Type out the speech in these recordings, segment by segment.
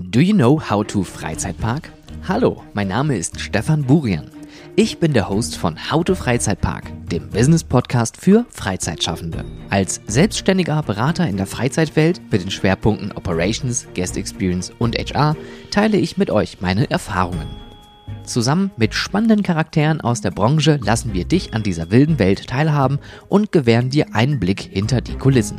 Do you know how to Freizeitpark? Hallo, mein Name ist Stefan Burian. Ich bin der Host von How to Freizeitpark, dem Business-Podcast für Freizeitschaffende. Als selbstständiger Berater in der Freizeitwelt mit den Schwerpunkten Operations, Guest Experience und HR teile ich mit euch meine Erfahrungen. Zusammen mit spannenden Charakteren aus der Branche lassen wir dich an dieser wilden Welt teilhaben und gewähren dir einen Blick hinter die Kulissen.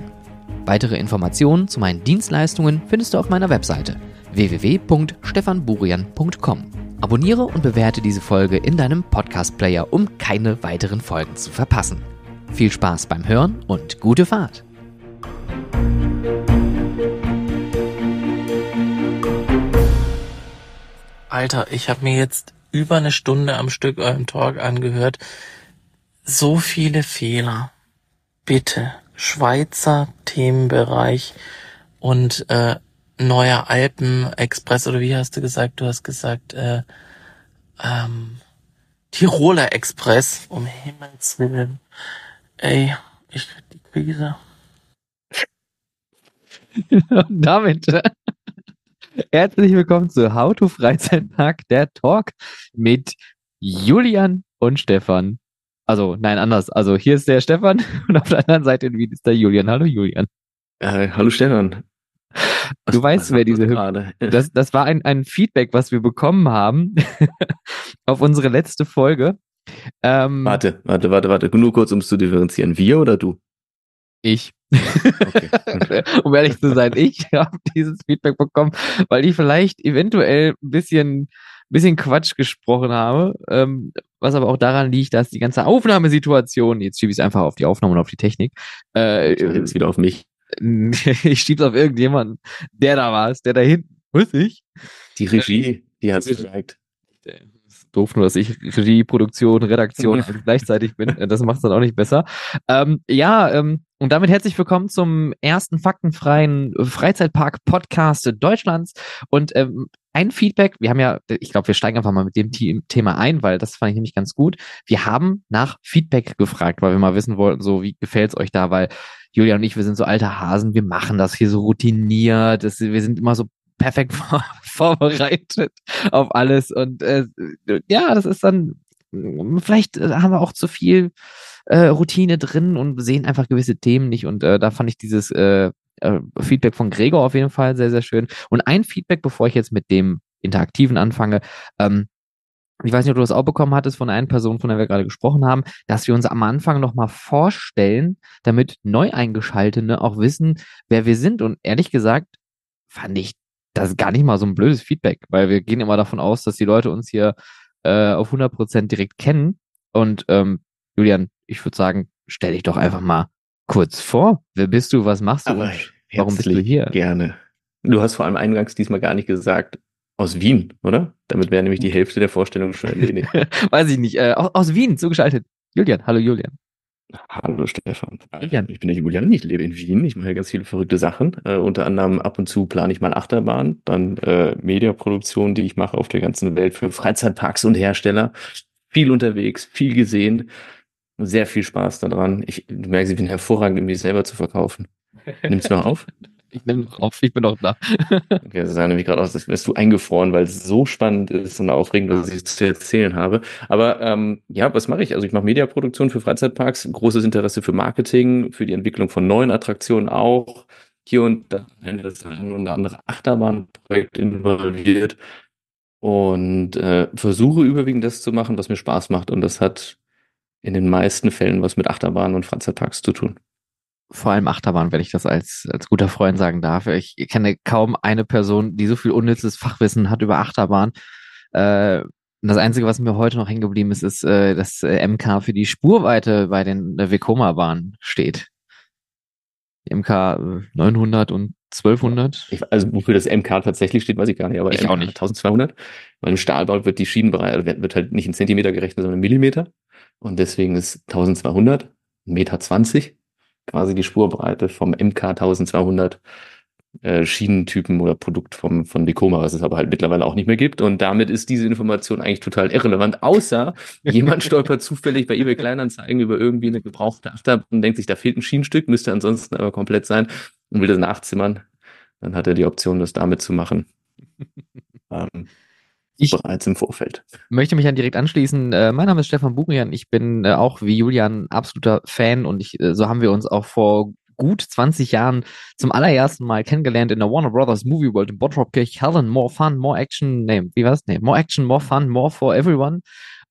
Weitere Informationen zu meinen Dienstleistungen findest du auf meiner Webseite www.stefanburian.com. Abonniere und bewerte diese Folge in deinem Podcast-Player, um keine weiteren Folgen zu verpassen. Viel Spaß beim Hören und gute Fahrt! Alter, ich habe mir jetzt über eine Stunde am Stück euren Talk angehört. So viele Fehler. Bitte. Schweizer Themenbereich und äh, neuer Alpen-Express oder wie hast du gesagt? Du hast gesagt äh, ähm, Tiroler Express, um Himmels Willen. Ey, ich krieg die Krise. damit herzlich willkommen zu How to Freizeitpark, der Talk mit Julian und Stefan. Also, nein, anders. Also, hier ist der Stefan und auf der anderen Seite ist der Julian. Hallo, Julian. Äh, hallo, Stefan. Du weißt, wer diese gerade. Das, das war ein, ein Feedback, was wir bekommen haben auf unsere letzte Folge. Ähm, warte, warte, warte, warte. Nur kurz, um es zu differenzieren. Wir oder du? Ich. Okay. um ehrlich zu sein, ich habe dieses Feedback bekommen, weil ich vielleicht eventuell ein bisschen bisschen Quatsch gesprochen habe, ähm, was aber auch daran liegt, dass die ganze Aufnahmesituation, jetzt schiebe ich es einfach auf die Aufnahme und auf die Technik, äh, jetzt wieder auf mich. ich schiebe es auf irgendjemanden, der da war, der da hinten, muss ich. Die Regie, die hat es gesagt. Doof nur, dass ich Regie, Produktion, Redaktion gleichzeitig bin. Das macht es dann auch nicht besser. Ähm, ja, ähm, und damit herzlich willkommen zum ersten faktenfreien Freizeitpark-Podcast Deutschlands. Und ähm, ein Feedback, wir haben ja, ich glaube, wir steigen einfach mal mit dem Thema ein, weil das fand ich nämlich ganz gut. Wir haben nach Feedback gefragt, weil wir mal wissen wollten, so wie gefällt's euch da, weil Julia und ich, wir sind so alte Hasen, wir machen das hier so routiniert, das, wir sind immer so perfekt vor, vorbereitet auf alles und äh, ja, das ist dann vielleicht äh, haben wir auch zu viel äh, Routine drin und sehen einfach gewisse Themen nicht und äh, da fand ich dieses äh, äh, Feedback von Gregor auf jeden Fall sehr, sehr schön. Und ein Feedback, bevor ich jetzt mit dem Interaktiven anfange, ähm, ich weiß nicht, ob du das auch bekommen hattest von einer Person, von der wir gerade gesprochen haben, dass wir uns am Anfang nochmal vorstellen, damit Neueingeschaltete auch wissen, wer wir sind. Und ehrlich gesagt, fand ich das gar nicht mal so ein blödes Feedback, weil wir gehen immer davon aus, dass die Leute uns hier äh, auf 100 Prozent direkt kennen. Und ähm, Julian, ich würde sagen, stell dich doch einfach mal kurz vor. Wer bist du? Was machst du? Warum bist du hier? Gerne. Du hast vor allem eingangs diesmal gar nicht gesagt, aus Wien, oder? Damit wäre nämlich die Hälfte der Vorstellung schon erledigt. Weiß ich nicht. Äh, aus Wien zugeschaltet. Julian, hallo Julian. Hallo Stefan. Julian. Ich bin der Julian, ich lebe in Wien, ich mache ganz viele verrückte Sachen. Äh, unter anderem ab und zu plane ich mal Achterbahn, dann äh, Mediaproduktion, die ich mache auf der ganzen Welt für Freizeitparks und Hersteller. Viel unterwegs, viel gesehen sehr viel Spaß daran. Ich, du merkst, ich bin hervorragend, um mich selber zu verkaufen. Nimmst du noch auf? Ich nehme noch auf, ich bin auch da. okay, das sah nämlich gerade aus, als wärst du eingefroren, weil es so spannend ist und aufregend, was ich zu erzählen habe. Aber ähm, ja, was mache ich? Also ich mache Mediaproduktion für Freizeitparks, großes Interesse für Marketing, für die Entwicklung von neuen Attraktionen auch. Hier und da das ein oder andere Achterbahnprojekt involviert und äh, versuche überwiegend das zu machen, was mir Spaß macht. Und das hat in den meisten Fällen was mit Achterbahnen und Freizeitparks zu tun. Vor allem Achterbahn, wenn ich das als, als guter Freund sagen darf. Ich kenne kaum eine Person, die so viel unnützes Fachwissen hat über Achterbahn. Äh, das Einzige, was mir heute noch hängen geblieben ist, ist, äh, dass äh, MK für die Spurweite bei den äh, Vekoma-Bahnen steht. Die MK 900 und 1200. Ich, also wofür das MK tatsächlich steht, weiß ich gar nicht, aber ich MK auch nicht. 1200. Weil im Stahlbau wird die Schienenbreite, wird halt nicht in Zentimeter gerechnet, sondern in Millimeter. Und deswegen ist 1200, Meter 20, quasi die Spurbreite vom MK 1200 äh, Schienentypen oder Produkt vom, von Decoma, was es aber halt mittlerweile auch nicht mehr gibt. Und damit ist diese Information eigentlich total irrelevant, außer jemand stolpert zufällig bei eBay Kleinanzeigen über irgendwie eine gebrauchte Achterbahn und denkt sich, da fehlt ein Schienenstück, müsste ansonsten aber komplett sein und will das nachzimmern. Dann hat er die Option, das damit zu machen. ähm, Ich- bereits im Vorfeld. möchte mich dann direkt anschließen. Äh, mein Name ist Stefan Burian. Ich bin äh, auch wie Julian absoluter Fan und ich, äh, so haben wir uns auch vor gut 20 Jahren zum allerersten Mal kennengelernt in der Warner Brothers Movie World in Bottrop Kirchhellen. More fun, more action, nee, wie war's? Nee, more action, more fun, more for everyone.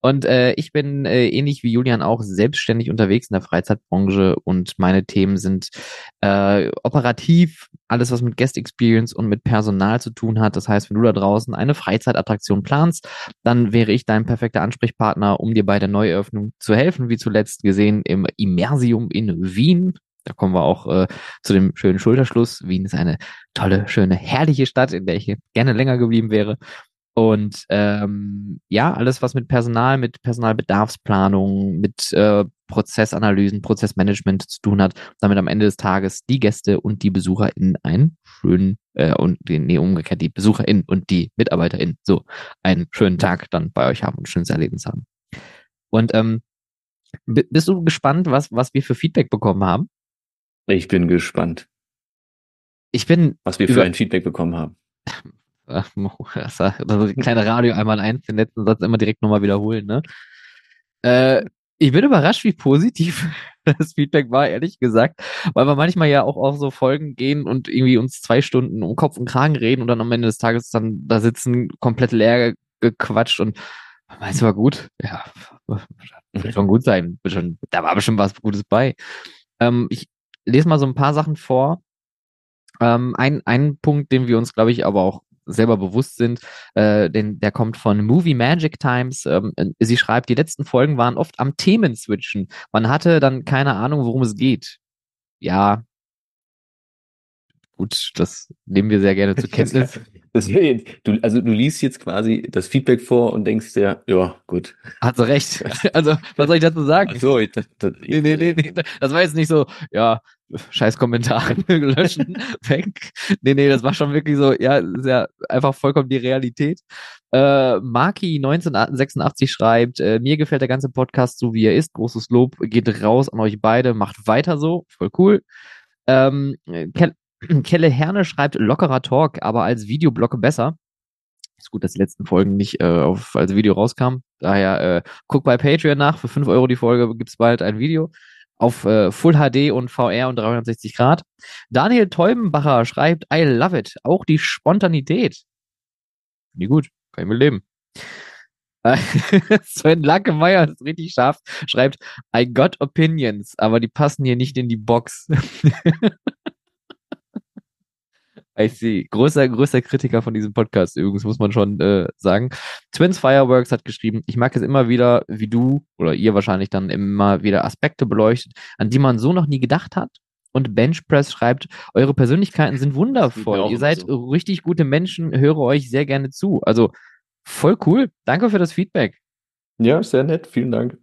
Und äh, ich bin äh, ähnlich wie Julian auch selbstständig unterwegs in der Freizeitbranche und meine Themen sind äh, operativ, alles was mit Guest Experience und mit Personal zu tun hat. Das heißt, wenn du da draußen eine Freizeitattraktion planst, dann wäre ich dein perfekter Ansprechpartner, um dir bei der Neueröffnung zu helfen, wie zuletzt gesehen im Immersium in Wien. Da kommen wir auch äh, zu dem schönen Schulterschluss. Wien ist eine tolle, schöne, herrliche Stadt, in der ich gerne länger geblieben wäre. Und ähm, ja, alles, was mit Personal, mit Personalbedarfsplanung, mit äh, Prozessanalysen, Prozessmanagement zu tun hat, damit am Ende des Tages die Gäste und die BesucherInnen einen schönen, äh, und die, nee, umgekehrt, die BesucherInnen und die MitarbeiterInnen so einen schönen Tag dann bei euch haben und ein schönes Erlebnis haben. Und ähm, bi- bist du gespannt, was, was wir für Feedback bekommen haben? Ich bin gespannt, Ich bin was wir für ein Feedback bekommen haben. Die kleine Radio einmal eins, den letzten Satz immer direkt nochmal wiederholen, ne? Äh, ich bin überrascht, wie positiv das Feedback war, ehrlich gesagt, weil wir manchmal ja auch auf so Folgen gehen und irgendwie uns zwei Stunden um Kopf und Kragen reden und dann am Ende des Tages dann da sitzen, komplett leer gequatscht und meinst du, war gut? Ja, wird schon gut sein. Schon, da war bestimmt was Gutes bei. Ähm, ich lese mal so ein paar Sachen vor. Ähm, ein, ein Punkt, den wir uns, glaube ich, aber auch selber bewusst sind, äh, den, der kommt von Movie Magic Times. Ähm, sie schreibt, die letzten Folgen waren oft am Themen switchen. Man hatte dann keine Ahnung, worum es geht. Ja. Gut, das nehmen wir sehr gerne zur Kenntnis. Das du, also du liest jetzt quasi das Feedback vor und denkst dir, ja, gut. Hat sie recht. Also, was soll ich dazu sagen? Also, ich, das, das, Nee, nee, nee, nee. Das war jetzt nicht so, ja, scheiß Kommentar löschen, weg. Nee, nee, das war schon wirklich so, ja, sehr einfach vollkommen die Realität. Äh, Maki 1986 schreibt, äh, mir gefällt der ganze Podcast so wie er ist. Großes Lob geht raus an euch beide. Macht weiter so. Voll cool. Ähm, Kel Kelle Herne schreibt lockerer Talk, aber als Videoblog besser. Ist gut, dass die letzten Folgen nicht äh, auf, als Video rauskamen. Daher äh, guck bei Patreon nach. Für 5 Euro die Folge gibt's bald ein Video auf äh, Full HD und VR und 360 Grad. Daniel Teubenbacher schreibt, I love it. Auch die Spontanität. Nee, gut. Kann ich mit leben. Sven Lackemeyer ist richtig scharf. Schreibt, I got opinions, aber die passen hier nicht in die Box. I see. Größer, größer Kritiker von diesem Podcast übrigens, muss man schon äh, sagen. Twins Fireworks hat geschrieben, ich mag es immer wieder, wie du oder ihr wahrscheinlich dann immer wieder Aspekte beleuchtet, an die man so noch nie gedacht hat. Und Benchpress schreibt, eure Persönlichkeiten sind wundervoll. Ihr seid so. richtig gute Menschen, höre euch sehr gerne zu. Also voll cool. Danke für das Feedback. ja, sehr nett, vielen Dank.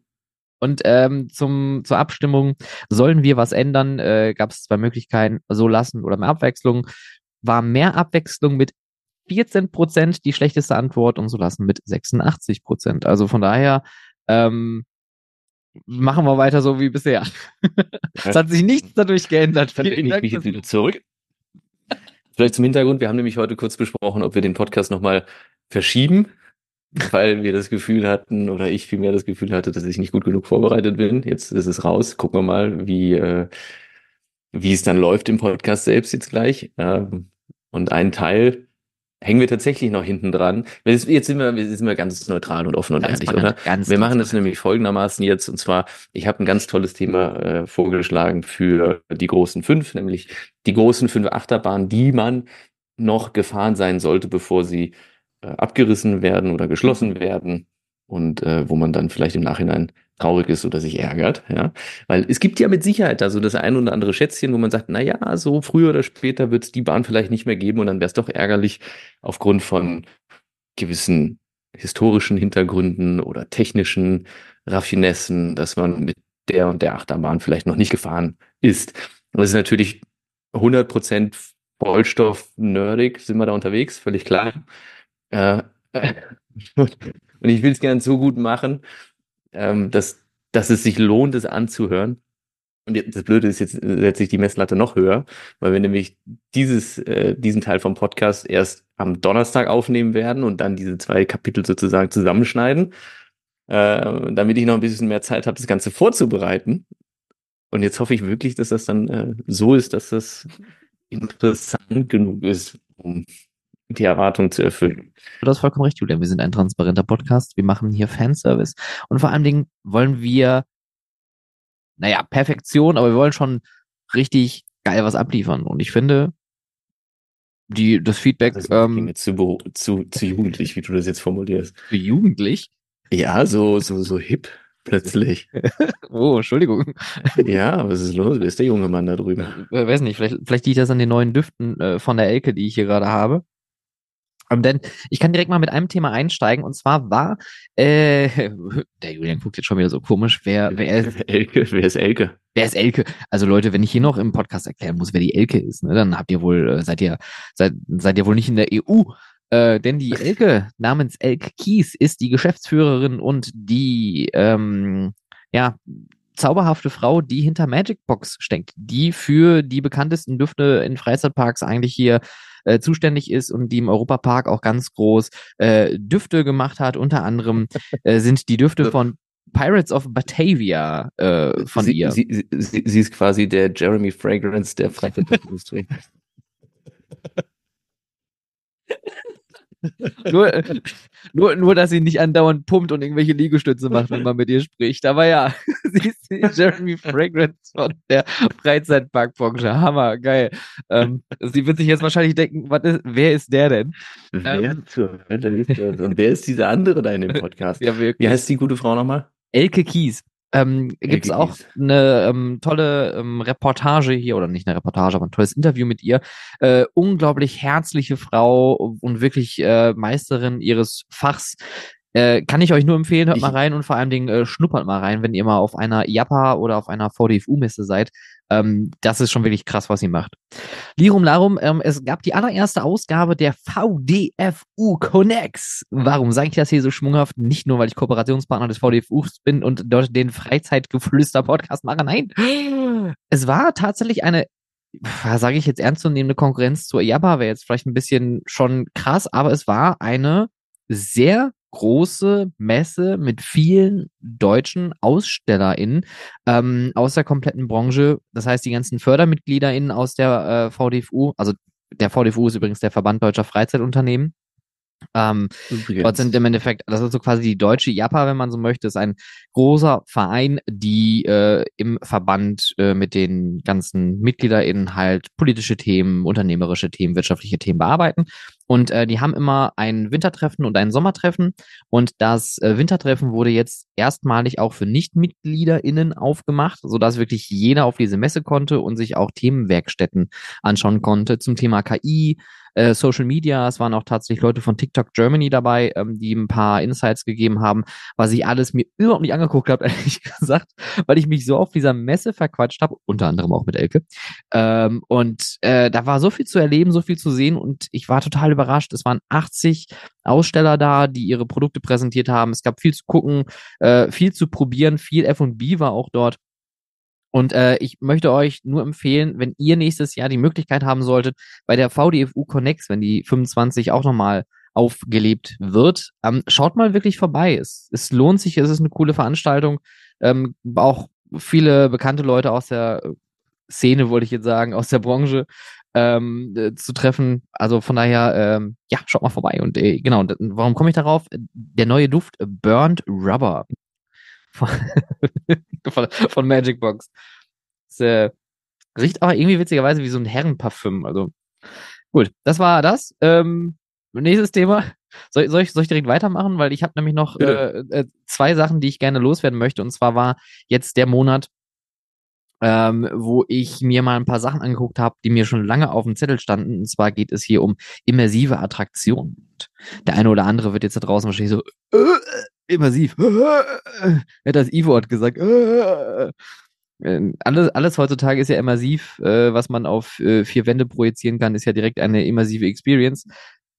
Und ähm, zum, zur Abstimmung, sollen wir was ändern? Äh, Gab es zwei Möglichkeiten, so lassen oder mehr Abwechslung. War mehr Abwechslung mit 14 Prozent die schlechteste Antwort und so lassen mit 86 Prozent. Also von daher ähm, machen wir weiter so wie bisher. es hat sich nichts dadurch geändert. Dann lehne ich Dank mich jetzt wieder zurück. Vielleicht zum Hintergrund, wir haben nämlich heute kurz besprochen, ob wir den Podcast nochmal verschieben, weil wir das Gefühl hatten, oder ich vielmehr das Gefühl hatte, dass ich nicht gut genug vorbereitet bin. Jetzt ist es raus. Gucken wir mal, wie, äh, wie es dann läuft im Podcast selbst jetzt gleich. Ähm, und einen Teil hängen wir tatsächlich noch hinten dran. Jetzt sind wir, jetzt sind wir ganz neutral und offen und ehrlich, oder? ganz Wir machen das nämlich folgendermaßen jetzt, und zwar, ich habe ein ganz tolles Thema äh, vorgeschlagen für die großen fünf, nämlich die großen fünf Achterbahnen, die man noch gefahren sein sollte, bevor sie äh, abgerissen werden oder geschlossen werden und äh, wo man dann vielleicht im Nachhinein traurig ist oder sich ärgert, ja. Weil es gibt ja mit Sicherheit da so das ein oder andere Schätzchen, wo man sagt, na ja, so früher oder später wird es die Bahn vielleicht nicht mehr geben und dann wäre es doch ärgerlich aufgrund von gewissen historischen Hintergründen oder technischen Raffinessen, dass man mit der und der Achterbahn vielleicht noch nicht gefahren ist. Und das ist natürlich 100% Vollstoff-nerdig, sind wir da unterwegs, völlig klar. Äh, und ich will es gern so gut machen, ähm, dass, dass es sich lohnt, es anzuhören. Und das Blöde ist, jetzt setze ich die Messlatte noch höher, weil wir nämlich dieses, äh, diesen Teil vom Podcast erst am Donnerstag aufnehmen werden und dann diese zwei Kapitel sozusagen zusammenschneiden, äh, damit ich noch ein bisschen mehr Zeit habe, das Ganze vorzubereiten. Und jetzt hoffe ich wirklich, dass das dann äh, so ist, dass das interessant genug ist, um die Erwartung zu erfüllen. Du hast vollkommen recht, Julian. Wir sind ein transparenter Podcast. Wir machen hier Fanservice. Und vor allen Dingen wollen wir, naja, Perfektion, aber wir wollen schon richtig geil was abliefern. Und ich finde, die, das Feedback, Das ähm, zu, zu, zu jugendlich, wie du das jetzt formulierst. für jugendlich. Ja, so, so, so hip plötzlich. Oh, Entschuldigung. ja, was ist los? Wer ist der junge Mann da drüben? äh, weiß nicht, vielleicht, vielleicht liegt das an den neuen Düften äh, von der Elke, die ich hier gerade habe. Ähm, denn ich kann direkt mal mit einem Thema einsteigen und zwar war, äh, der Julian guckt jetzt schon wieder so komisch, wer, wer, ist, Elke, wer ist Elke? wer ist Elke? Also Leute, wenn ich hier noch im Podcast erklären muss, wer die Elke ist, ne, dann habt ihr wohl, äh, seid ihr, seid, seid ihr wohl nicht in der EU. Äh, denn die Elke namens Elke Kies ist die Geschäftsführerin und die, ähm, ja, zauberhafte Frau, die hinter Magic Box steckt, die für die bekanntesten Düfte in Freizeitparks eigentlich hier äh, zuständig ist und die im Europapark auch ganz groß äh, Düfte gemacht hat. Unter anderem äh, sind die Düfte von Pirates of Batavia äh, von sie, ihr. Sie, sie, sie, ist quasi der Jeremy Fragrance der Freizeitindustrie. nur, nur, nur, dass sie nicht andauernd pumpt und irgendwelche Liegestütze macht, wenn man mit ihr spricht. Aber ja, sie ist die Jeremy Fragrance von der Freizeitparkbranche. Hammer, geil. Ähm, sie wird sich jetzt wahrscheinlich denken, ist, wer ist der denn? wer Ähm. zur Hölle ist das? Und wer ist dieser andere da in dem Podcast? Ja, wirklich. Wie heißt die gute Frau nochmal? Elke Kies. Ähm, gibt's Elke auch eine ähm, tolle ähm, Reportage hier, oder nicht eine Reportage, aber ein tolles Interview mit ihr. Äh, unglaublich herzliche Frau und wirklich äh, Meisterin ihres Fachs. Äh, kann ich euch nur empfehlen, hört Ich- mal rein und vor allen Dingen äh, schnuppert mal rein, wenn ihr mal auf einer IAPA oder auf einer VDFU-Messe seid. Ähm, das ist schon wirklich krass, was sie macht. Lirum Larum, ähm, es gab die allererste Ausgabe der VDFU Connects. Warum sage ich das hier so schwunghaft? Nicht nur, weil ich Kooperationspartner des VDFUs bin und dort den Freizeitgeflüster-Podcast mache. Nein, es war tatsächlich eine, sage ich jetzt ernstzunehmende Konkurrenz zur IAPA, wäre jetzt vielleicht ein bisschen schon krass, aber es war eine sehr große Messe mit vielen deutschen AusstellerInnen ähm, aus der kompletten Branche. Das heißt, die ganzen FördermitgliederInnen aus der äh, VDFU, also der VDFU ist übrigens der Verband Deutscher Freizeitunternehmen. Ähm, Dort sind im Endeffekt, das ist so quasi die deutsche JAPA, wenn man so möchte, ist ein großer Verein, die äh, im Verband äh, mit den ganzen MitgliederInnen halt politische Themen, unternehmerische Themen, wirtschaftliche Themen bearbeiten. Und äh, die haben immer ein Wintertreffen und ein Sommertreffen. Und das äh, Wintertreffen wurde jetzt erstmalig auch für NichtmitgliederInnen aufgemacht, sodass wirklich jeder auf diese Messe konnte und sich auch Themenwerkstätten anschauen konnte zum Thema KI, äh, Social Media. Es waren auch tatsächlich Leute von TikTok Germany dabei, ähm, die ein paar Insights gegeben haben, was ich alles mir überhaupt nicht angeguckt habe, ehrlich gesagt, weil ich mich so auf dieser Messe verquatscht habe, unter anderem auch mit Elke. Ähm, und äh, da war so viel zu erleben, so viel zu sehen und ich war total überrascht. Es waren 80 Aussteller da, die ihre Produkte präsentiert haben. Es gab viel zu gucken, äh, viel zu probieren, viel F&B war auch dort. Und äh, ich möchte euch nur empfehlen, wenn ihr nächstes Jahr die Möglichkeit haben solltet, bei der VDFU Connects, wenn die 25 auch nochmal aufgelebt wird, ähm, schaut mal wirklich vorbei. Es, es lohnt sich, es ist eine coole Veranstaltung. Ähm, auch viele bekannte Leute aus der Szene, wollte ich jetzt sagen, aus der Branche ähm, äh, zu treffen. Also von daher, ähm, ja, schaut mal vorbei. Und äh, genau, warum komme ich darauf? Der neue Duft Burnt Rubber von, von, von Magic Box. Das, äh, riecht aber irgendwie witzigerweise wie so ein Herrenparfüm. Also gut, das war das. Ähm, nächstes Thema. Soll, soll, ich, soll ich direkt weitermachen? Weil ich habe nämlich noch äh, äh, zwei Sachen, die ich gerne loswerden möchte. Und zwar war jetzt der Monat, ähm, wo ich mir mal ein paar Sachen angeguckt habe, die mir schon lange auf dem Zettel standen. Und zwar geht es hier um immersive Attraktionen. Der eine oder andere wird jetzt da draußen wahrscheinlich so äh, immersiv. Hätte das I-Wort gesagt. Äh, äh, alles, alles heutzutage ist ja immersiv. Äh, was man auf äh, vier Wände projizieren kann, ist ja direkt eine immersive Experience.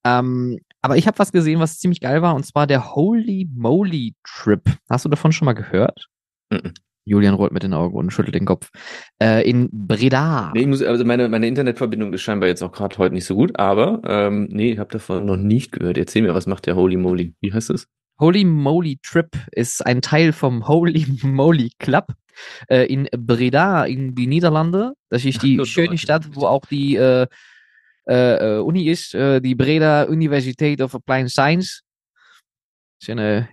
Ähm, aber ich habe was gesehen, was ziemlich geil war, und zwar der Holy Moly Trip. Hast du davon schon mal gehört? Mhm. Julian rollt mit den Augen und schüttelt den Kopf. Äh, in Breda. Nee, ich muss, also meine, meine Internetverbindung ist scheinbar jetzt auch gerade heute nicht so gut, aber ähm, nee, ich habe davon noch nicht gehört. Erzähl mir, was macht der Holy Moly? Wie heißt es? Holy Moly Trip ist ein Teil vom Holy Moly Club äh, in Breda in die Niederlande. Das ist die Ach, schöne. Stadt, wo auch die äh, äh, äh, Uni ist, äh, die Breda Universiteit of Applied Science. Das ist eine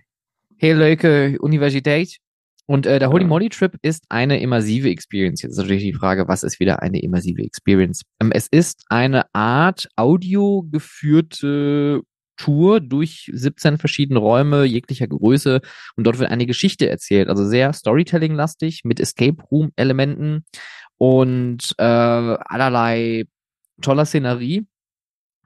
heel leuke Universität. Und äh, der Holy. Moly Trip ist eine immersive Experience. Jetzt ist natürlich die Frage, was ist wieder eine immersive Experience? Ähm, es ist eine Art audiogeführte Tour durch 17 verschiedene Räume jeglicher Größe und dort wird eine Geschichte erzählt. Also sehr Storytelling-lastig mit Escape Room-Elementen und äh, allerlei toller Szenerie.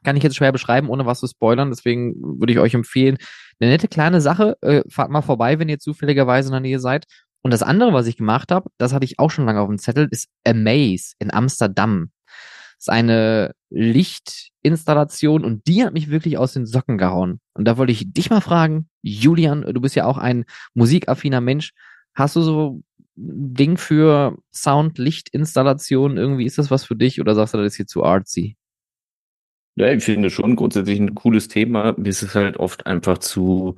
Kann ich jetzt schwer beschreiben, ohne was zu spoilern. Deswegen würde ich euch empfehlen, eine nette kleine Sache. Äh, fahrt mal vorbei, wenn ihr zufälligerweise in der Nähe seid. Und das andere, was ich gemacht habe, das hatte ich auch schon lange auf dem Zettel, ist Amaze in Amsterdam. Ist eine Lichtinstallation und die hat mich wirklich aus den Socken gehauen. Und da wollte ich dich mal fragen, Julian, du bist ja auch ein musikaffiner Mensch. Hast du so ein Ding für Sound, Lichtinstallation? Irgendwie ist das was für dich oder sagst du, das ist hier zu artsy? Ja, ich finde schon grundsätzlich ein cooles Thema. Mir ist es halt oft einfach zu,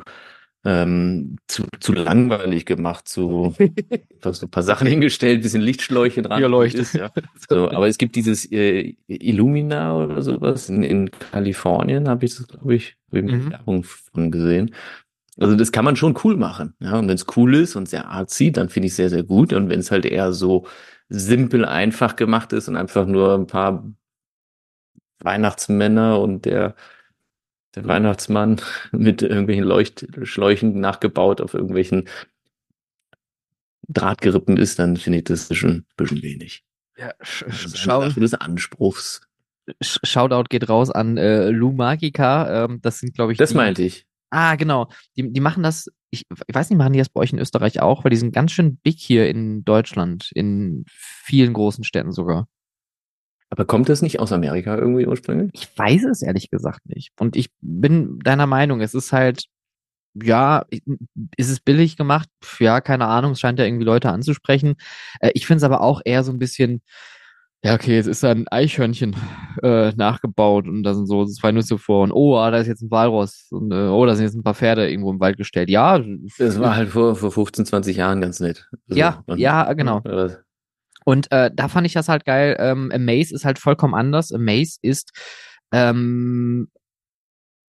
ähm, zu, zu langweilig gemacht, zu, so ein paar Sachen hingestellt, bisschen Lichtschläuche dran. Ja, leuchtet. Ja. So, aber es gibt dieses äh, Illumina oder sowas in, in Kalifornien, habe ich das, glaube ich Mhm. Werbung von gesehen. Also das kann man schon cool machen. Ja, und wenn es cool ist und sehr artsy, dann finde ich sehr, sehr gut. Und wenn es halt eher so simpel einfach gemacht ist und einfach nur ein paar Weihnachtsmänner und der, der Weihnachtsmann mit irgendwelchen Leuchtschläuchen nachgebaut auf irgendwelchen Drahtgerippen ist, dann finde ich das schon ein bisschen wenig. Ja, sch Das ist schau, Sache des Anspruchs. Sh- Shoutout geht raus an äh, Lou Magica. Ähm, das sind, glaube ich, Das die, meinte ich. Ah, genau. Die, die machen das, ich, ich weiß nicht, machen die das bei euch in Österreich auch, weil die sind ganz schön big hier in Deutschland, in vielen großen Städten sogar. Aber kommt das nicht aus Amerika irgendwie ursprünglich? Ich weiß es ehrlich gesagt nicht. Und ich bin deiner Meinung, es ist halt, ja, ist es billig gemacht? Ja, keine Ahnung, es scheint ja irgendwie Leute anzusprechen. Äh, ich finde es aber auch eher so ein bisschen, ja, okay, es ist da ein Eichhörnchen äh, nachgebaut und da sind so zwei Nüsse vor und oh, ah, da ist jetzt ein Walross und äh, oh, da sind jetzt ein paar Pferde irgendwo im Wald gestellt. Ja, Das war halt vor, vor 15, 20 Jahren ganz nett. So, ja, ja, genau. Aber- Und äh, da fand ich das halt geil. Ähm, Amaze ist halt vollkommen anders. Amaze ist ähm,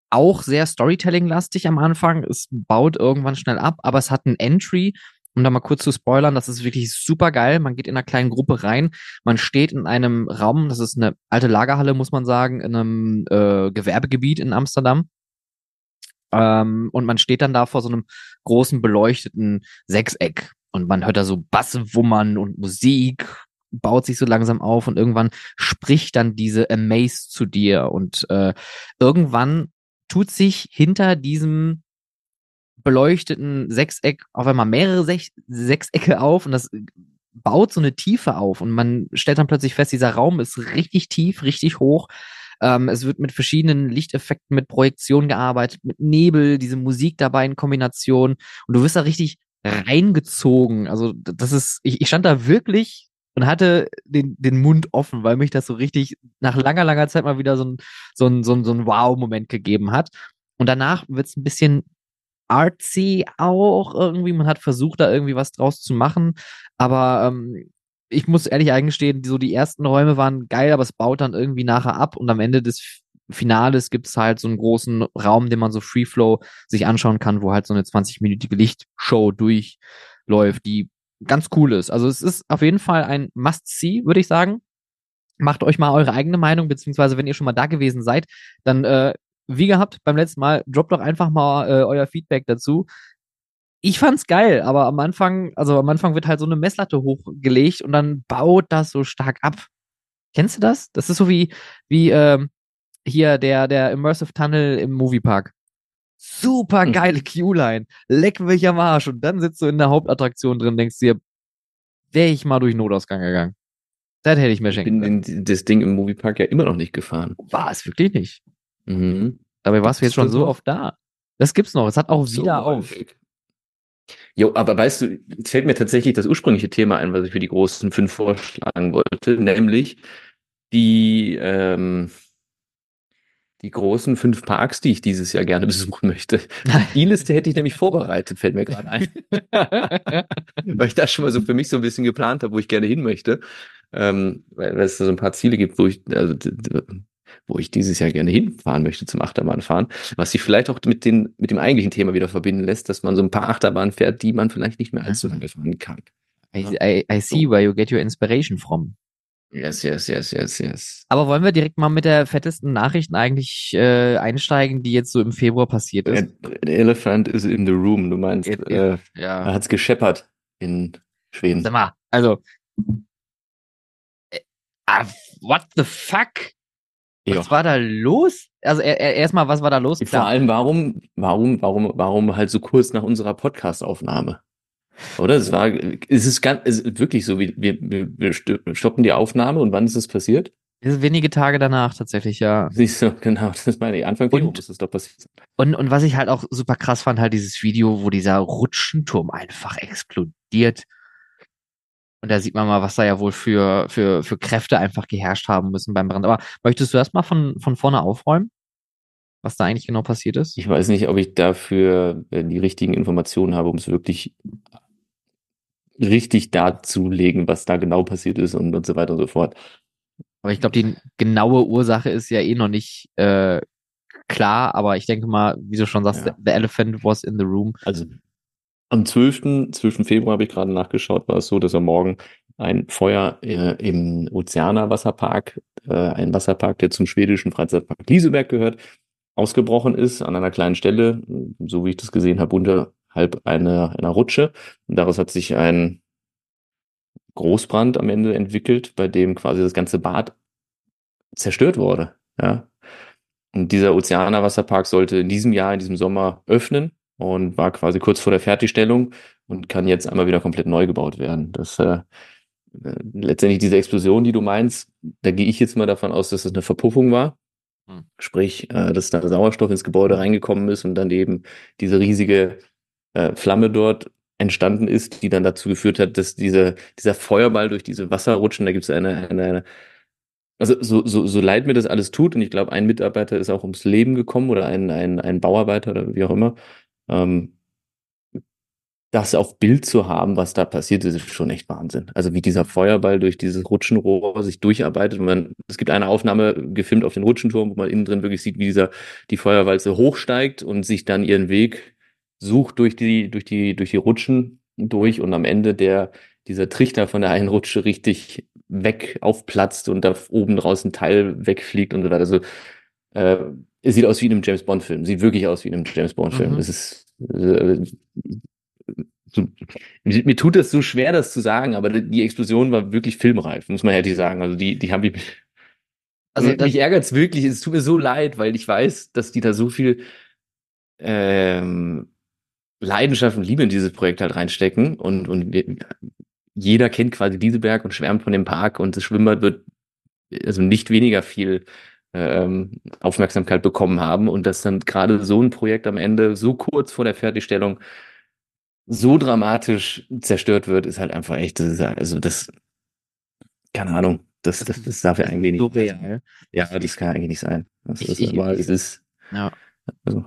auch sehr Storytelling-lastig am Anfang. Es baut irgendwann schnell ab, aber es hat ein Entry. Um da mal kurz zu spoilern, das ist wirklich super geil. Man geht in einer kleinen Gruppe rein. Man steht in einem Raum, das ist eine alte Lagerhalle, muss man sagen, in einem äh, Gewerbegebiet in Amsterdam. Ähm, und man steht dann da vor so einem großen beleuchteten Sechseck und man hört da so Basswummern und Musik baut sich so langsam auf und irgendwann spricht dann diese Amaze zu dir. Und äh, irgendwann tut sich hinter diesem beleuchteten Sechseck auf einmal mehrere Sech Sechsecke auf und das baut so eine Tiefe auf. Und man stellt dann plötzlich fest, dieser Raum ist richtig tief, richtig hoch. Ähm, es wird mit verschiedenen Lichteffekten, mit Projektion gearbeitet, mit Nebel, diese Musik dabei in Kombination. Und du wirst da richtig reingezogen. Also das ist, ich, ich stand da wirklich und hatte den, den Mund offen, weil mich das so richtig nach langer, langer Zeit mal wieder so ein, so ein, so ein, so ein Wow-Moment gegeben hat. Und danach wird's ein bisschen artsy auch irgendwie. Man hat versucht, da irgendwie was draus zu machen. Aber ähm, ich muss ehrlich eingestehen, so die ersten Räume waren geil, aber es baut dann irgendwie nachher ab und am Ende des Finales gibt's halt so einen großen Raum, den man so Free Flow sich anschauen kann, wo halt so eine 20-minütige Lichtshow durchläuft, die ganz cool ist. Also es ist auf jeden Fall ein Must-See, würde ich sagen. Macht euch mal eure eigene Meinung, beziehungsweise wenn ihr schon mal da gewesen seid, dann äh, wie gehabt beim letzten Mal, droppt doch einfach mal äh, euer Feedback dazu. Ich fand's geil, aber am Anfang, also am Anfang wird halt so eine Messlatte hochgelegt und dann baut das so stark ab. Kennst du das? Das ist so wie, wie ähm, hier der, der Immersive Tunnel im Moviepark. Super geile Q-Line. Leck mich am Arsch. Und dann sitzt du in der Hauptattraktion drin, denkst dir, wäre ich mal durch Notausgang gegangen. Das hätte ich mir Ich schenken bin können. in, das Ding im Moviepark ja immer noch nicht gefahren. War es wirklich nicht. Mhm. Dabei warst du jetzt schon so oft da. Das gibt's noch. Es hat auch So wieder auf. Jo, aber weißt du, jetzt fällt mir tatsächlich das ursprüngliche Thema ein, was ich für die großen fünf vorschlagen wollte, nämlich die, ähm, die großen fünf Parks, die ich dieses Jahr gerne besuchen möchte. Die Liste hätte ich nämlich vorbereitet, fällt mir gerade ein. weil ich das schon mal so für mich so ein bisschen geplant habe, wo ich gerne hin möchte. Ähm, weil, es da so ein paar Ziele gibt, wo ich, also, wo ich dieses Jahr gerne hinfahren möchte zum Achterbahnfahren, was sich vielleicht auch mit, den, mit dem eigentlichen Thema wieder verbinden lässt, dass man so ein paar Achterbahnen fährt, die man vielleicht nicht mehr allzu lange fahren kann. I, I, I see where you get your inspiration from. Yes, yes, yes, yes, yes. Aber wollen wir direkt mal mit der fettesten Nachricht eigentlich äh, einsteigen, die jetzt so im Februar passiert ist? The elephant is in the room. Du meinst, It- it- äh, Ja. er hat's gescheppert in Schweden. Sag mal, also. Äh, ah, what the fuck? Was war da los? Also er, er, erstmal, was war da los? Vor allem, warum, warum, warum, warum halt so kurz nach unserer Podcast-Aufnahme? Oder? Es war, es ist ganz, es ist wirklich so, wie, wir, wir, wir st- stoppen die Aufnahme und wann ist es passiert? das wenige Tage danach tatsächlich, ja. Siehst du, genau, das meine ich. Anfang Und- muss es doch passiert sein. Und, und was ich halt auch super krass fand, halt dieses Video, wo dieser Rutschenturm einfach explodiert. Und da sieht man mal, was da ja wohl für, für, für Kräfte einfach geherrscht haben müssen beim Brand. Aber möchtest du das mal von, von vorne aufräumen? Was da eigentlich genau passiert ist? Ich weiß nicht, ob ich dafür äh, die richtigen Informationen habe, um es wirklich richtig darzulegen, was da genau passiert ist und, und so weiter und so fort. Aber ich glaube, die genaue Ursache ist ja eh noch nicht äh, klar. Aber ich denke mal, wie du schon sagst, Ja. the elephant was in the room. Also am 12. 12. Februar habe ich gerade nachgeschaut, war es so, dass am Morgen ein Feuer äh, im Ozeaner Wasserpark, äh, ein Wasserpark, der zum schwedischen Freizeitpark Lieseberg gehört, ausgebrochen ist an einer kleinen Stelle, so wie ich das gesehen habe, unterhalb einer, einer Rutsche. Und daraus hat sich ein Großbrand am Ende entwickelt, bei dem quasi das ganze Bad zerstört wurde. Ja. Und dieser Ozeaner Wasserpark sollte in diesem Jahr, in diesem Sommer öffnen und war quasi kurz vor der Fertigstellung und kann jetzt einmal wieder komplett neu gebaut werden. Das äh, äh, letztendlich diese Explosion, die du meinst, da gehe ich jetzt mal davon aus, dass es eine Verpuffung war. Hm. Sprich, äh, dass da Sauerstoff ins Gebäude reingekommen ist und dann eben diese riesige äh, Flamme dort entstanden ist, die dann dazu geführt hat, dass diese, dieser Feuerball durch diese Wasserrutschen, da gibt es eine, eine, eine also so, so, so leid mir das alles tut, und ich glaube, ein Mitarbeiter ist auch ums Leben gekommen oder ein, ein, ein Bauarbeiter oder wie auch immer, ähm, das auf Bild zu haben, was da passiert ist, schon echt Wahnsinn. Also wie dieser Feuerball durch dieses Rutschenrohr sich durcharbeitet. Und man, es gibt eine Aufnahme gefilmt auf den Rutschenturm, wo man innen drin wirklich sieht, wie dieser, die Feuerwalze hochsteigt und sich dann ihren Weg sucht durch die, durch die, durch die Rutschen durch und am Ende der, dieser Trichter von der einen Rutsche richtig weg aufplatzt und da oben draus ein Teil wegfliegt und so weiter. Also, äh, es sieht aus wie in einem James Bond Film. Sieht wirklich aus wie in einem James Bond Film. Mhm. Es ist, äh, so, mir tut das so schwer, das zu sagen, aber die Explosion war wirklich filmreif, muss man ehrlich sagen. Also die, die haben die, Also mich, mich ärgert's wirklich. Es tut mir so leid, weil ich weiß, dass die da so viel ähm, Leidenschaft und Liebe in dieses Projekt halt reinstecken und und wir, jeder kennt quasi Lieseberg und schwärmt von dem Park und das Schwimmbad wird also nicht weniger viel ähm, Aufmerksamkeit bekommen haben und dass dann gerade so ein Projekt am Ende so kurz vor der Fertigstellung so dramatisch zerstört wird, ist halt einfach echt, das ist, also das, keine Ahnung, das, das, das darf ja eigentlich nicht. surreal. Ja, das kann eigentlich nicht sein. Das Ich- ist, ich- aber es ist, Ja. also,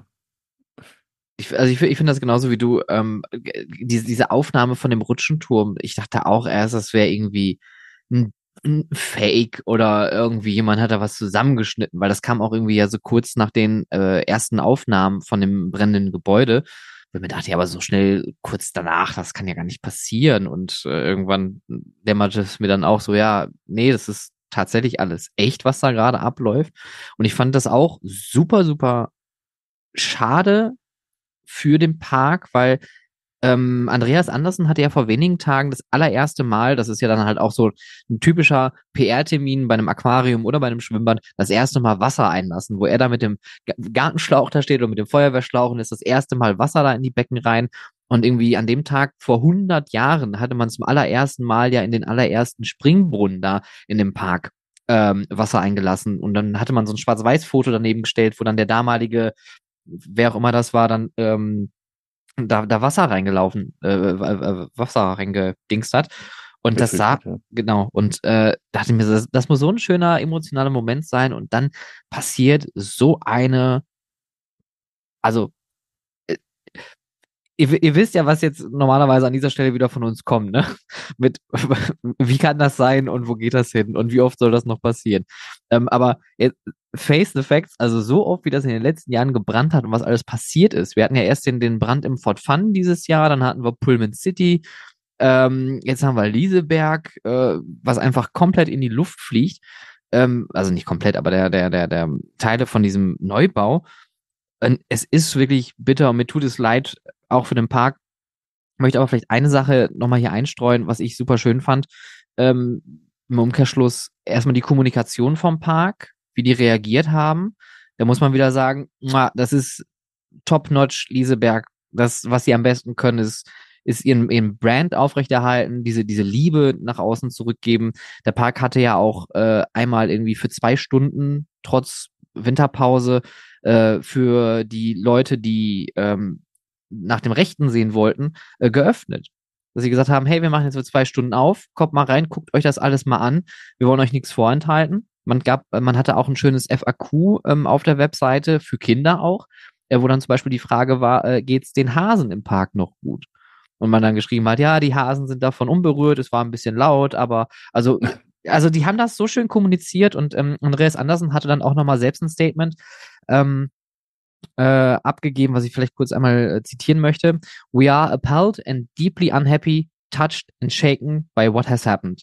Ich, also ich, ich finde das genauso wie du. Ähm, diese, diese Aufnahme von dem Rutschenturm, ich dachte auch erst, das wäre irgendwie ein, ein Fake oder irgendwie jemand hat da was zusammengeschnitten, weil das kam auch irgendwie ja so kurz nach den äh, ersten Aufnahmen von dem brennenden Gebäude. Weil mir dachte, ja, aber so schnell kurz danach, das kann ja gar nicht passieren. Und äh, irgendwann dämmerte es mir dann auch so, ja, nee, das ist tatsächlich alles echt, was da gerade abläuft. Und ich fand das auch super, super schade für den Park, weil ähm, Andreas Andersen hatte ja vor wenigen Tagen das allererste Mal, das ist ja dann halt auch so ein typischer PR-Termin bei einem Aquarium oder bei einem Schwimmbad, das erste Mal Wasser einlassen, wo er da mit dem Ga- Gartenschlauch da steht oder mit dem Feuerwehrschlauch und ist das erste Mal Wasser da in die Becken rein. Und irgendwie an dem Tag vor 100 Jahren hatte man zum allerersten Mal ja in den allerersten Springbrunnen da in dem Park ähm, Wasser eingelassen. Und dann hatte man so ein Schwarz-Weiß-Foto daneben gestellt, wo dann der damalige wer auch immer das war, dann ähm, da, da Wasser reingelaufen, äh, äh, Wasser reingedingst hat. Und das sah, ja. genau, und äh, dachte mir, das, das muss so ein schöner emotionaler Moment sein. Und dann passiert so eine, also ihr, ihr, wisst ja, was jetzt normalerweise an dieser Stelle wieder von uns kommt, ne? Mit wie kann das sein und wo geht das hin und wie oft soll das noch passieren? Ähm, aber jetzt, Face the Facts, also so oft, wie das in den letzten Jahren gebrannt hat und was alles passiert ist. Wir hatten ja erst den, den Brand im Fort Fun dieses Jahr, dann hatten wir Pullman City, ähm, jetzt haben wir Lieseberg, äh, was einfach komplett in die Luft fliegt. Ähm, also nicht komplett, aber der, der, der, der Teile von diesem Neubau. Und es ist wirklich bitter und mir tut es leid, auch für den Park. Ich möchte aber vielleicht eine Sache nochmal hier einstreuen, was ich super schön fand. Ähm, Im Umkehrschluss erstmal die Kommunikation vom Park, wie die reagiert haben. Da muss man wieder sagen, das ist top-notch Lieseberg. Das, was sie am besten können, ist, ist ihren, ihren Brand aufrechterhalten, diese, diese Liebe nach außen zurückgeben. Der Park hatte ja auch äh, einmal irgendwie für zwei Stunden, trotz Winterpause, äh, für die Leute, die ähm, nach dem Rechten sehen wollten, äh, geöffnet. Dass sie gesagt haben, hey, wir machen jetzt für zwei Stunden auf, kommt mal rein, guckt euch das alles mal an, wir wollen euch nichts vorenthalten. Man gab, man hatte auch ein schönes FAQ ähm, auf der Webseite für Kinder auch, äh, wo dann zum Beispiel die Frage war, äh, geht's den Hasen im Park noch gut? Und man dann geschrieben hat, ja, die Hasen sind davon unberührt, es war ein bisschen laut, aber also also die haben das so schön kommuniziert und ähm, Andreas Andersen hatte dann auch nochmal selbst ein Statement. Ähm, äh, abgegeben, was ich vielleicht kurz einmal äh, zitieren möchte. We are appalled and deeply unhappy, touched and shaken by what has happened.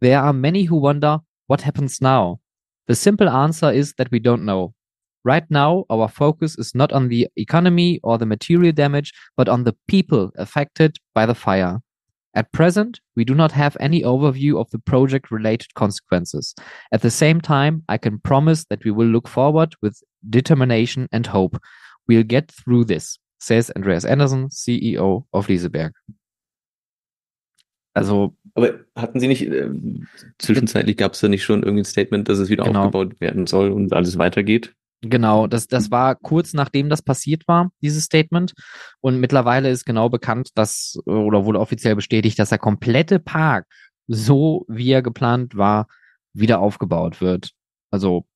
There are many who wonder what happens now. The simple answer is that we don't know. Right now, our focus is not on the economy or the material damage, but on the people affected by the fire. At present, we do not have any overview of the project related consequences. At the same time, I can promise that we will look forward with determination and hope. We'll get through this, says Andreas Anderson, CEO of Lieseberg. Also. Aber hatten Sie nicht, äh, zwischenzeitlich gab es da nicht schon irgendwie ein Statement, dass es wieder genau. aufgebaut werden soll und alles weitergeht? Genau, das, das war kurz nachdem das passiert war, dieses Statement. Und mittlerweile ist genau bekannt, dass, oder wurde offiziell bestätigt, dass der komplette Park, so wie er geplant war, wieder aufgebaut wird. Also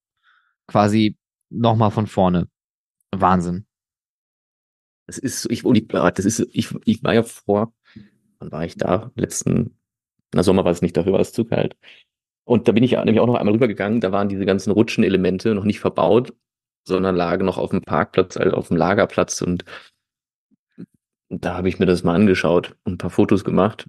quasi nochmal von vorne. Wahnsinn. Das ist ich, das ist, ich, ich war ja vor, wann war ich da? Letzten, na Sommer war es nicht, dafür war es zu kalt. Und da bin ich nämlich auch noch einmal rübergegangen, da waren diese ganzen Rutschenelemente noch nicht verbaut sondern lagen noch auf dem Parkplatz, also auf dem Lagerplatz und da habe ich mir das mal angeschaut und ein paar Fotos gemacht.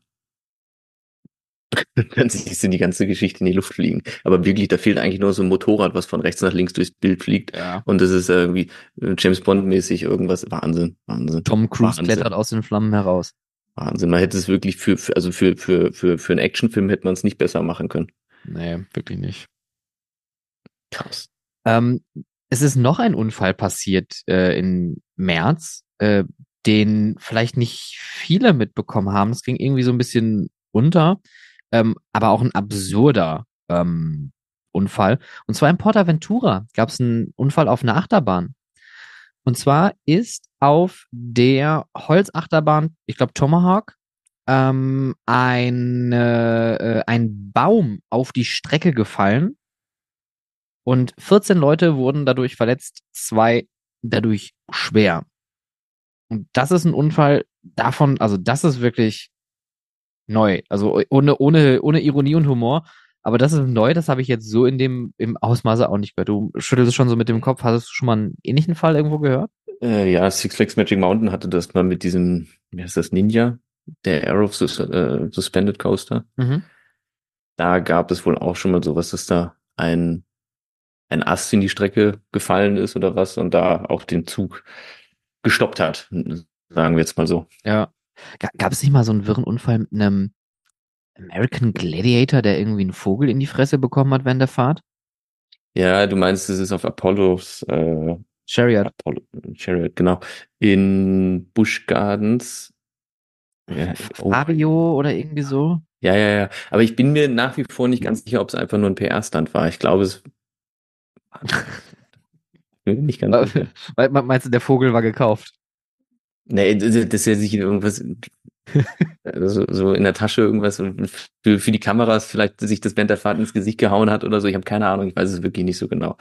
Dann siehst du die ganze Geschichte in die Luft fliegen. Aber wirklich, da fehlt eigentlich nur so ein Motorrad, was von rechts nach links durchs Bild fliegt. Ja. Und das ist irgendwie äh, James Bond-mäßig irgendwas. Wahnsinn, Wahnsinn. Tom Cruise Wahnsinn. klettert aus den Flammen heraus. Wahnsinn. Man hätte es wirklich für, für also für, für, für, für einen Actionfilm hätte man es nicht besser machen können. Nee, wirklich nicht. Krass. Ähm, es ist noch ein Unfall passiert äh, im März, äh, den vielleicht nicht viele mitbekommen haben. Es ging irgendwie so ein bisschen unter, ähm, aber auch ein absurder ähm, Unfall. Und zwar in Portaventura gab es einen Unfall auf einer Achterbahn. Und zwar ist auf der Holzachterbahn, ich glaube Tomahawk, ähm, ein, äh, ein Baum auf die Strecke gefallen und 14 Leute wurden dadurch verletzt, zwei dadurch schwer. Und das ist ein Unfall davon, also das ist wirklich neu. Also ohne, ohne, ohne Ironie und Humor. Aber das ist neu, das habe ich jetzt so in dem, im Ausmaße auch nicht gehört. Du schüttelst schon so mit dem Kopf. Hast du schon mal einen ähnlichen Fall irgendwo gehört? Äh, ja, Six Flags Magic Mountain hatte das mal mit diesem, wie heißt das, Ninja? Der Arrow Sus äh, Suspended Coaster. Mhm. Da gab es wohl auch schon mal sowas, dass da ein ein Ast in die Strecke gefallen ist oder was und da auch den Zug gestoppt hat, sagen wir jetzt mal so. Ja. Gab es nicht mal so einen wirren Unfall mit einem American Gladiator, der irgendwie einen Vogel in die Fresse bekommen hat während der Fahrt? Ja, du meinst, es ist auf Apollos äh, Chariot. Apollo, Chariot, genau. In Busch Gardens. Ja, oh. Fario oder irgendwie so. Ja, ja, ja. Aber ich bin mir nach wie vor nicht ganz sicher, ob es einfach nur ein PR-Stand war. Ich glaube, es nicht ganz. Meinst du, der Vogel war gekauft? Nee, das ist ja sicher irgendwas, also so in der Tasche irgendwas für, für die Kameras vielleicht sich das während der Fahrt ins Gesicht gehauen hat oder so. Ich habe keine Ahnung, ich weiß es wirklich nicht so genau.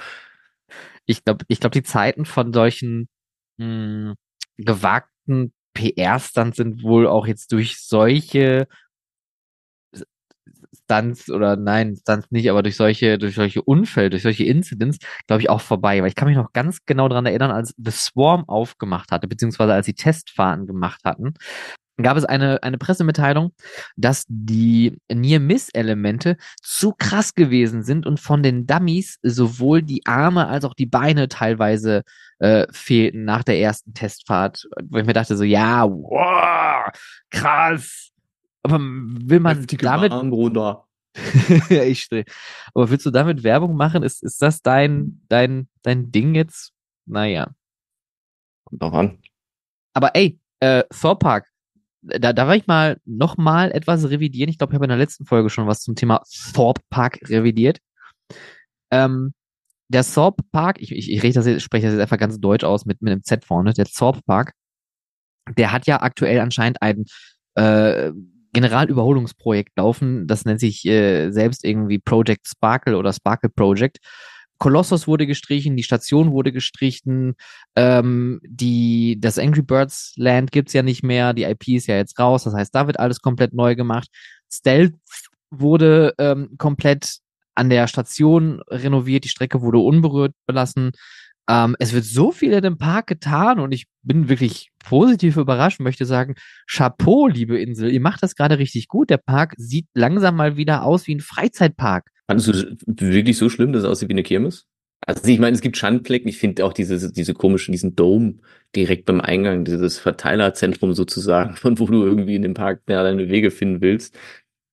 Ich glaube, ich glaube, die Zeiten von solchen mh, hm, gewagten PR-Stunts sind wohl auch jetzt durch solche Stunts oder nein, Stunts nicht, aber durch solche, durch solche Unfälle, durch solche Incidents, glaube ich, auch vorbei. Weil ich kann mich noch ganz genau daran erinnern, als The Swarm aufgemacht hatte, beziehungsweise als sie Testfahrten gemacht hatten, gab es eine, eine Pressemitteilung, dass die Near-Miss-Elemente zu krass gewesen sind und von den Dummies sowohl die Arme als auch die Beine teilweise äh, fehlten nach der ersten Testfahrt. Wo ich mir dachte so, ja, wow, krass. Aber will man Heftige damit... Bahn, ich stehe. Aber willst du damit Werbung machen? Ist, ist das dein, dein, dein Ding jetzt? Naja. Kommt auch an. Aber ey, äh, Thor Park, da darf ich mal noch mal etwas revidieren. Ich glaube, ich habe in der letzten Folge schon was zum Thema Thorpe Park revidiert. Ähm, der Thorpe Park, ich, ich, ich rede das jetzt, spreche das jetzt einfach ganz deutsch aus mit, mit einem Z vorne, der Thorpe Park, der hat ja aktuell anscheinend ein äh, Generalüberholungsprojekt laufen. Das nennt sich äh, selbst irgendwie Project Sparkle oder Sparkle Project. Colossus wurde gestrichen, die Station wurde gestrichen, ähm, die, das Angry Birds Land gibt's ja nicht mehr, die IP ist ja jetzt raus, das heißt, da wird alles komplett neu gemacht. Stealth wurde ähm, komplett an der Station renoviert, die Strecke wurde unberührt belassen. Ähm, es wird so viel in dem Park getan und ich bin wirklich positiv überrascht, möchte sagen, Chapeau, liebe Insel, ihr macht das gerade richtig gut. Der Park sieht langsam mal wieder aus wie ein Freizeitpark. Fandest du wirklich so schlimm, dass es aussieht wie eine Kirmes? Also ich meine, es gibt Schandflecken. Ich finde auch diese, diese komischen, diesen Dome direkt beim Eingang, dieses Verteilerzentrum sozusagen, von wo du irgendwie in dem Park ja, deine Wege finden willst.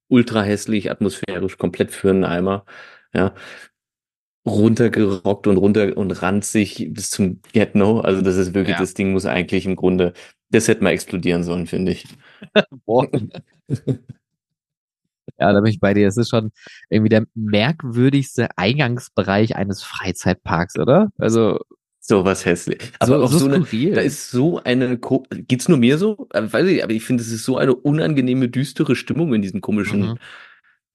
Ultra hässlich, atmosphärisch, komplett für einen Eimer. Ja. Runtergerockt und runter und ranzig bis zum Get-No. Also das ist wirklich, ja. das Ding muss eigentlich im Grunde, das hätte mal explodieren sollen, finde ich. Boah. Ja, da bin ich bei dir. Es ist schon irgendwie der merkwürdigste Eingangsbereich eines Freizeitparks, oder? Also so was hässlich. Aber so, auch so, so eine, da ist so eine, geht's nur mir so? Äh, weiß ich, aber ich finde, es ist so eine unangenehme, düstere Stimmung in diesem komischen mhm.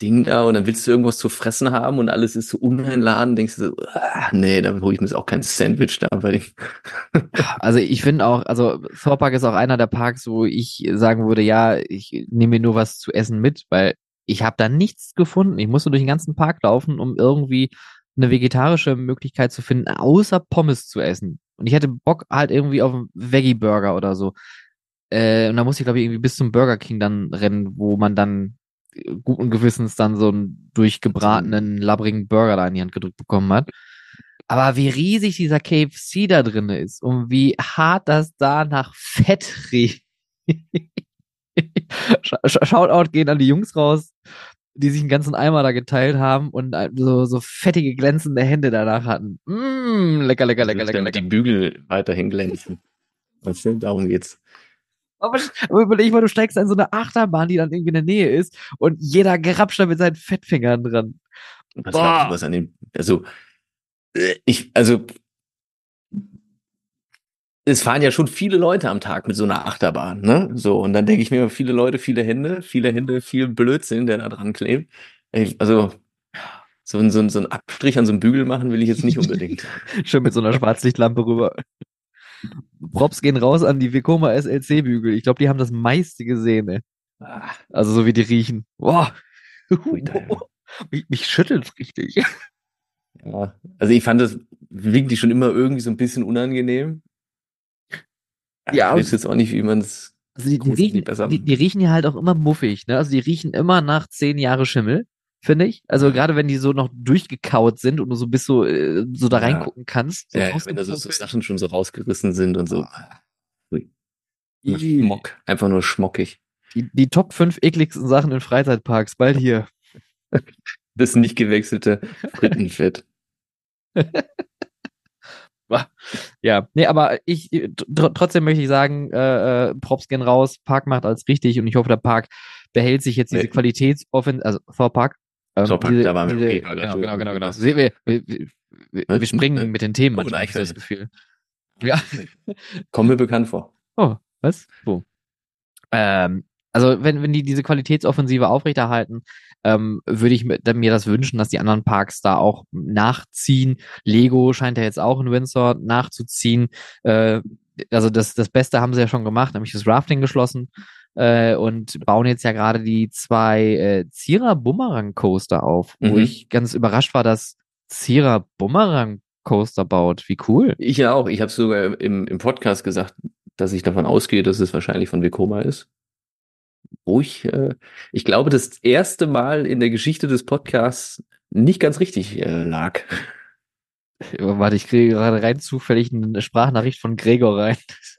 Ding da und dann willst du irgendwas zu fressen haben und alles ist so uneinladen, denkst du so, ah, nee, dann hole ich mir jetzt auch kein Sandwich da. Weil ich also ich finde auch, also Thor Park ist auch einer der Parks, wo ich sagen würde, ja, ich nehme mir nur was zu essen mit, weil ich habe da nichts gefunden. Ich musste durch den ganzen Park laufen, um irgendwie eine vegetarische Möglichkeit zu finden, außer Pommes zu essen. Und ich hatte Bock halt irgendwie auf einen Veggie-Burger oder so. Äh, und da musste ich, glaube ich, irgendwie bis zum Burger King dann rennen, wo man dann guten Gewissens dann so einen durchgebratenen, labbrigen Burger da in die Hand gedrückt bekommen hat. Aber wie riesig dieser KFC da drin ist und wie hart das da nach Fett riecht. Shoutout gehen an die Jungs raus, die sich einen ganzen Eimer da geteilt haben und so, so fettige, glänzende Hände danach hatten. Mm, lecker, lecker, lecker, lecker, lecker. Die Bügel weiterhin glänzen. Was denn? Darum geht's. Aber, aber überleg mal, du steigst in so eine Achterbahn, die dann irgendwie in der Nähe ist und jeder grapscht da mit seinen Fettfingern dran. Was du, was an dem, also, äh, ich, also, es fahren ja schon viele Leute am Tag mit so einer Achterbahn, ne? So, und dann denke ich mir, viele Leute, viele Hände, viele Hände, viel Blödsinn, der da dran klebt. Also, so, ein so, so ein Abstrich an so einem Bügel machen will ich jetzt nicht unbedingt. Schön mit so einer Schwarzlichtlampe rüber. Props gehen raus an die Vekoma SLC-Bügel. Ich glaube, die haben das meiste gesehen, ey. Ah. Also so wie die riechen. Boah. mich, mich schüttelt richtig. Ja, also ich fand das wirklich schon immer irgendwie so ein bisschen unangenehm. Ja, ich weiß jetzt auch nicht, wie man es. Also die, die, riechen, die, die, riechen ja halt auch immer muffig, ne? Also die riechen immer nach zehn Jahre Schimmel, finde ich. Also gerade wenn die so noch durchgekaut sind und du so bis so, äh, so da reingucken kannst. So ja, wenn da so, so, Sachen schon so rausgerissen sind und so. Schmock. Einfach nur schmockig. Die, die Top 5 ekligsten Sachen in Freizeitparks, bald hier. das nicht gewechselte Frittenfett. Ja, nee, aber ich tr trotzdem möchte ich sagen, äh, äh, Props gehen raus, Park macht alles richtig und ich hoffe, der Park behält sich jetzt diese nee. Qualitätsoffen, also Thor Park. Ähm, Park, diese, da waren wir diese, okay, genau, genau, genau, genau. Wir, wir, wir, wir springen mit den Themen manchmal, oh, das Gefühl. Ja. Kommen mir bekannt vor. Oh, Was? Wo? Ähm, also wenn, wenn die diese Qualitätsoffensive aufrechterhalten, ähm, würde ich mir, mir das wünschen, dass die anderen Parks da auch nachziehen. Lego scheint ja jetzt auch in Windsor nachzuziehen. Äh, also das, das Beste haben sie ja schon gemacht, nämlich das Rafting geschlossen äh, und bauen jetzt ja gerade die zwei äh, Zierer Bumerang Coaster auf, mhm. wo ich ganz überrascht war, dass Zierer Bumerang Coaster baut. Wie cool. Ich ja auch. Ich habe sogar im, im Podcast gesagt, dass ich davon ausgehe, dass es wahrscheinlich von Vekoma ist. Wo ich, äh, ich glaube, das erste Mal in der Geschichte des Podcasts nicht ganz richtig äh, lag. Warte, ich kriege gerade rein zufällig eine Sprachnachricht von Gregor rein.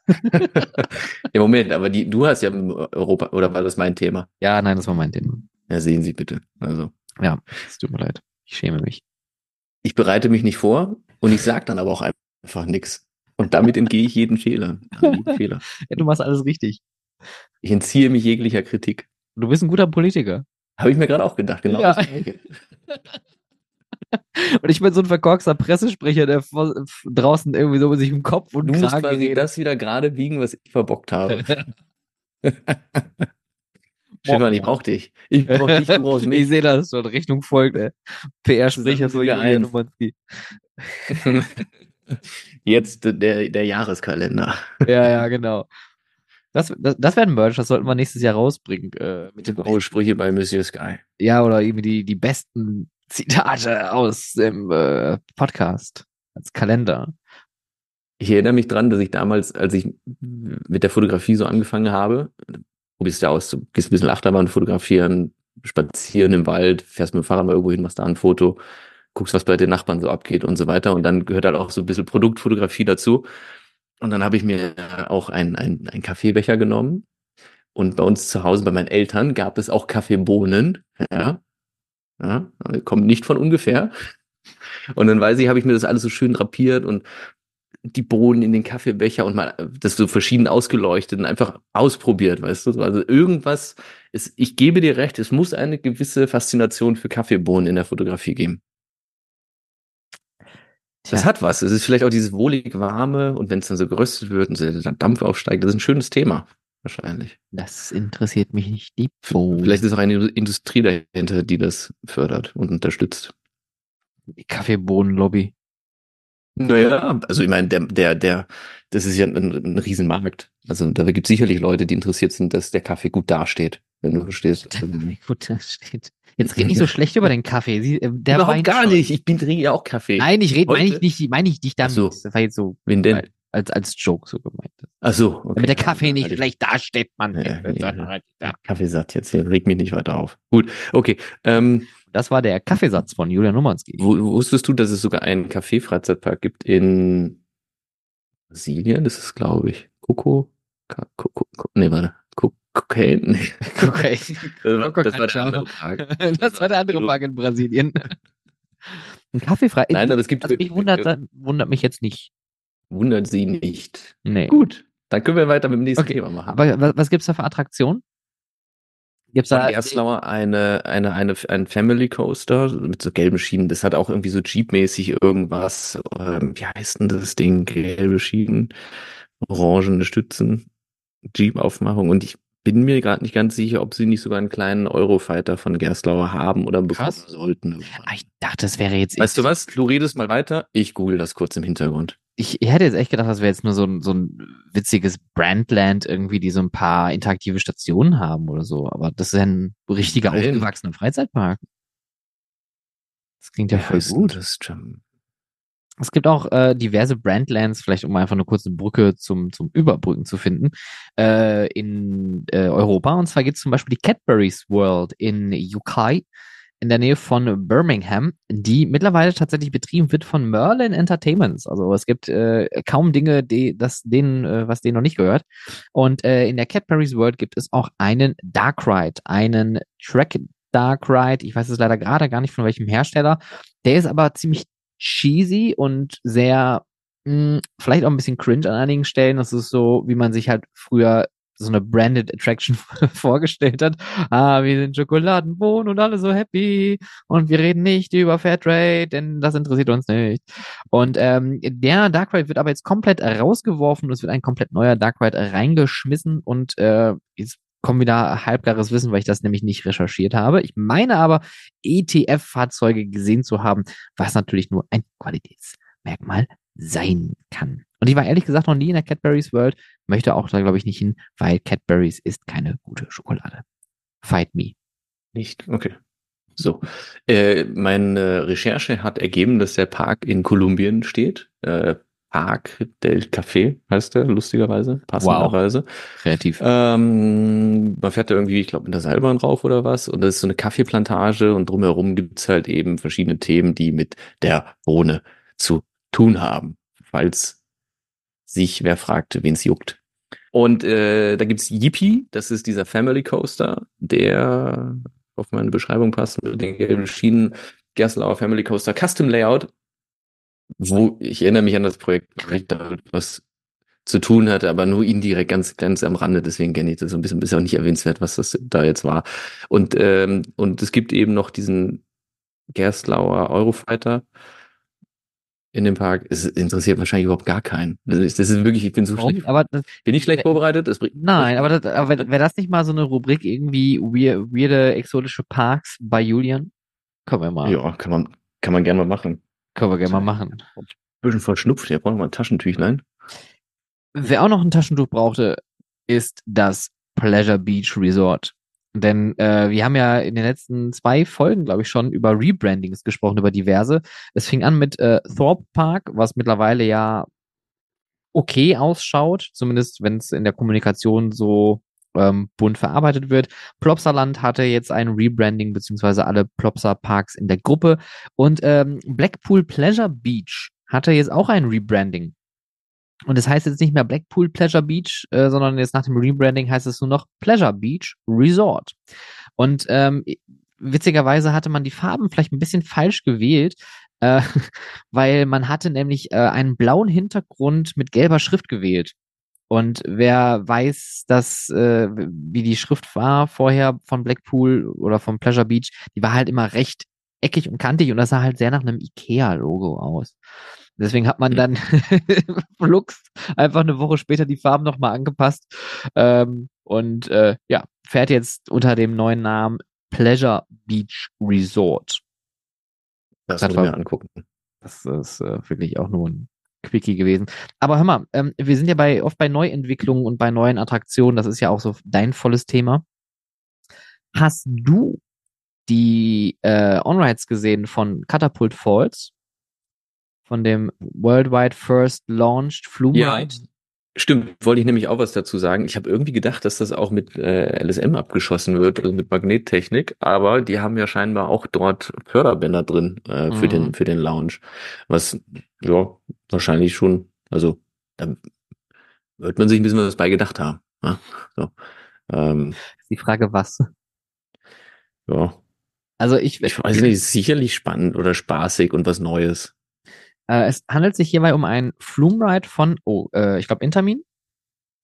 Im Moment, aber die, du hast ja Europa, oder war das mein Thema? Ja, nein, das war mein Thema. Ja, sehen Sie bitte. Also. Ja, es tut mir leid. Ich schäme mich. Ich bereite mich nicht vor und ich sage dann aber auch einfach nichts. Und damit entgehe ich jeden Fehler. Jeden Fehler. ja, du machst alles richtig. Ich entziehe mich jeglicher Kritik. Du bist ein guter Politiker. Habe ich mir gerade auch gedacht, genau. Ja. Und ich bin so ein verkorkster Pressesprecher, der draußen irgendwie so sich im Kopf und du musst quasi das wieder gerade biegen, was ich verbockt habe. Stefan, ich brauch dich. Ich brauch dich, du brauchst mich. Ich sehe das schon. Rechnung folgt, ey. PR-Sprecher so Julian. Jetzt der, der Jahreskalender. Ja, ja, genau. Das, das, das wäre ein Merch, das sollten wir nächstes Jahr rausbringen. Äh, mit den Sprüche bei Monsieur Sky. Ja, oder irgendwie die, die besten Zitate aus dem äh, Podcast als Kalender. Ich erinnere mich dran, dass ich damals, als ich mit der Fotografie so angefangen habe, probierst du aus, du gehst ein bisschen Achterbahn fotografieren, spazieren im Wald, fährst mit dem Fahrrad mal irgendwo hin, machst da ein Foto, guckst, was bei den Nachbarn so abgeht und so weiter. Und dann gehört halt auch so ein bisschen Produktfotografie dazu. Und dann habe ich mir auch einen, einen, einen Kaffeebecher genommen. Und bei uns zu Hause, bei meinen Eltern, gab es auch Kaffeebohnen. Ja, ja, kommt nicht von ungefähr. Und dann weiß ich, habe ich mir das alles so schön drapiert und die Bohnen in den Kaffeebecher und mal das so verschieden ausgeleuchtet und einfach ausprobiert, weißt du? Also irgendwas ist, ich gebe dir recht, es muss eine gewisse Faszination für Kaffeebohnen in der Fotografie geben. Das hat was. Es ist vielleicht auch dieses wohlig warme und wenn es dann so geröstet wird und der Dampf aufsteigt, das ist ein schönes Thema. Wahrscheinlich. Das interessiert mich nicht die Bohnen. Vielleicht ist auch eine Industrie dahinter, die das fördert und unterstützt. Die Kaffeebohnenlobby. Naja, also ich meine, der, der, der, das ist ja ein, ein Riesenmarkt. Also da gibt es sicherlich Leute, die interessiert sind, dass der Kaffee gut dasteht, wenn du verstehst. gut dasteht. Jetzt red nicht so schlecht über den Kaffee. Sie, äh, der Überhaupt gar nicht. Ich bin trinke ja auch Kaffee. Nein, ich rede, meine ich nicht, meine ich nicht damit. So. Das war jetzt so. Wen denn? Als, als Joke so gemeint. Ach so. Okay. Damit der Kaffee nicht schlecht dasteht, man. Ja, ja, ja. Kaffeesatz jetzt hier, reg mich nicht weiter auf. Gut, okay. Ähm, das war der Kaffeesatz von Julian Numanski. Wusstest du, dass es sogar einen Kaffee-Freizeitpark gibt in Brasilien? Das ist, glaube ich, Coco. Coco, nee, warte. Cocaine? Nee. Cocaine. Das war, das war der andere Park. Das war der andere Park in Brasilien. Ein Kaffeefrei. Nein, aber es gibt. Also mich wundert, wundert mich jetzt nicht. Wundert sie nicht. Nee. Gut. Dann können wir weiter mit dem nächsten okay. Thema machen. Aber was, gibt's da für Attraktionen? Gibt's da Erstlauer eine, eine, eine, ein Family Coaster mit so gelben Schienen. Das hat auch irgendwie so Jeep-mäßig irgendwas. Ähm, wie heißt denn das Ding? Gelbe Schienen, orangene Stützen, Jeep-Aufmachung. Und ich bin mir gerade nicht ganz sicher, ob sie nicht sogar einen kleinen Eurofighter von Gerstlauer haben oder bekommen Krass. sollten. Ah, ich dachte, das wäre jetzt. Weißt du was? Du redest mal weiter. Ich google das kurz im Hintergrund ich, ich hätte jetzt echt gedacht, das wäre jetzt nur so ein, so ein witziges Brandland irgendwie, die so ein paar interaktive Stationen haben oder so. Aber das ist ja ein richtiger Nein. aufgewachsener Freizeitpark. Das klingt ja, ja voll gut. Das es gibt auch äh, diverse Brandlands, vielleicht um einfach eine kurze Brücke zum, zum Überbrücken zu finden, äh, in äh, Europa. Und zwar gibt es zum Beispiel die Cadbury's World in UK in der Nähe von Birmingham, die mittlerweile tatsächlich betrieben wird von Merlin Entertainments. Also es gibt äh, kaum Dinge, die das denen, äh, was denen noch nicht gehört. Und äh, in der Cadbury's World gibt es auch einen Dark Ride, einen Track Dark Ride. Ich weiß es leider gerade gar nicht von welchem Hersteller. Der ist aber ziemlich cheesy und sehr hm, vielleicht auch ein bisschen cringe an einigen Stellen. Das ist so, wie man sich halt früher so eine Branded Attraction vorgestellt hat. Ah, wir sind Schokoladenbohnen und alle so happy und wir reden nicht über Fairtrade, denn das interessiert uns nicht. Und ähm, der Dark Ride wird aber jetzt komplett rausgeworfen und es wird ein komplett neuer Dark Ride reingeschmissen und äh, jetzt kommt wieder halbgares Wissen, weil ich das nämlich nicht recherchiert habe. Ich meine aber, ETF-Fahrzeuge gesehen zu haben, was natürlich nur ein Qualitätsmerkmal sein kann. Und ich war ehrlich gesagt noch nie in der Cadbury's World, möchte auch da glaube ich nicht hin, weil Cadbury's ist keine gute Schokolade. Fight me. Nicht? Okay. So. Äh, meine Recherche hat ergeben, dass der Park in Kolumbien steht. Äh, Park del Café heißt der, lustigerweise, passenderweise. Wow. Kreativ. Ähm, man fährt da irgendwie, ich glaube, in der Seilbahn rauf oder was. Und das ist so eine Kaffeeplantage und drumherum gibt's halt eben verschiedene Themen, die mit der Bohne zu tun haben. Falls sich wer fragt, wen's juckt. Und äh, da gibt's Yippie, das ist dieser Family Coaster, der auf meine Beschreibung passt mit den gelben Schienen. Gerslauer Family Coaster Custom Layout, wo ich erinnere mich an das Projekt, was zu tun hatte, aber nur indirekt ganz ganz am Rande, deswegen kenne ich das so ein bisschen, ist auch nicht erwähnenswert, was das da jetzt war. Und ähm, und es gibt eben noch diesen Gerstlauer Eurofighter, in dem Park. Es interessiert wahrscheinlich überhaupt gar keinen. Das ist, das ist wirklich, ich bin so Warum? schlecht. Aber das, Bin ich schlecht vorbereitet? Das bringt, nein, aber, das, aber wäre das nicht mal so eine Rubrik irgendwie weir, weirde exotische Parks bei Julian? Können wir mal. Ja, kann man, kann man gerne mal machen. Können wir gerne mal machen. Bisschen verschnupft, der braucht noch mal ein Taschentüchlein. Wer auch noch ein Taschentuch brauchte, ist das Pleasure Beach Resort. Denn äh, wir haben ja in den letzten zwei Folgen, glaube ich, schon über Rebrandings gesprochen, über diverse. Es fing an mit äh, Thorpe Park, was mittlerweile ja okay ausschaut, zumindest wenn es in der Kommunikation so ähm, bunt verarbeitet wird. Plopsaland hatte jetzt ein Rebranding, beziehungsweise alle Plopsa Parks in der Gruppe. Und ähm, Blackpool Pleasure Beach hatte jetzt auch ein Rebranding. Und es das heißt jetzt nicht mehr Blackpool Pleasure Beach, äh, sondern jetzt nach dem Rebranding heißt es nur noch Pleasure Beach Resort. Und ähm, witzigerweise hatte man die Farben vielleicht ein bisschen falsch gewählt, äh, weil man hatte nämlich äh, einen blauen Hintergrund mit gelber Schrift gewählt. Und wer weiß, dass äh, wie die Schrift war vorher von Blackpool oder vom Pleasure Beach, die war halt immer recht eckig und kantig und das sah halt sehr nach einem Ikea-Logo aus. Deswegen hat man dann Flux einfach eine Woche später die Farben nochmal angepasst ähm, und äh, ja, fährt jetzt unter dem neuen Namen Pleasure Beach Resort. Das, Das muss war- ich mir angucken. Das ist äh, wirklich auch nur ein Quickie gewesen. Aber hör mal, ähm, wir sind ja bei oft bei Neuentwicklungen und bei neuen Attraktionen. Das ist ja auch so dein volles Thema. Hast du die äh, On-Rides gesehen von Catapult Falls? Von dem Worldwide First Launched Flume Ja, stimmt. Wollte ich nämlich auch was dazu sagen. Ich habe irgendwie gedacht, dass das auch mit äh, LSM abgeschossen wird, also mit Magnettechnik, aber die haben ja scheinbar auch dort Förderbänder drin äh, für Mhm. den für den Lounge, was ja wahrscheinlich schon, also da wird man sich ein bisschen was bei gedacht haben. Ja, so. ähm, die Frage, was? ja, Also ich, ich weiß nicht, sicherlich spannend oder spaßig und was Neues. Äh, es handelt sich hierbei um ein Flume Ride von, oh, äh, ich glaube Intermin.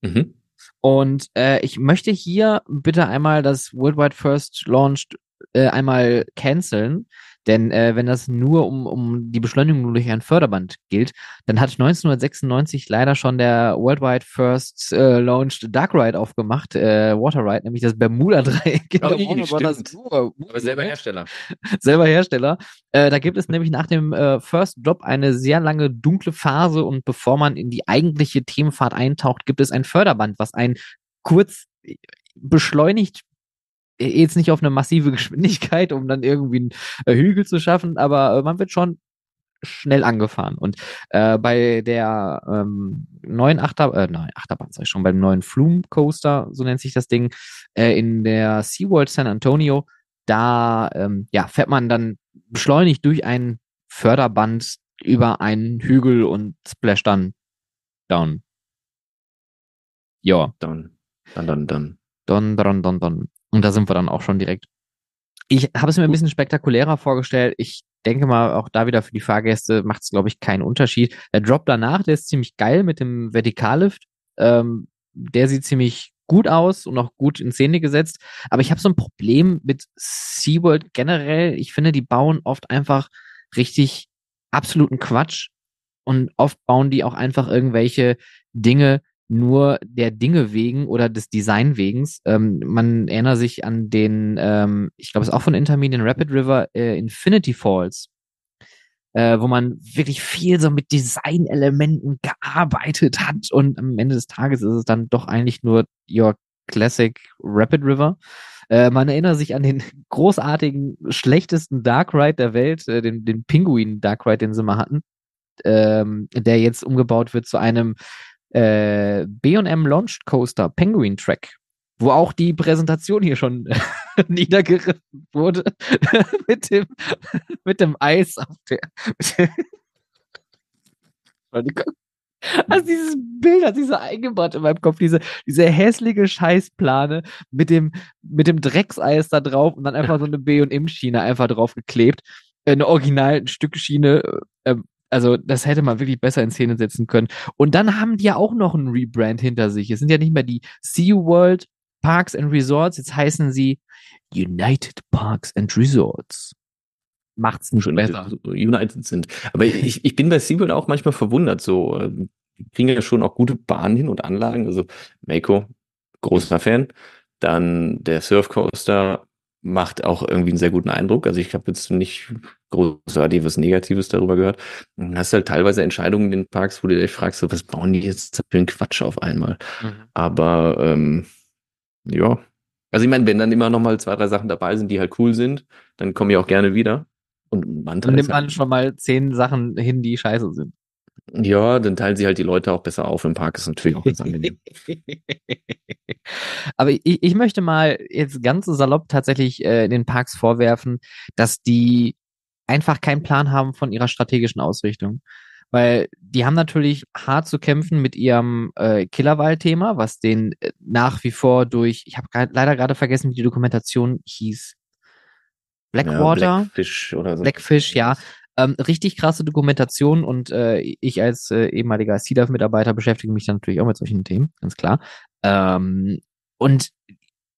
Mhm. Und äh, ich möchte hier bitte einmal das Worldwide First Launched äh, einmal canceln, denn äh, wenn das nur um, um die Beschleunigung durch ein Förderband gilt, dann hat 1996 leider schon der Worldwide First äh, Launched Dark Ride aufgemacht, äh, Water Ride, nämlich das Bermuda-Dreieck. Oh. Aber selber Hersteller. selber Hersteller. Äh, da gibt es nämlich nach dem äh, First Drop eine sehr lange dunkle Phase und bevor man in die eigentliche Themenfahrt eintaucht, gibt es ein Förderband, was einen kurz äh, beschleunigt, jetzt nicht auf eine massive Geschwindigkeit, um dann irgendwie einen äh, Hügel zu schaffen, aber äh, man wird schon schnell angefahren. Und äh, bei der ähm, neuen Achterbahn, äh, nein, Achterbahn sag ich schon, beim neuen Flume Coaster, so nennt sich das Ding, äh, in der SeaWorld San Antonio, da ähm, ja, fährt man dann beschleunigt durch ein Förderband über einen Hügel und splasht dann down. Ja, Dann, dann, dann, dann. don, don, don, don. Und da sind wir dann auch schon direkt. Ich habe es mir ein bisschen spektakulärer vorgestellt. Ich denke mal, auch da wieder für die Fahrgäste macht es, glaube ich, keinen Unterschied. Der Drop danach, der ist ziemlich geil mit dem Vertikallift. Ähm, der sieht ziemlich gut aus und auch gut in Szene gesetzt. Aber ich habe so ein Problem mit SeaWorld generell. Ich finde, die bauen oft einfach richtig absoluten Quatsch und oft bauen die auch einfach irgendwelche Dinge nur der Dinge wegen oder des Design wegens. Ähm, man erinnert sich an den, ähm, ich glaube, es ist auch von Intermediate Rapid River, äh, Infinity Falls, äh, wo man wirklich viel so mit Designelementen gearbeitet hat und am Ende des Tages ist es dann doch eigentlich nur your Classic Rapid River. Äh, man erinnert sich an den großartigen, schlechtesten Dark Ride der Welt, äh, den, den Pinguin Dark Ride, den sie mal hatten, ähm, der jetzt umgebaut wird zu einem äh, B&M Launch Coaster Penguin Track, wo auch die Präsentation hier schon niedergerissen wurde mit dem mit dem Eis auf der also dieses Bild hat so eingebaut in meinem Kopf, diese, diese hässliche Scheißplane mit dem, mit dem Dreckseis da drauf und dann einfach so eine B&M-Schiene einfach drauf geklebt. Eine original Stückschiene, äh, also das hätte man wirklich besser in Szene setzen können. Und dann haben die ja auch noch einen Rebrand hinter sich. Es sind ja nicht mehr die SeaWorld Parks and Resorts, jetzt heißen sie United Parks and Resorts. Macht's nicht Schon besser. United sind. Aber ich, ich bin bei SeaWorld auch manchmal verwundert. So, äh, die kriegen ja schon auch gute Bahnen hin und Anlagen. Also Mako, großer Fan. Dann der Surfcoaster macht auch irgendwie einen sehr guten Eindruck. Also ich habe jetzt nicht großartig was Negatives darüber gehört. Und hast halt teilweise Entscheidungen in den Parks, wo du dich fragst, so, was bauen die jetzt für einen Quatsch auf einmal? Mhm. Aber ähm, ja. Also ich meine, wenn dann immer noch mal zwei, drei Sachen dabei sind, die halt cool sind, dann komme ich auch gerne wieder. Und Dann ist nimmt man halt, schon mal zehn Sachen hin, die scheiße sind. Ja, dann teilen sie halt die Leute auch besser auf im Park. Ist natürlich auch ganz angenehm. Aber ich, ich möchte mal jetzt ganz salopp tatsächlich äh, den Parks vorwerfen, dass die einfach keinen Plan haben von ihrer strategischen Ausrichtung. Weil die haben natürlich hart zu kämpfen mit ihrem äh, Killerwald-Thema, was den äh, nach wie vor durch, ich habe leider gerade vergessen, wie die Dokumentation hieß. Blackwater? Ja, Blackfish oder so. Blackfish, ja. Ähm, richtig krasse Dokumentation und äh, ich als äh, ehemaliger CDAF-Mitarbeiter beschäftige mich dann natürlich auch mit solchen Themen, ganz klar. Ähm, und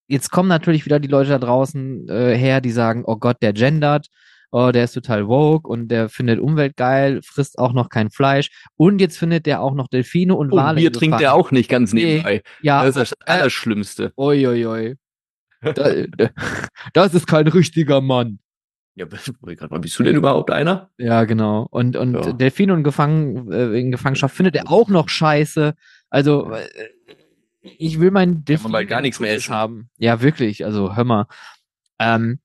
jetzt kommen natürlich wieder die Leute da draußen äh, her, die sagen, oh Gott, der gendert, oh, der ist total woke und der findet Umwelt geil, frisst auch noch kein Fleisch und jetzt findet der auch noch Delfine und Und Wale. Bier im trinkt er auch nicht ganz Nee. nebenbei. Ja, Das ist das äh, Allerschlimmste. oi, oi, oi. Da, das ist kein richtiger Mann. Ja, bist du denn überhaupt einer? Ja, genau. Und, und Ja. Delfine und Gefangen, äh, in Gefangenschaft findet er auch noch scheiße. Also, äh, ich will meinen Kann man bald gar nichts mehr essen. haben. Ja, wirklich. Also, hör mal. Ähm,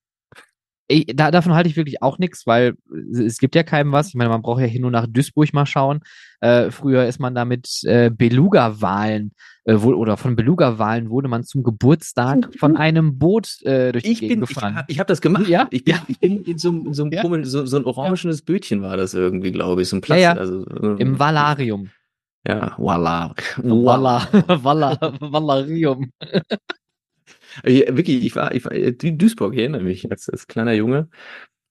ich, da, davon halte ich wirklich auch nichts, weil es gibt ja keinem was. Ich meine, man braucht ja hier nur nach Duisburg mal schauen. Äh, früher ist man da mit äh, Beluga-Walen äh, wohl, oder von Beluga-Walen wurde man zum Geburtstag von einem Boot äh, durch die Ich Gegend bin, ich, gefahren. hab- ich habe das gemacht. Ja? Ich bin, ich bin in so, in so einem Ja. Pummel, so, so ein orangenes Bötchen war das irgendwie, glaube ich, so ein Ja, Platz. ja. Also, äh, Im Valarium. Ja, voila. Walla, Walla, Wallarium. Ja, wirklich, ich war, ich war, äh, Du- Duisburg, ich erinnere mich, als, als kleiner Junge.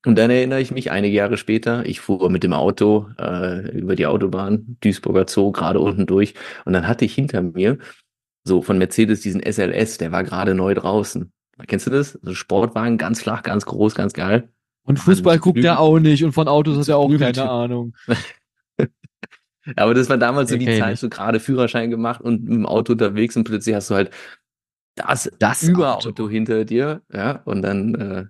Und dann erinnere ich mich, einige Jahre später, ich fuhr mit dem Auto äh, über die Autobahn, Duisburger Zoo, gerade unten durch. Und dann hatte ich hinter mir so von Mercedes diesen SLS, der war gerade neu draußen. Kennst du das? So ein Sportwagen, ganz flach, ganz groß, ganz geil. Und Fußball Mit guckt er auch nicht und von Autos hat er auch keine Ahnung. Aber das war damals so die Okay, Zeit, so gerade Führerschein gemacht und mit dem Auto unterwegs und plötzlich hast du halt das, Das Überauto Auto. hinter dir, ja, und dann, äh,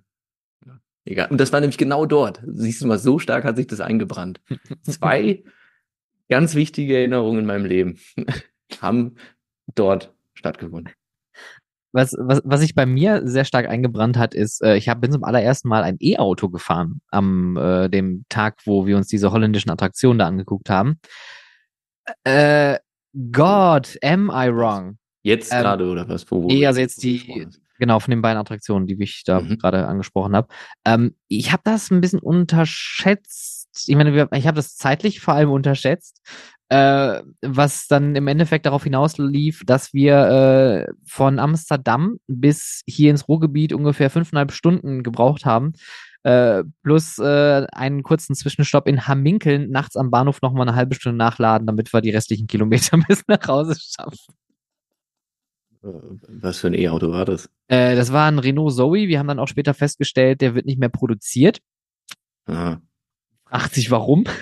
egal. Und das war nämlich genau dort. Siehst du mal, so stark hat sich das eingebrannt. Zwei ganz wichtige Erinnerungen in meinem Leben haben dort stattgefunden. Was, was, was sich bei mir sehr stark eingebrannt hat, ist, äh, ich hab, bin zum allerersten Mal ein E-Auto gefahren am äh, dem Tag, wo wir uns diese holländischen Attraktionen da angeguckt haben. Äh, God, am I wrong? Jetzt Ähm, gerade, oder was? Wo, wo nee, also jetzt die-. Genau, von den beiden Attraktionen, die ich da Mhm. gerade angesprochen habe. Ähm, ich habe das ein bisschen unterschätzt. Ich meine, ich habe das zeitlich vor allem unterschätzt, äh, was dann im Endeffekt darauf hinauslief, dass wir äh, von Amsterdam bis hier ins Ruhrgebiet ungefähr fünfeinhalb Stunden gebraucht haben. Äh, plus äh, einen kurzen Zwischenstopp in Hamminkeln, nachts am Bahnhof nochmal eine halbe Stunde nachladen, damit wir die restlichen Kilometer bis nach Hause schaffen. Was für ein E-Auto war das? Äh, das war ein Renault Zoe. Wir haben dann auch später festgestellt, der wird nicht mehr produziert. Aha. Fragt sich warum.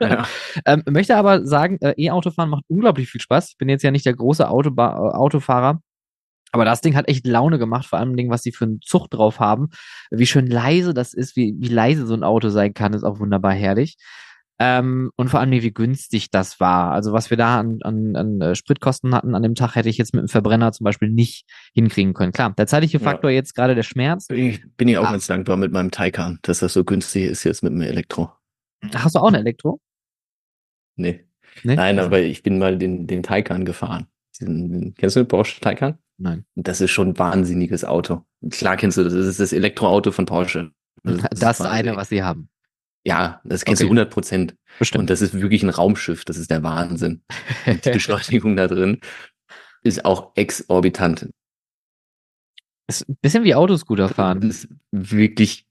Ja. ähm, möchte aber sagen, äh, E-Autofahren macht unglaublich viel Spaß. Ich bin jetzt ja nicht der große Autoba äh, Autofahrer. Aber das Ding hat echt Laune gemacht, vor allem Ding, was sie für einen Zug drauf haben. Wie schön leise das ist, wie, wie leise so ein Auto sein kann, ist auch wunderbar herrlich. Ähm, und vor allem, wie günstig das war. Also was wir da an, an, an äh, Spritkosten hatten an dem Tag, hätte ich jetzt mit dem Verbrenner zum Beispiel nicht hinkriegen können. Klar, der zeitliche Ja. Faktor jetzt gerade der Schmerz. Ich bin ich auch Ah. ganz dankbar mit meinem Taycan, dass das so günstig ist jetzt mit dem Elektro. Hast du auch ein Elektro? Nee. Nee? Nein, aber ich bin mal den, den Taycan gefahren. Den, kennst du den Porsche Taycan? Nein. Das ist schon ein wahnsinniges Auto. Klar kennst du das. Das ist das Elektroauto von Porsche. Das, das eine, was sie haben. Ja, das kennst Okay. du 100 Prozent. Bestimmt. Und das ist wirklich ein Raumschiff. Das ist der Wahnsinn. Die Beschleunigung da drin ist auch exorbitant. ist ein bisschen wie Autoscooter fahren. Das ist wirklich.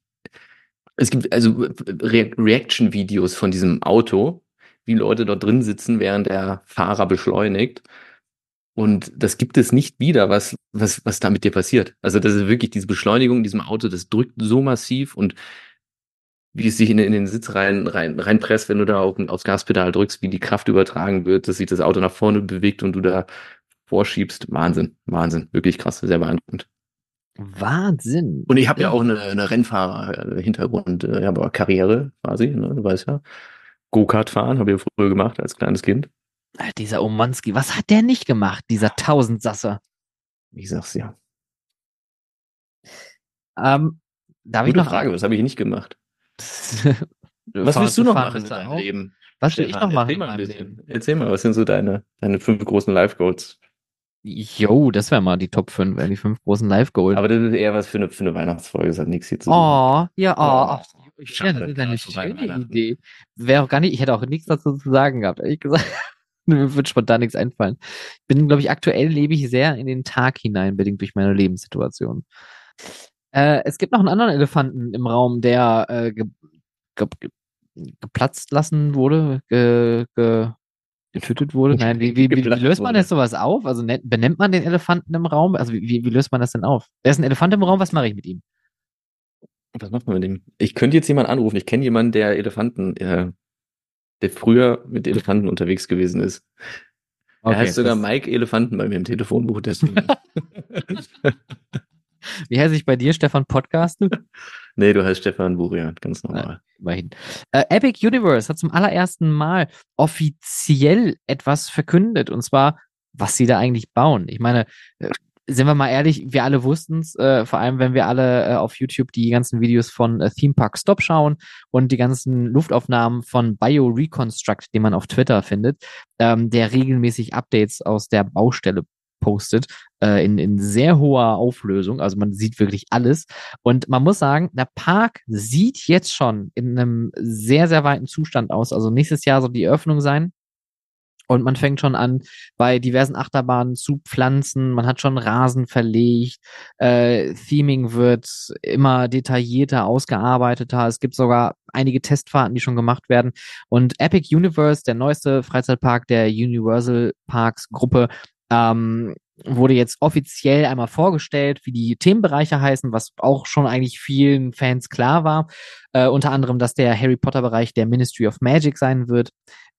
Es gibt also Re Reaction-Videos von diesem Auto, wie Leute dort drin sitzen, während der Fahrer beschleunigt. Und das gibt es nicht wieder, was, was, was da mit dir passiert. Also das ist wirklich diese Beschleunigung in diesem Auto, das drückt so massiv und wie es sich in, in den Sitz rein, rein, reinpresst, wenn du da auf, aufs Gaspedal drückst, wie die Kraft übertragen wird, dass sich das Auto nach vorne bewegt und du da vorschiebst. Wahnsinn, Wahnsinn, wirklich krass, sehr beeindruckend. Wahnsinn. Und ich habe ja auch eine, eine Rennfahrer-Hintergrund, äh, aber Karriere quasi, ne, du weißt ja. Go-Kart fahren habe ich ja früher gemacht als kleines Kind. Dieser Omanski, was hat der nicht gemacht, dieser Tausendsasser? Ich sag's ja. Ähm, darf ich Gute noch Frage, was habe ich nicht gemacht? was willst du noch machen in deinem Leben? Was will ich noch machen? Erzähl in meinem. Leben? erzähl mal, was sind so deine, deine fünf großen Life-Goals? Jo, das wäre mal die Top 5, wären die fünf großen Live-Goals. Aber das ist eher was für eine, für eine Weihnachtsfolge, das hat nichts hier zu tun. Oh, ja, oh. Oh, ich ja, das ist eine schöne. Idee. Wäre auch gar nicht, ich hätte auch nichts dazu zu sagen gehabt, ehrlich gesagt. Mir wird spontan nichts einfallen. Ich bin, glaube ich, aktuell lebe ich sehr in den Tag hinein, bedingt durch meine Lebenssituation. Äh, es gibt noch einen anderen Elefanten im Raum, der äh, ge ge ge geplatzt lassen wurde, ge ge getötet wurde. Nein, wie, wie, wie, wie löst man jetzt sowas auf? Also nennt, benennt man den Elefanten im Raum? Also wie, wie, löst man das denn auf? Da ist ein Elefant im Raum, was mache ich mit ihm? Was macht man mit dem? Ich könnte jetzt jemanden anrufen. Ich kenne jemanden, der Elefanten, äh, der früher mit Elefanten unterwegs gewesen ist. er heißt sogar Mike Elefanten bei mir im Telefonbuch. Deswegen. Wie heißt ich bei dir, Stefan Podcast? nee, du heißt Stefan Burian, ganz normal. Immerhin. Äh, Epic Universe hat zum allerersten Mal offiziell etwas verkündet, und zwar, was sie da eigentlich bauen. Ich meine, äh, sind wir mal ehrlich, wir alle wussten es, äh, vor allem wenn wir alle äh, auf YouTube die ganzen Videos von äh, Theme Park Stop schauen und die ganzen Luftaufnahmen von Bio Reconstruct, die man auf Twitter findet, ähm, der regelmäßig Updates aus der Baustelle postet, äh, in, in sehr hoher Auflösung. Also man sieht wirklich alles. Und man muss sagen, der Park sieht jetzt schon in einem sehr, sehr weiten Zustand aus. Also nächstes Jahr soll die Eröffnung sein. Und man fängt schon an, bei diversen Achterbahnen zu pflanzen. Man hat schon Rasen verlegt. Äh, Theming wird immer detaillierter, ausgearbeiteter. Es gibt sogar einige Testfahrten, die schon gemacht werden. Und Epic Universe, der neueste Freizeitpark der Universal Parks Gruppe, ähm, wurde jetzt offiziell einmal vorgestellt, wie die Themenbereiche heißen, was auch schon eigentlich vielen Fans klar war. Äh, unter anderem, dass der Harry Potter Bereich der Ministry of Magic sein wird,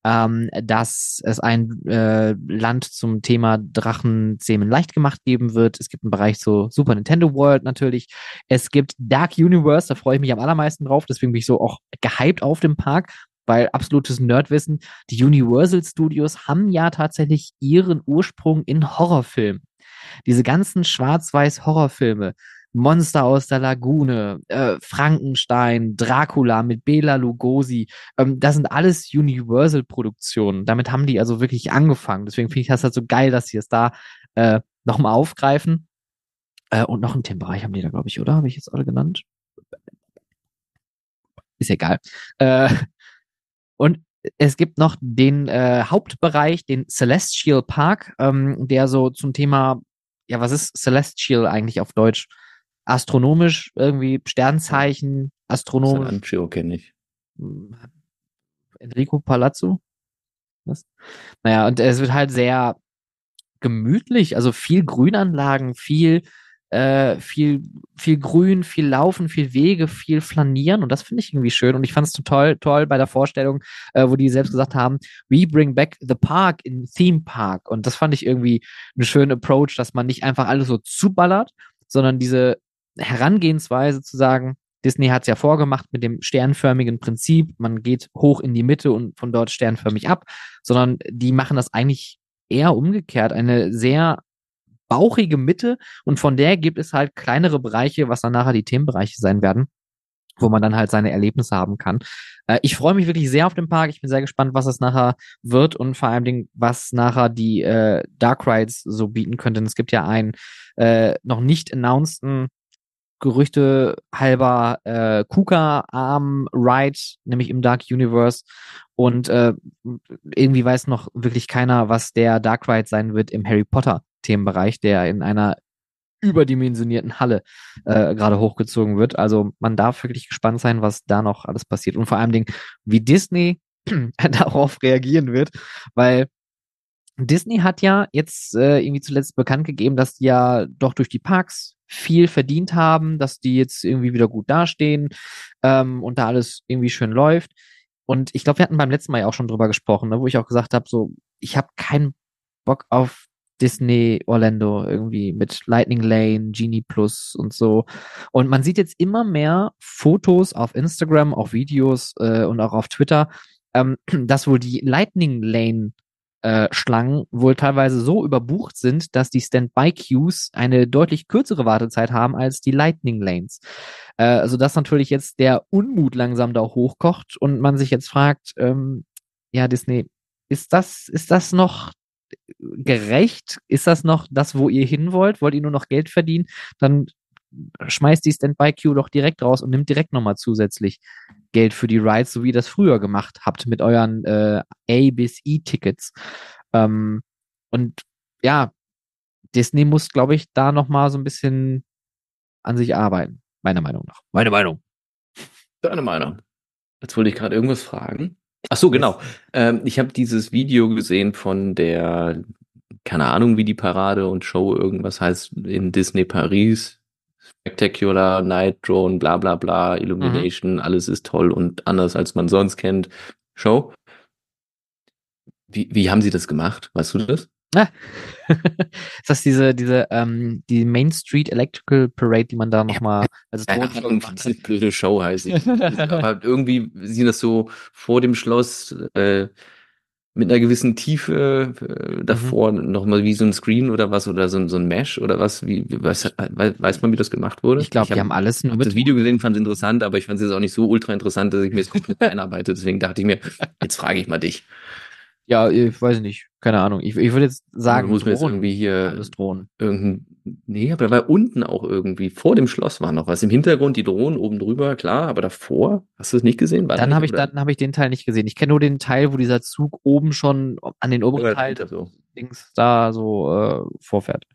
ähm, dass es ein äh, Land zum Thema Drachenzähmen leicht gemacht geben wird. Es gibt einen Bereich zur Super Nintendo World natürlich. Es gibt Dark Universe, da freue ich mich am allermeisten drauf. Deswegen bin ich so auch gehypt auf dem Park, weil absolutes Nerdwissen. Die Universal Studios haben ja tatsächlich ihren Ursprung in Horrorfilmen. Diese ganzen schwarz-weiß Horrorfilme, Monster aus der Lagune, äh, Frankenstein, Dracula mit Bela Lugosi, ähm, das sind alles Universal-Produktionen. Damit haben die also wirklich angefangen. Deswegen finde ich das halt so geil, dass sie es da äh, nochmal aufgreifen. Äh, und noch einen Themenbereich haben die da, glaube ich, oder? Habe ich jetzt alle genannt? Ist egal. Äh, und es gibt noch den äh, Hauptbereich, den Celestial Park, ähm, der so zum Thema, ja, was ist Celestial eigentlich auf Deutsch? Astronomisch, irgendwie Sternzeichen, astronomisch. Sanancio kenne ich. Enrico Palazzo? Was? Naja, und es wird halt sehr gemütlich, also viel Grünanlagen, viel äh, viel, viel Grün, viel Laufen, viel Wege, viel Flanieren. Und das finde ich irgendwie schön. Und ich fand es total toll bei der Vorstellung, äh, wo die selbst gesagt haben, we bring back the park in Theme Park. Und das fand ich irgendwie einen schönen Approach, dass man nicht einfach alles so zuballert, sondern diese Herangehensweise zu sagen, Disney hat es ja vorgemacht mit dem sternförmigen Prinzip, man geht hoch in die Mitte und von dort sternförmig ab, sondern die machen das eigentlich eher umgekehrt, eine sehr bauchige Mitte und von der gibt es halt kleinere Bereiche, was dann nachher die Themenbereiche sein werden wo man dann halt seine Erlebnisse haben kann. Äh, ich freue mich wirklich sehr auf den Park. Ich bin sehr gespannt, was es nachher wird und vor allem, Dingen, was nachher die äh, Dark Rides so bieten könnten. Es gibt ja einen äh, noch nicht announceden Gerüchte halber äh, Kuka-Arm-Ride, nämlich im Dark Universe. Und äh, irgendwie weiß noch wirklich keiner, was der Dark Ride sein wird im Harry Potter Themenbereich, der in einer überdimensionierten Halle äh, gerade hochgezogen wird. Also man darf wirklich gespannt sein, was da noch alles passiert und vor allem Dingen, wie Disney darauf reagieren wird, weil Disney hat ja jetzt äh, irgendwie zuletzt bekannt gegeben, dass die ja doch durch die Parks viel verdient haben, dass die jetzt irgendwie wieder gut dastehen ähm, und da alles irgendwie schön läuft. Und ich glaube, wir hatten beim letzten Mal ja auch schon drüber gesprochen, ne, wo ich auch gesagt habe, so, ich habe keinen Bock auf Disney Orlando irgendwie mit Lightning Lane, Genie Plus und so. Und man sieht jetzt immer mehr Fotos auf Instagram, auch Videos äh, und auch auf Twitter, ähm, dass wohl die Lightning Lane äh, Schlangen wohl teilweise so überbucht sind, dass die Standby-Queues eine deutlich kürzere Wartezeit haben als die Lightning Lanes. Äh, also dass natürlich jetzt der Unmut langsam da hochkocht und man sich jetzt fragt, ähm, ja, Disney, ist das, ist das noch gerecht? Ist das noch das, wo ihr hin wollt? Wollt ihr nur noch Geld verdienen? Dann schmeißt die Standby-Queue doch direkt raus und nimmt direkt nochmal zusätzlich Geld für die Rides, so wie ihr das früher gemacht habt mit euren äh, A bis E-Tickets. Ähm, und ja, Disney muss, glaube ich, da nochmal so ein bisschen an sich arbeiten. Meiner Meinung nach. Meine Meinung. Deine Meinung. Jetzt wollte ich gerade irgendwas fragen. Ach so, genau. Ähm, ich habe dieses Video gesehen von der, keine Ahnung, wie die Parade und Show irgendwas heißt, in Disney Paris. Spectacular, Night Drone, bla bla bla, Illumination, mhm. alles ist toll und anders als man sonst kennt. Show. Wie, wie haben sie das gemacht? Weißt du das? Ah. ist das diese, diese, ähm, die Main Street Electrical Parade, die man da nochmal als Keine Ahnung, was eine blöde Show heißt. Ich, aber irgendwie sieht das so vor dem Schloss äh, mit einer gewissen Tiefe äh, davor mhm. nochmal wie so ein Screen oder was oder so, so ein Mesh oder was. Wie, weiß, weiß man, wie das gemacht wurde? Ich glaube, die hab, haben alles nur mit. das Video gesehen, fand es interessant, aber ich fand es jetzt auch nicht so ultra interessant, dass ich mir jetzt komplett einarbeite. Deswegen dachte ich mir, jetzt frage ich mal dich. Ja, ich weiß nicht. Keine Ahnung. Ich, ich würde jetzt sagen, muss mir jetzt irgendwie hier alles Drohnen. Irgendein, nee, aber da war unten auch irgendwie, vor dem Schloss war noch was. Im Hintergrund die Drohnen oben drüber, klar, aber davor, hast du es nicht gesehen? War dann habe ich, dann habe ich den Teil nicht gesehen. Ich kenne nur den Teil, wo dieser Zug oben schon an den oberen Teil so. Dings da so äh, vorfährt.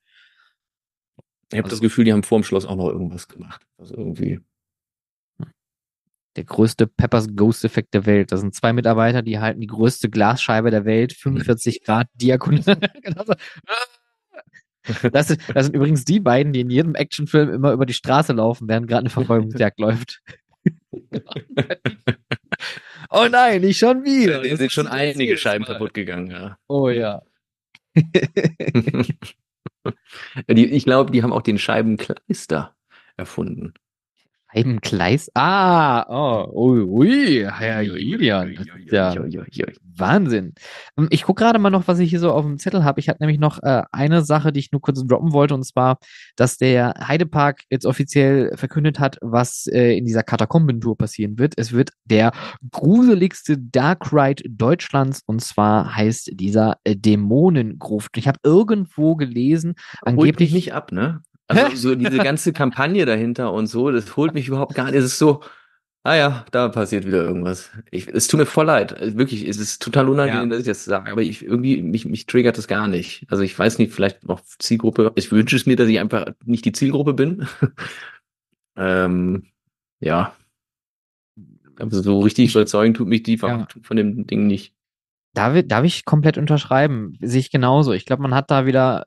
Ich habe also, das Gefühl, die haben vor dem Schloss auch noch irgendwas gemacht. Also irgendwie der größte Peppers Ghost Effekt der Welt. Das sind zwei Mitarbeiter, die halten die größte Glasscheibe der Welt, 45 Grad Diagonal. Das, sind, das sind übrigens die beiden, die in jedem Actionfilm immer über die Straße laufen, während gerade eine Verfolgungsjagd läuft. oh nein, nicht schon wieder. Hier sind schon einige Scheiben kaputt gegangen, ja. Oh ja. ich glaube, die haben auch den Scheibenkleister erfunden. Scheibenkleis? Ah, oh, ui, ui, Herr Julian. Ja Wahnsinn. Ähm, ich gucke gerade mal noch, was ich hier so auf dem Zettel habe. Ich hatte nämlich noch äh, eine Sache, die ich nur kurz droppen wollte, und zwar, dass der Heidepark jetzt offiziell verkündet hat, was äh, in dieser Katakombentour passieren wird. Es wird der gruseligste Dark Ride Deutschlands, und zwar heißt dieser äh, Dämonengruft. Ich habe irgendwo gelesen, angeblich. Holt nicht ab, ne? Also so diese ganze Kampagne dahinter und so, das holt mich überhaupt gar nicht. Es ist so, ah ja, da passiert wieder irgendwas. Ich, es tut mir voll leid. Wirklich, es ist total unangenehm, ja. dass ich das sage, aber ich irgendwie, mich, mich triggert das gar nicht. Also ich weiß nicht, vielleicht noch Zielgruppe. Ich wünsche es mir, dass ich einfach nicht die Zielgruppe bin. ähm, ja. Aber so richtig überzeugen tut mich die ja. von dem Ding nicht. darf, darf ich komplett unterschreiben. Sehe ich genauso. Ich glaube, man hat da wieder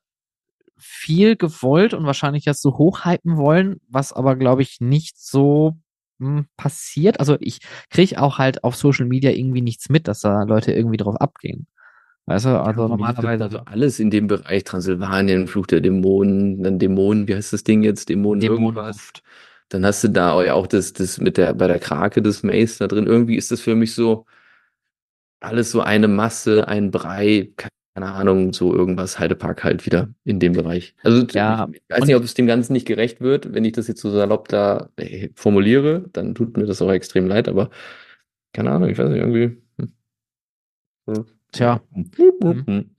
viel gewollt und wahrscheinlich das so hochhypen wollen, was aber, glaube ich, nicht so mh, hm, passiert. Also ich kriege auch halt auf Social Media irgendwie nichts mit, dass da Leute irgendwie drauf abgehen. Weißt du, also ja, normalerweise. Also alles in dem Bereich Transsilvanien, Fluch der Dämonen, dann Dämonen, wie heißt das Ding jetzt? Dämonen irgendwas. Dann hast du da auch das, das mit der, bei der Krake des Mace da drin. Irgendwie ist das für mich so, alles so eine Masse, ein Brei, keine Ahnung, so irgendwas, Heidepark halt wieder in dem Bereich. Also ja, ich weiß nicht, ob es dem Ganzen nicht gerecht wird, wenn ich das jetzt so salopp da äh, formuliere, dann tut mir das auch extrem leid, aber keine Ahnung, ich weiß nicht, irgendwie. Hm. Tja. Hm.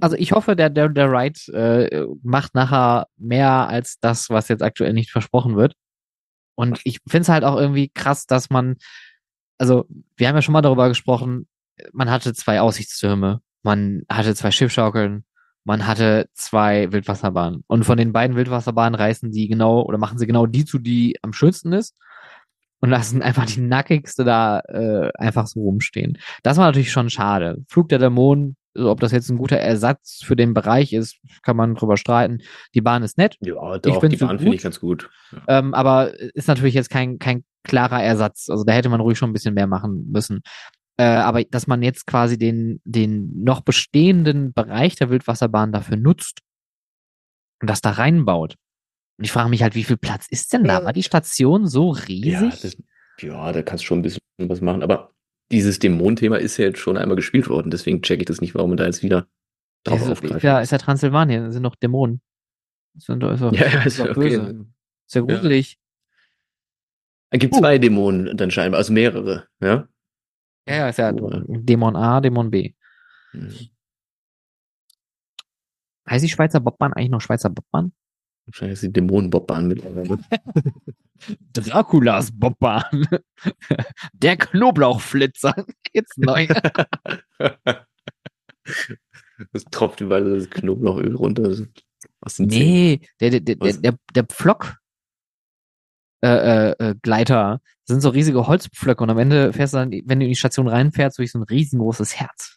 Also ich hoffe, der, der, der Ride äh, macht nachher mehr als das, was jetzt aktuell nicht versprochen wird. Und ich finde es halt auch irgendwie krass, dass man also wir haben ja schon mal darüber gesprochen, man hatte zwei Aussichtstürme, man hatte zwei Schiffschaukeln, man hatte zwei Wildwasserbahnen. Und von den beiden Wildwasserbahnen reißen die genau oder machen sie genau die zu, die am schönsten ist. Und lassen einfach die nackigste da äh, einfach so rumstehen. Das war natürlich schon schade. Flug der Dämonen, also ob das jetzt ein guter Ersatz für den Bereich ist, kann man drüber streiten. Die Bahn ist nett. Ja, doch, ich die Bahn finde ich ganz gut. Ja. Ähm, aber ist natürlich jetzt kein, kein klarer Ersatz. Also da hätte man ruhig schon ein bisschen mehr machen müssen. Äh, aber dass man jetzt quasi den, den noch bestehenden Bereich der Wildwasserbahn dafür nutzt und das da reinbaut. Und ich frage mich halt, wie viel Platz ist denn da? War die Station so riesig? Ja, das, ja da kannst du schon ein bisschen was machen. Aber dieses Dämonenthema ist ja jetzt schon einmal gespielt worden. Deswegen checke ich das nicht, warum man da jetzt wieder drauf ist, aufgreift. Ja, ist ja Transsilvanien, sind noch Dämonen. Sind doch, ist doch, ja, ja, ist, ist okay. böse. Ist ja gruselig. Es gibt uh. zwei Dämonen dann scheinbar, also mehrere, ja? Ja, ja, ist ja. Dämon A, Dämon B. Hm. Heißt die Schweizer Bobbahn eigentlich noch Schweizer Bobbahn? Wahrscheinlich ist die Dämonen-Bobbahn mittlerweile. Draculas Bobbahn. Der Knoblauchflitzer. Jetzt neu. das tropft überall das Knoblauchöl runter. Aus den nee, der, der, der, der, der Pflock äh, äh, äh, Gleiter. Das sind so riesige Holzpflöcke und am Ende fährst du dann, wenn du in die Station reinfährst, durch so ein riesengroßes Herz.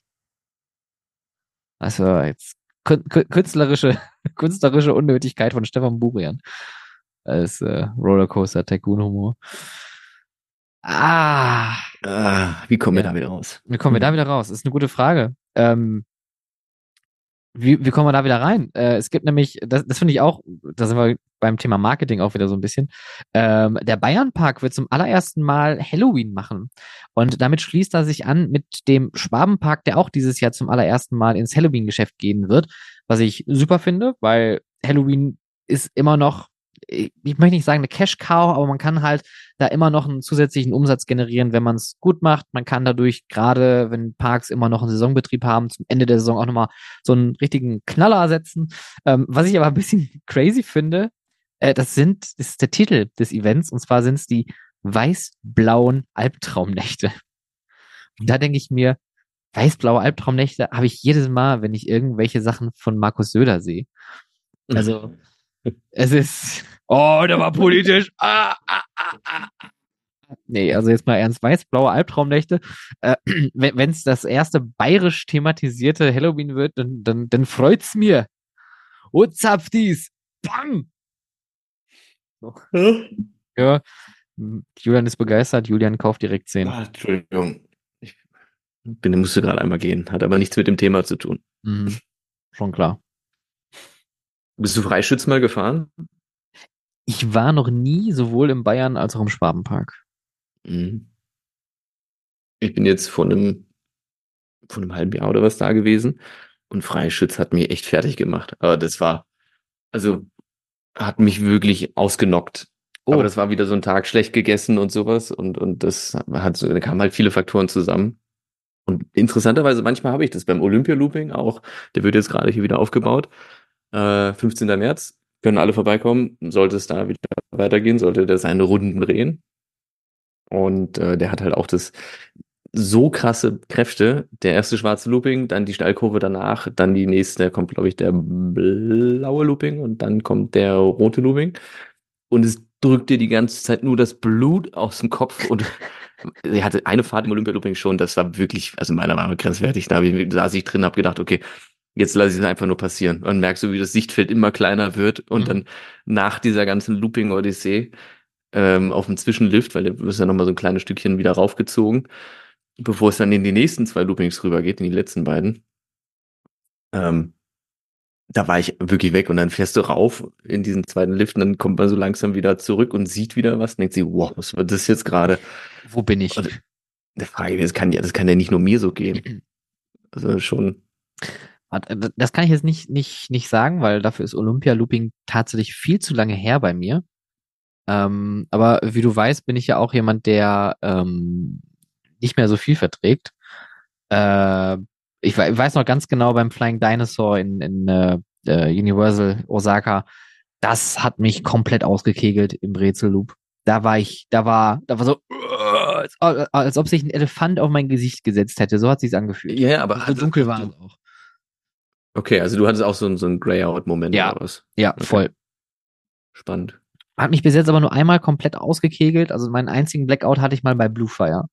Also jetzt künstlerische, künstlerische Unnötigkeit von Stefan Burian als äh, Rollercoaster Tycoon Humor. Ah. ah wie kommen wir da wieder raus? Wie kommen wir da wieder raus? Ist eine gute Frage. Ähm, wie, wie kommen wir da wieder rein? Äh, es gibt nämlich, das, das finde ich auch, da sind wir beim Thema Marketing auch wieder so ein bisschen. Ähm, der Bayernpark wird zum allerersten Mal Halloween machen. Und damit schließt er sich an mit dem Schwabenpark, der auch dieses Jahr zum allerersten Mal ins Halloween-Geschäft gehen wird. Was ich super finde, weil Halloween ist immer noch ich möchte nicht sagen eine Cash-Cow, aber man kann halt da immer noch einen zusätzlichen Umsatz generieren, wenn man es gut macht. Man kann dadurch, gerade wenn Parks immer noch einen Saisonbetrieb haben, zum Ende der Saison auch nochmal so einen richtigen Knaller setzen. Ähm, was ich aber ein bisschen crazy finde, äh, das sind, das ist der Titel des Events, und zwar sind es die weiß-blauen Albtraumnächte. Und da denke ich mir, weiß-blaue Albtraumnächte habe ich jedes Mal, wenn ich irgendwelche Sachen von Markus Söder sehe. Also, es ist, oh, der war politisch. Ah, ah, ah, ah. ah. Nee, also jetzt mal ernst, weiß-blaue Albtraumnächte. Äh, wenn es das erste bayerisch thematisierte Halloween wird, dann, dann, dann freut's mir. Und zapfdies. Bam! So. Ja, Julian ist begeistert, Julian kauft direkt 10. Ah, Entschuldigung. Ich bin, musste gerade einmal gehen, hat aber nichts mit dem Thema zu tun. Mhm. Schon klar. Bist du Freischütz mal gefahren? Ich war noch nie sowohl im Bayern als auch im Schwabenpark. Mhm. Ich bin jetzt vor einem, vor einem halben Jahr oder was da gewesen und Freischütz hat mich echt fertig gemacht. Aber das war, also hat mich wirklich ausgenockt. Oh. Aber das war wieder so ein Tag schlecht gegessen und sowas und, und das hat so, da kamen halt viele Faktoren zusammen. Und interessanterweise, manchmal habe ich das beim Olympia-Looping auch, der wird jetzt gerade hier wieder aufgebaut. Äh, 15. März, können alle vorbeikommen. Sollte es da wieder weitergehen, sollte der seine Runden drehen. Und äh, der hat halt auch das so krasse Kräfte. Der erste schwarze Looping, dann die Steilkurve danach, dann die nächste, da kommt, glaube ich, der blaue Looping und dann kommt der rote Looping. Und es drückt dir die ganze Zeit nur das Blut aus dem Kopf und sie hatte eine Fahrt im Olympia-Looping schon, das war wirklich, also meiner Meinung nach grenzwertig. Da saß ich drin, habe gedacht, okay, jetzt lasse ich es einfach nur passieren. Und merkst du, wie das Sichtfeld immer kleiner wird und mhm. dann nach dieser ganzen Looping-Odyssee ähm, auf dem Zwischenlift, weil du wirst ja nochmal so ein kleines Stückchen wieder raufgezogen, bevor es dann in die nächsten zwei Loopings rübergeht, in die letzten beiden. Ähm, da war ich wirklich weg und dann fährst du rauf in diesen zweiten Lift und dann kommt man so langsam wieder zurück und sieht wieder was und denkt sich, wow, was war das jetzt gerade? Wo bin ich? Und der Frage, das kann ja, das kann ja nicht nur mir so gehen. Also schon. Das kann ich jetzt nicht, nicht, nicht sagen, weil dafür ist Olympia Looping tatsächlich viel zu lange her bei mir. Ähm, aber wie du weißt, bin ich ja auch jemand, der ähm, nicht mehr so viel verträgt. Äh, ich, weiß noch ganz genau beim Flying Dinosaur in, in uh, Universal Osaka, das hat mich komplett ausgekegelt im Brezelloop. Da war ich, da war, da war so, als, als ob sich ein Elefant auf mein Gesicht gesetzt hätte. So hat sich's angefühlt. Ja, aber so dunkel war es auch. Okay, also du hattest auch so, einen, so einen Grayout-Moment ja, oder was? Ja, okay. voll. Spannend. Hat mich bis jetzt aber nur einmal komplett ausgekegelt. Also meinen einzigen Blackout hatte ich mal bei Bluefire.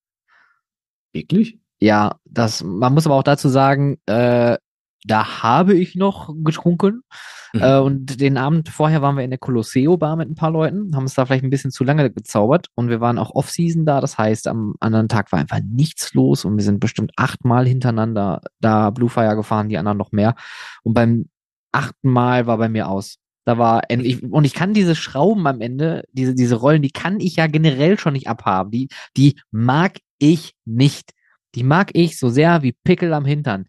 Wirklich? Ja, das, man muss aber auch dazu sagen, äh, da habe ich noch getrunken. Mhm. Äh, und den Abend vorher waren wir in der Colosseo-Bar mit ein paar Leuten, haben es da vielleicht ein bisschen zu lange gezaubert und wir waren auch Off-Season da. Das heißt, am anderen Tag war einfach nichts los und wir sind bestimmt achtmal hintereinander da Bluefire gefahren, die anderen noch mehr. Und beim achten Mal war bei mir aus. Da war endlich, und ich kann diese Schrauben am Ende, diese, diese Rollen, die kann ich ja generell schon nicht abhaben. Die, die mag ich nicht. Die mag ich so sehr wie Pickel am Hintern.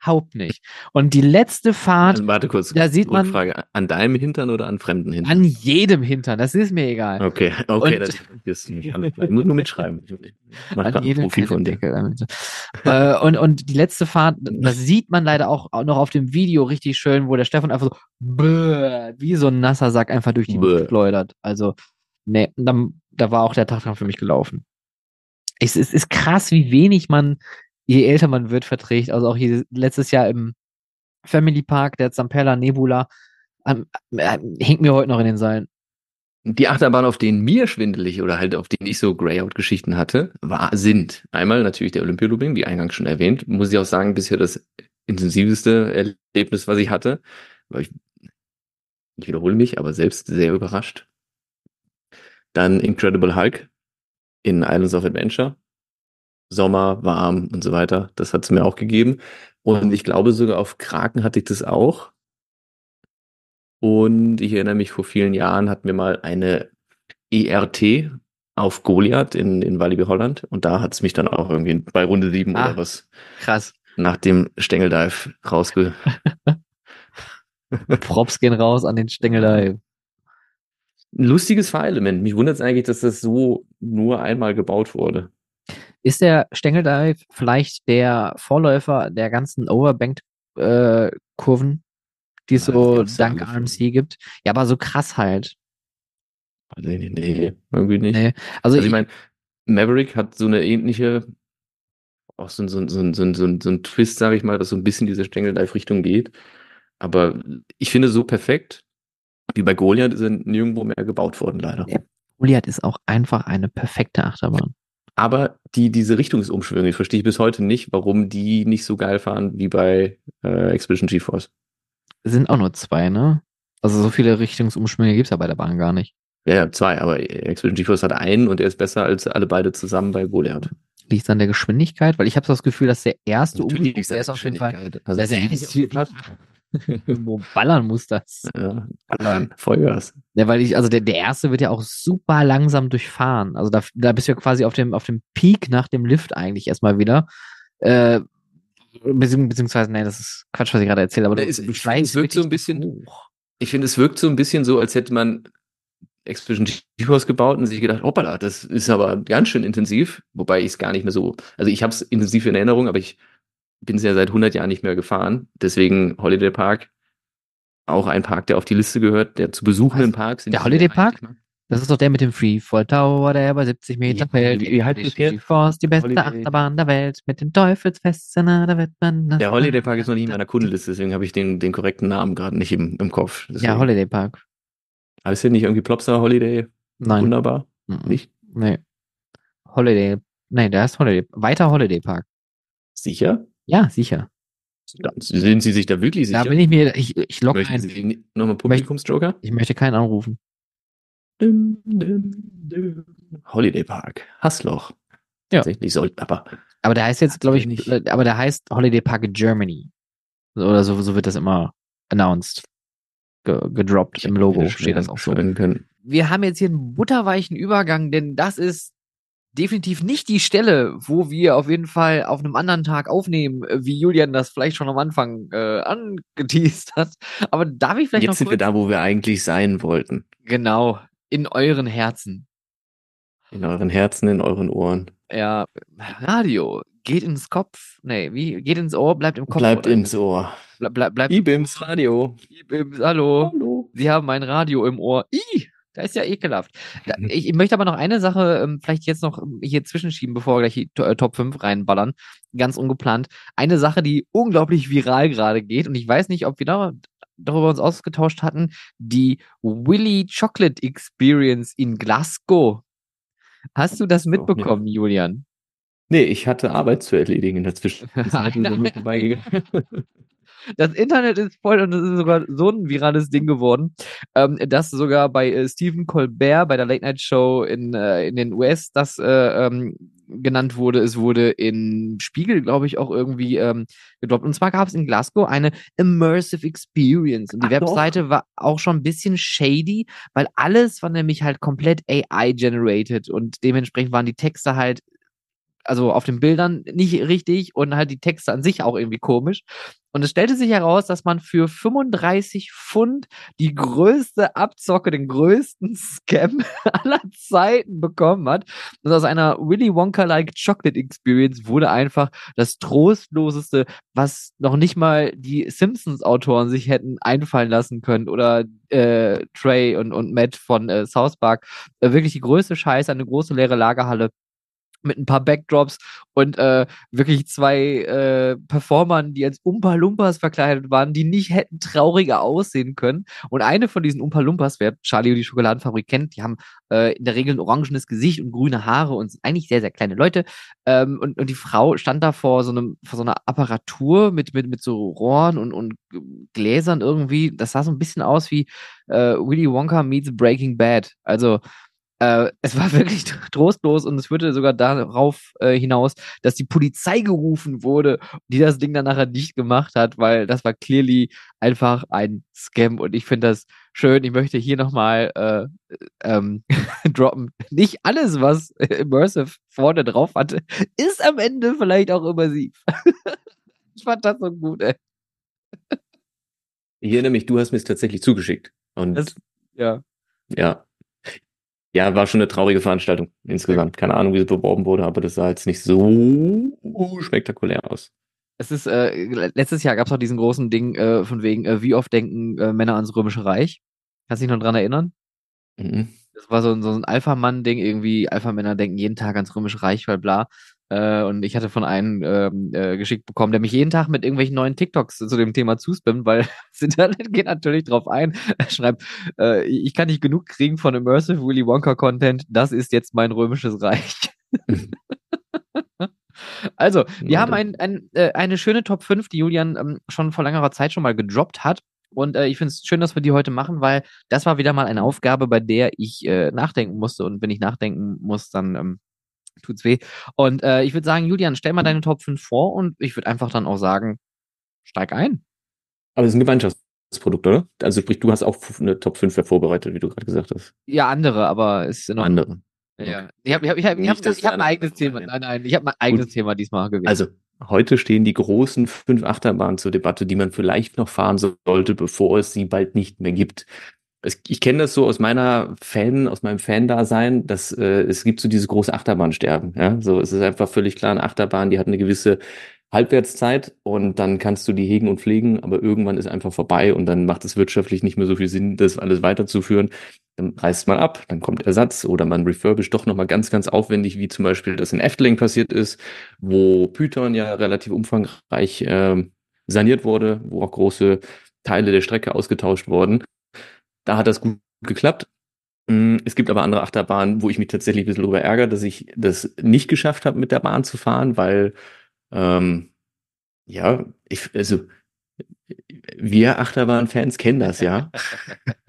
Überhaupt nicht. Und die letzte Fahrt. Also warte kurz. Da sieht man. Frage. An deinem Hintern oder an fremden Hintern? An jedem Hintern. Das ist mir egal. Okay, okay. das, das, ich muss nur mitschreiben. Mach an jedem Profil von dir. äh, und, und die letzte Fahrt, das sieht man leider auch noch auf dem Video richtig schön, wo der Stefan einfach so bäh, wie so ein nasser Sack einfach durch die Luft schleudert. Also, nee, dann, da war auch der Tag dann für mich gelaufen es, es ist krass, wie wenig man, je älter man wird, verträgt. Also auch hier letztes Jahr im Family Park, der Zampella Nebula, ähm, äh, hängt mir heute noch in den Seilen. Die Achterbahn, auf denen mir schwindelig oder halt auf denen ich so Greyout-Geschichten hatte, war, sind einmal natürlich der Olympialooping, wie eingangs schon erwähnt, muss ich auch sagen, bisher das intensivste Erlebnis, was ich hatte. Ich, ich wiederhole mich, aber selbst sehr überrascht. Dann Incredible Hulk, in Islands of Adventure. Sommer, warm und so weiter. Das hat es mir auch gegeben. Und ich glaube sogar auf Kraken hatte ich das auch. Und ich erinnere mich, vor vielen Jahren hatten wir mal eine ERT auf Goliath in, in Walibi Holland. Und da hat es mich dann auch irgendwie bei Runde 7 ah, oder was. Krass. Nach dem Stängeldive rausge. Props gehen raus an den Stängeldive ein lustiges Fahrelement. Mich wundert es eigentlich, dass das so nur einmal gebaut wurde. Ist der Stängeldive vielleicht der Vorläufer der ganzen Overbanked-Kurven, äh, die es so dank RMC gibt? Ja, aber so krass halt. Nee, nee, nee irgendwie nicht. Nee. Also, also ich, ich meine, Maverick hat so eine ähnliche, auch so, so, so, so, so, so ein Twist, sage ich mal, dass so ein bisschen diese Stängeldive-Richtung geht. Aber ich finde so perfekt, wie bei Goliath sind nirgendwo mehr gebaut worden, leider. Ja, Goliath ist auch einfach eine perfekte Achterbahn. Aber die, diese Richtungsumschwünge, verstehe ich bis heute nicht, warum die nicht so geil fahren wie bei äh, Expedition GeForce. Sind auch nur zwei, ne? Also so viele Richtungsumschwünge gibt es ja bei der Bahn gar nicht. Ja, ja, zwei, aber Expedition GeForce hat einen und er ist besser als alle beide zusammen bei Goliath. Liegt es an der Geschwindigkeit? Weil ich habe das Gefühl, dass der erste Umschwung, der ist auf jeden Fall, also der ist ja ähnlich viel Platz. Wo ballern muss das? Ja, ballern, Vollgas. Ja, weil ich, also der, der erste wird ja auch super langsam durchfahren. Also da, da bist du ja quasi auf dem, auf dem Peak nach dem Lift eigentlich erstmal wieder. Äh, beziehungsweise, nein, das ist Quatsch, was ich gerade erzähle, aber du, es, ich, es wirkt so ein bisschen, hoch. ich finde, es wirkt so ein bisschen so, als hätte man Expedition GeForce gebaut und sich gedacht, hoppala, das ist aber ganz schön intensiv, wobei ich es gar nicht mehr so, also ich habe es intensiv in Erinnerung, aber ich bin es ja seit 100 Jahren nicht mehr gefahren. Deswegen Holiday Park, auch ein Park, der auf die Liste gehört, der zu besuchenden Parks. Der Holiday Park? Das ist doch der mit dem Freefall Tower, der bei 70 Meter ja, fällt. Wie, wie heißt das hier? Force, die beste Holiday. Achterbahn der Welt, mit dem Teufelsfesten, da wird man... Der Holiday Park ist noch nicht in meiner Kundenliste, deswegen habe ich den, den korrekten Namen gerade nicht im, im Kopf. Deswegen. Ja, Holiday Park. Aber ist hier nicht irgendwie Plopsa Holiday? Nein. Wunderbar? Mhm. Nicht? Nee. Holiday. Nein, der heißt Holiday. Weiter Holiday Park. Sicher? Ja, sicher. Sind Sie sich da wirklich sicher? Da bin ich mir, ich, ich logge ein. Sie nochmal Publikumsjoker? Ich möchte keinen anrufen. Dum, dum, dum. Holiday Park, Hassloch. Ja. Tatsächlich sollten aber. Aber der heißt jetzt, glaube ich, Nicht. äh, aber der heißt Holiday Park Germany. Oder so, so wird das immer announced. Ge gedroppt im Logo steht das auch so. Können. Wir haben jetzt hier einen butterweichen Übergang, denn das ist definitiv nicht die Stelle, wo wir auf jeden Fall auf einem anderen Tag aufnehmen, äh, wie Julian das vielleicht schon am Anfang äh, angeteased hat. Aber darf ich vielleicht Jetzt noch sind wir da, wo wir eigentlich sein wollten. genau, in euren Herzen. In euren Herzen, in euren Ohren. Ja, Radio, geht ins Kopf. Nee, wie, geht ins Ohr, bleibt im Kopf. Bleibt oder? ins Ohr. Ble ble bleibt IBIMS Radio. Ibims, hallo. Hallo. Sie haben ein Radio im Ohr. Ih, da ist ja ekelhaft. Da, ich, möchte aber noch eine Sache ähm, vielleicht jetzt noch ähm, hier zwischenschieben, bevor wir gleich die äh, Top 5 reinballern. Ganz ungeplant. Eine Sache, die unglaublich viral gerade geht und ich weiß nicht, ob wir da darüber uns ausgetauscht hatten, die Willy Chocolate Experience in Glasgow. Hast du das Noch nicht. mitbekommen, Julian? Nee, ich hatte Arbeit zu erledigen in der Zwischenzeit. Das Internet ist voll und es ist sogar so ein virales Ding geworden, ähm, dass sogar bei äh, Stephen Colbert bei der Late Night Show in, äh, in den US das äh, ähm, genannt wurde. Es wurde in Spiegel, glaube ich, auch irgendwie ähm, gedroppt. Und zwar gab es in Glasgow eine Immersive Experience. Und die Ach doch. Webseite war auch schon ein bisschen shady, weil alles war nämlich halt komplett AI-generated und dementsprechend waren die Texte halt also auf den Bildern nicht richtig und halt die Texte an sich auch irgendwie komisch. Und es stellte sich heraus, dass man für 35 Pfund die größte Abzocke, den größten Scam aller Zeiten bekommen hat. Und aus einer Willy Wonka-like Chocolate Experience wurde einfach das trostloseste, was noch nicht mal die Simpsons-Autoren sich hätten einfallen lassen können oder äh, Trey und, und Matt von äh, South Park. Äh, wirklich die größte Scheiße, eine große leere Lagerhalle mit ein paar Backdrops und äh, wirklich zwei äh, Performern, die als Umpa Lumpas verkleidet waren, die nicht hätten trauriger aussehen können. Und eine von diesen Umpa Lumpas, wer Charlie und die Schokoladenfabrik kennt, die haben äh, in der Regel ein orangenes Gesicht und grüne Haare und sind eigentlich sehr, sehr kleine Leute. Ähm, und, und die Frau stand da vor so einem, vor so einer Apparatur mit, mit, mit so Rohren und, und Gläsern irgendwie. Das sah so ein bisschen aus wie äh, Willy Wonka meets Breaking Bad. Also äh, es war wirklich trostlos und es führte sogar darauf äh, hinaus, dass die Polizei gerufen wurde, die das Ding dann nachher dicht gemacht hat, weil das war clearly einfach ein Scam und ich finde das schön. Ich möchte hier nochmal äh, ähm, droppen. Nicht alles, was Immersive vorne drauf hatte, ist am Ende vielleicht auch immersiv. ich fand das so gut, ey. Ich erinnere mich, du hast mir es tatsächlich zugeschickt. Und Das, ja. ja. Ja, war schon eine traurige Veranstaltung insgesamt. Keine Ahnung, wie es beworben wurde, aber das sah jetzt nicht so spektakulär aus. Es ist, äh, letztes Jahr gab es auch diesen großen Ding äh, von wegen, äh, wie oft denken äh, Männer ans Römische Reich? Kannst du dich noch dran erinnern? Mhm. Das war so, ein- so ein Alpha-Mann-Ding, irgendwie Alpha-Männer denken jeden Tag ans Römische Reich, weil bla. Äh, und ich hatte von einem ähm, äh, geschickt bekommen, der mich jeden Tag mit irgendwelchen neuen TikToks zu dem Thema zuspammt, weil das Internet geht natürlich drauf ein. Er schreibt, äh, ich kann nicht genug kriegen von Immersive Willy Wonka Content, das ist jetzt mein Römisches Reich. Also, wir Ja, haben ein, ein, äh, eine schöne Top 5, die Julian ähm, schon vor längerer Zeit schon mal gedroppt hat. Und äh, ich finde es schön, dass wir die heute machen, weil das war wieder mal eine Aufgabe, bei der ich äh, nachdenken musste. Und wenn ich nachdenken muss, dann ähm, tut's weh. Und äh, ich würde sagen, Julian, stell mal deine Top 5 vor und ich würde einfach dann auch sagen, steig ein. Aber es ist ein Gemeinschaftsprodukt, oder? Also sprich, du hast auch eine Top 5 vorbereitet, wie du gerade gesagt hast. Ja, andere, aber es ist noch. Andere. Ja. Ich habe ich hab, ich hab, ich hab, ich ein eigenes Thema. Nein, nein, ich habe mein eigenes Thema diesmal gewählt. Also, heute stehen die großen fünf Achterbahnen zur Debatte, die man vielleicht noch fahren sollte, bevor es sie bald nicht mehr gibt. Es, ich kenne das so aus meiner Fan, aus meinem Fan-Dasein, dass äh, es gibt so dieses große Achterbahnsterben. Ja, so es ist einfach völlig klar, eine Achterbahn, die hat eine gewisse Halbwertszeit und dann kannst du die hegen und pflegen, aber irgendwann ist einfach vorbei und dann macht es wirtschaftlich nicht mehr so viel Sinn, das alles weiterzuführen. Dann reißt man ab, dann kommt Ersatz oder man refurbisht doch nochmal ganz, ganz aufwendig, wie zum Beispiel das in Efteling passiert ist, wo Python ja relativ umfangreich ähm, saniert wurde, wo auch große Teile der Strecke ausgetauscht wurden. Da hat das gut geklappt. Mm, Es gibt aber andere Achterbahnen, wo ich mich tatsächlich ein bisschen darüber ärgere, dass ich das nicht geschafft habe, mit der Bahn zu fahren, weil, ähm, ja, ich, also, wir Achterbahn-Fans kennen das, ja.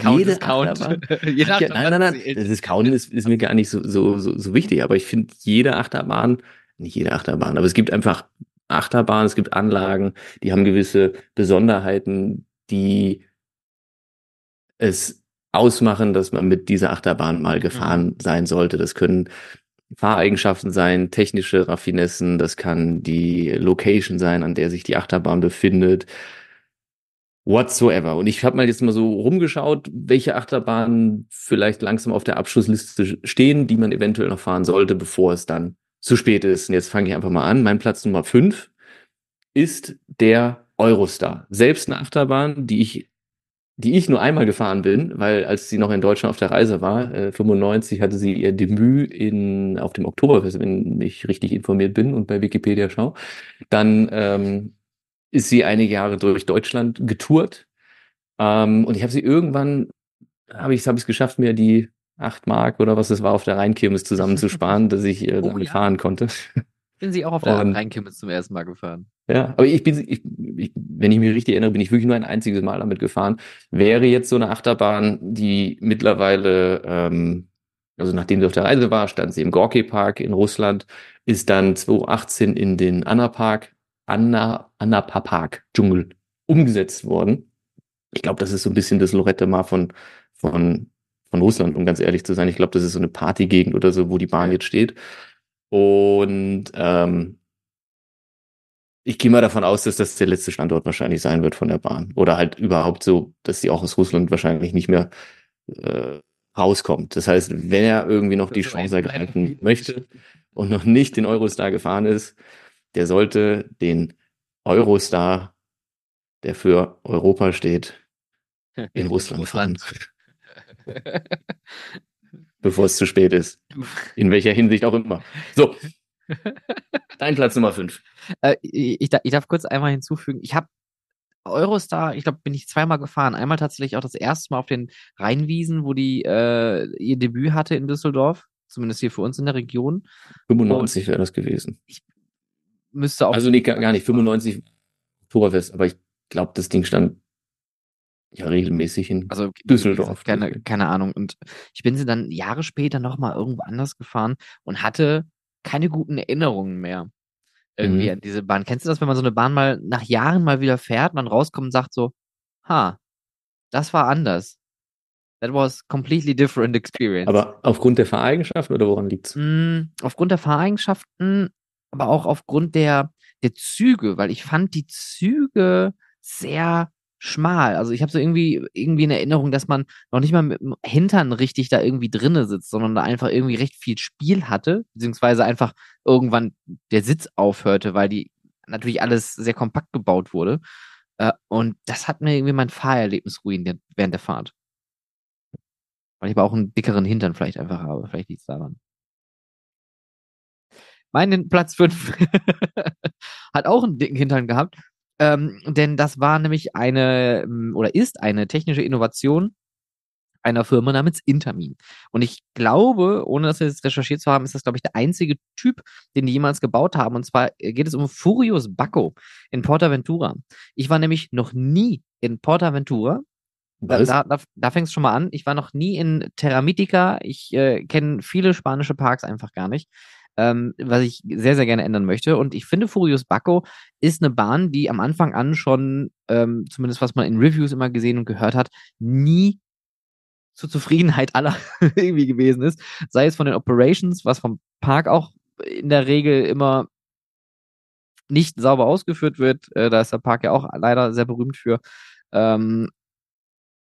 Jede. Achterbahn, Jede ja, nein, nein, nein, das Counten ist, ist mir gar nicht so, so, so, so wichtig, aber ich finde jede Achterbahn, nicht jede Achterbahn, aber es gibt einfach Achterbahnen, es gibt Anlagen, die haben gewisse Besonderheiten, die es ausmachen, dass man mit dieser Achterbahn mal gefahren sein sollte. Das können Fahreigenschaften sein, technische Raffinessen, das kann die Location sein, an der sich die Achterbahn befindet. Whatsoever. Und ich habe mal jetzt mal so rumgeschaut, welche Achterbahnen vielleicht langsam auf der Abschlussliste stehen, die man eventuell noch fahren sollte, bevor es dann zu spät ist. Und jetzt fange ich einfach mal an. Mein Platz Nummer 5 ist der Eurostar. Selbst eine Achterbahn, die ich die ich nur einmal gefahren bin, weil als sie noch in Deutschland auf der Reise war, äh, 95 hatte sie ihr Debüt in, auf dem Oktoberfest, wenn ich richtig informiert bin und bei Wikipedia schau. Dann ähm, ist sie einige Jahre durch Deutschland getourt. Ähm, und ich habe sie irgendwann, habe ich es hab ich's geschafft, mir die acht Mark oder was es war auf der Rheinkirmes zusammenzusparen, dass ich äh, Oh, damit ja. fahren konnte. Bin sie auch auf der Und- Rheinkirmes zum ersten Mal gefahren. Ja, aber ich bin, ich, ich, wenn ich mich richtig erinnere, bin ich wirklich nur ein einziges Mal damit gefahren. Wäre jetzt so eine Achterbahn, die mittlerweile, ähm, also nachdem sie auf der Reise war, stand sie im Gorki Park in Russland, ist dann 2018 in den Anna Park, Anna, Annapa Park Dschungel umgesetzt worden. Ich glaube, das ist so ein bisschen das Lorette Mar von, von, von Russland, um ganz ehrlich zu sein. Ich glaube, das ist so eine Partygegend oder so, wo die Bahn jetzt steht. Und ähm, ich gehe mal davon aus, dass das der letzte Standort wahrscheinlich sein wird von der Bahn. Oder halt überhaupt so, dass sie auch aus Russland wahrscheinlich nicht mehr äh, rauskommt. Das heißt, wenn er irgendwie noch die Chance ergreifen möchte und noch nicht den Eurostar gefahren ist, der sollte den Eurostar, der für Europa steht, in Russland fahren, bevor es zu spät ist. In welcher Hinsicht auch immer. So. Dein Platz Nummer 5. Äh, ich, ich, da- ich darf kurz einmal hinzufügen, ich habe Eurostar, ich glaube, bin ich zweimal gefahren. Einmal tatsächlich auch das erste Mal auf den Rheinwiesen, wo die äh, ihr Debüt hatte in Düsseldorf, zumindest hier für uns in der Region. 95 wäre das gewesen. Müsste auch. Also nee, gar, gar nicht. 95 Oktoberfest, aber ich glaube, das Ding stand ja regelmäßig in also Düsseldorf. Keine, keine Ahnung. Und ich bin sie dann Jahre später nochmal irgendwo anders gefahren und hatte keine guten Erinnerungen mehr. Irgendwie Mhm. an diese Bahn. Kennst du das, wenn man so eine Bahn mal nach Jahren mal wieder fährt, man rauskommt und sagt so, ha, das war anders. That was completely different experience. Aber aufgrund der Fahreigenschaften oder woran liegt's? Mm, aufgrund der Fahreigenschaften, aber auch aufgrund der, der Züge, weil ich fand die Züge sehr schmal. Also ich habe so irgendwie, irgendwie in Erinnerung, dass man noch nicht mal mit dem Hintern richtig da irgendwie drinne sitzt, sondern da einfach irgendwie recht viel Spiel hatte, beziehungsweise einfach irgendwann der Sitz aufhörte, weil die natürlich alles sehr kompakt gebaut wurde. Äh, und das hat mir irgendwie mein Fahrerlebnis ruiniert während der Fahrt. Weil ich aber auch einen dickeren Hintern vielleicht einfach habe. Vielleicht liegt es daran. Mein Platz 5 hat auch einen dicken Hintern gehabt. Ähm, denn das war nämlich eine ähm, oder ist eine technische Innovation einer Firma namens Intermin. Und ich glaube, ohne das jetzt recherchiert zu haben, ist das, glaube ich, der einzige Typ, den die jemals gebaut haben. Und zwar geht es um Furious Bacco in Portaventura. Ich war nämlich noch nie in Portaventura. Da, da, da, da fängt es schon mal an. Ich war noch nie in Terra Mítica. Ich äh, kenne viele spanische Parks einfach gar nicht, ähm, was ich sehr, sehr gerne ändern möchte. Und ich finde, Furious Bacco ist eine Bahn, die am Anfang an schon, ähm, zumindest was man in Reviews immer gesehen und gehört hat, nie zur Zufriedenheit aller irgendwie gewesen ist. Sei es von den Operations, was vom Park auch in der Regel immer nicht sauber ausgeführt wird. Äh, da ist der Park ja auch leider sehr berühmt für. Ähm,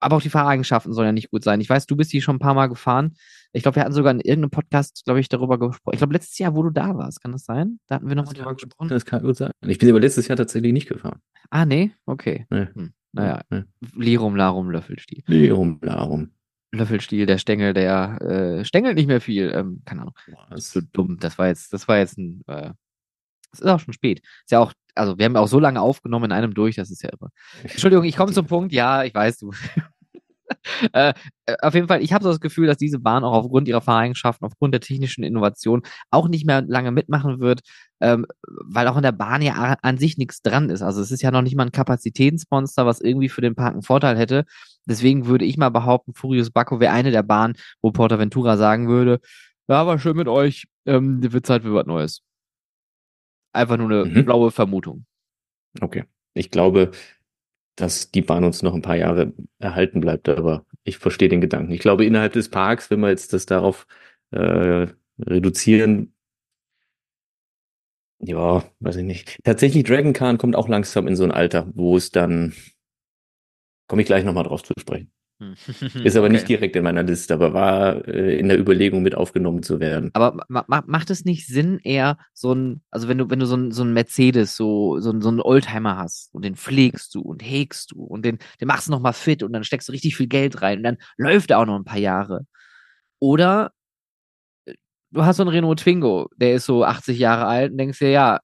aber auch die Fahreigenschaften sollen ja nicht gut sein. Ich weiß, du bist die schon ein paar Mal gefahren. Ich glaube, wir hatten sogar in irgendeinem Podcast, glaube ich, darüber gesprochen. Ich glaube, letztes Jahr, wo du da warst, kann das sein? Da hatten wir noch mal drüber gesprochen. Das kann gut sein. Ich bin aber letztes Jahr tatsächlich nicht gefahren. Ah, nee? Okay. Nee. Hm. Naja, Nee. Lirum, Larum, Löffelstiel. Nee, rum, darum. Löffelstiel, der Stängel, der äh, stängelt nicht mehr viel. Ähm, keine Ahnung. Das ist so dumm. Das war jetzt, das war jetzt ein, äh, es ist auch schon spät. Ist ja auch, also wir haben ja auch so lange aufgenommen in einem durch, das ist ja irre. Entschuldigung, ich komme zum Punkt. Ja, ich weiß, du. äh, auf jeden Fall, ich habe so das Gefühl, dass diese Bahn auch aufgrund ihrer Fahreigenschaften, aufgrund der technischen Innovation auch nicht mehr lange mitmachen wird, ähm, weil auch in der Bahn ja an sich nichts dran ist. Also es ist ja noch nicht mal ein Kapazitätsmonster, was irgendwie für den Park einen Vorteil hätte. Deswegen würde ich mal behaupten, Furious Baco wäre eine der Bahnen, wo Portaventura sagen würde, ja, war schön mit euch, ähm, wird Zeit für was Neues. Einfach nur eine mhm. blaue Vermutung. Okay. Ich glaube, dass die Bahn uns noch ein paar Jahre erhalten bleibt, aber ich verstehe den Gedanken. Ich glaube, innerhalb des Parks, wenn wir jetzt das darauf äh, reduzieren, ja, weiß ich nicht. Tatsächlich, Dragon Khan kommt auch langsam in so ein Alter, wo es dann, komme ich gleich nochmal drauf zu sprechen. Hm. Ist aber okay. nicht direkt in meiner Liste, aber war äh, in der Überlegung mit aufgenommen zu werden. Aber ma ma macht es nicht Sinn, eher so ein, also wenn du, wenn du so ein, so ein Mercedes, so, so, ein, so ein Oldtimer hast und den pflegst du und hegst du und den, den machst du nochmal fit und dann steckst du richtig viel Geld rein und dann läuft er auch noch ein paar Jahre. Oder äh, du hast so einen Renault Twingo, der ist so 80 Jahre alt und denkst dir, ja,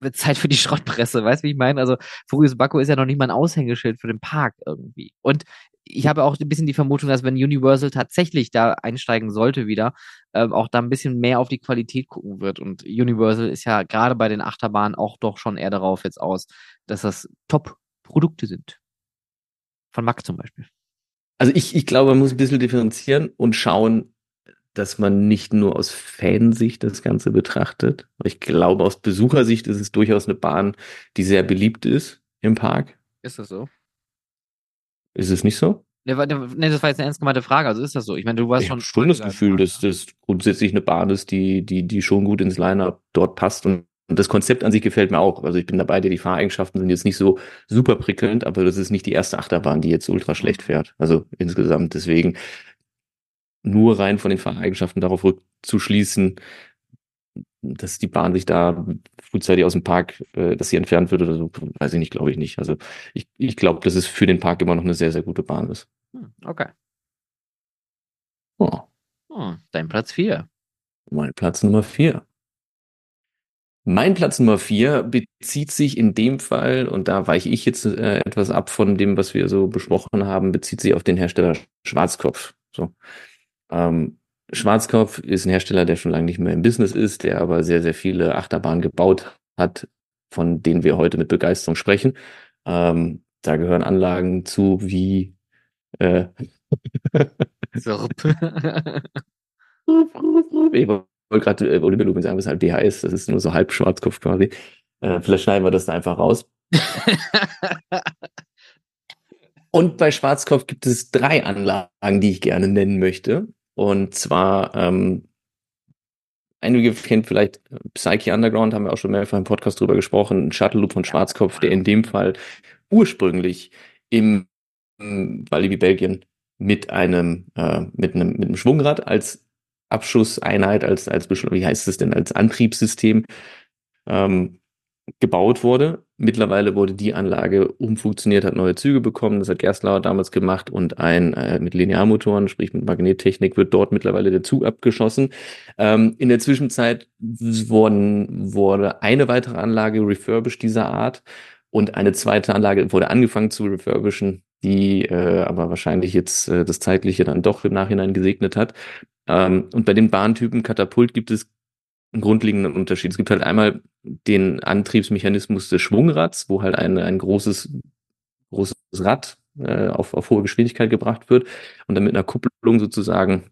wird Zeit für die Schrottpresse, weißt du, wie ich meine? Also Furious Baco ist ja noch nicht mal ein Aushängeschild für den Park irgendwie. Und ich habe auch ein bisschen die Vermutung, dass wenn Universal tatsächlich da einsteigen sollte wieder, ähm, auch da ein bisschen mehr auf die Qualität gucken wird. Und Universal ist ja gerade bei den Achterbahnen auch doch schon eher darauf jetzt aus, dass das Top-Produkte sind. Von Mack zum Beispiel. Also ich, ich glaube, man muss ein bisschen differenzieren und schauen, dass man nicht nur aus Fansicht das Ganze betrachtet. Ich glaube, aus Besuchersicht ist es durchaus eine Bahn, die sehr beliebt ist im Park. Ist das so? Ist es nicht so? Nee, das war jetzt eine ernst gemeinte Frage. Also ist das so? Ich meine, du warst ich schon. schon das Gefühl, dass das grundsätzlich eine Bahn ist, die, die, die schon gut ins Line-Up dort passt und und das Konzept an sich gefällt mir auch. Also ich bin dabei, die Fahreigenschaften sind jetzt nicht so super prickelnd, aber das ist nicht die erste Achterbahn, die jetzt ultra schlecht fährt. Also insgesamt. Deswegen nur rein von den Fahreigenschaften darauf rückzuschließen, dass die Bahn sich da frühzeitig aus dem Park, äh, dass sie entfernt wird oder so, weiß ich nicht, glaube ich nicht. Also ich, ich glaube, dass es für den Park immer noch eine sehr, sehr gute Bahn ist. Hm, okay. Oh. oh dein Platz 4. Mein Platz Nummer 4. Mein Platz Nummer 4 bezieht sich in dem Fall, und da weiche ich jetzt äh, etwas ab von dem, was wir so besprochen haben, bezieht sich auf den Hersteller Schwarzkopf. So. Ähm, Schwarzkopf ist ein Hersteller, der schon lange nicht mehr im Business ist, der aber sehr, sehr viele Achterbahnen gebaut hat, von denen wir heute mit Begeisterung sprechen. Ähm, da gehören Anlagen zu wie äh, ich wollte gerade äh, Olympia Looping sagen, weshalb DHS, das ist nur so halb Schwarzkopf quasi. Äh, vielleicht schneiden wir das da einfach raus. Und bei Schwarzkopf gibt es drei Anlagen, die ich gerne nennen möchte. Und zwar, ähm, einige kennen vielleicht Psyche Underground, haben wir auch schon mehrfach im Podcast drüber gesprochen, ein Shuttle Loop von Schwarzkopf, der in dem Fall ursprünglich im, im Walibi Belgien mit einem, äh, mit einem, mit einem Schwungrad als Abschusseinheit, als, als, wie heißt es denn, als Antriebssystem ähm, gebaut wurde. Mittlerweile wurde die Anlage umfunktioniert, hat neue Züge bekommen. Das hat Gerstlauer damals gemacht und ein äh, mit Linearmotoren, sprich mit Magnettechnik, wird dort mittlerweile der Zug abgeschossen. Ähm, in der Zwischenzeit wurden, wurde eine weitere Anlage refurbished dieser Art und eine zweite Anlage wurde angefangen zu refurbischen, die äh, aber wahrscheinlich jetzt äh, das Zeitliche dann doch im Nachhinein gesegnet hat. Ähm, und bei den Bahntypen Katapult gibt es einen grundlegenden Unterschied. Es gibt halt einmal den Antriebsmechanismus des Schwungrads, wo halt ein, ein großes, großes Rad äh, auf, auf hohe Geschwindigkeit gebracht wird und dann mit einer Kupplung sozusagen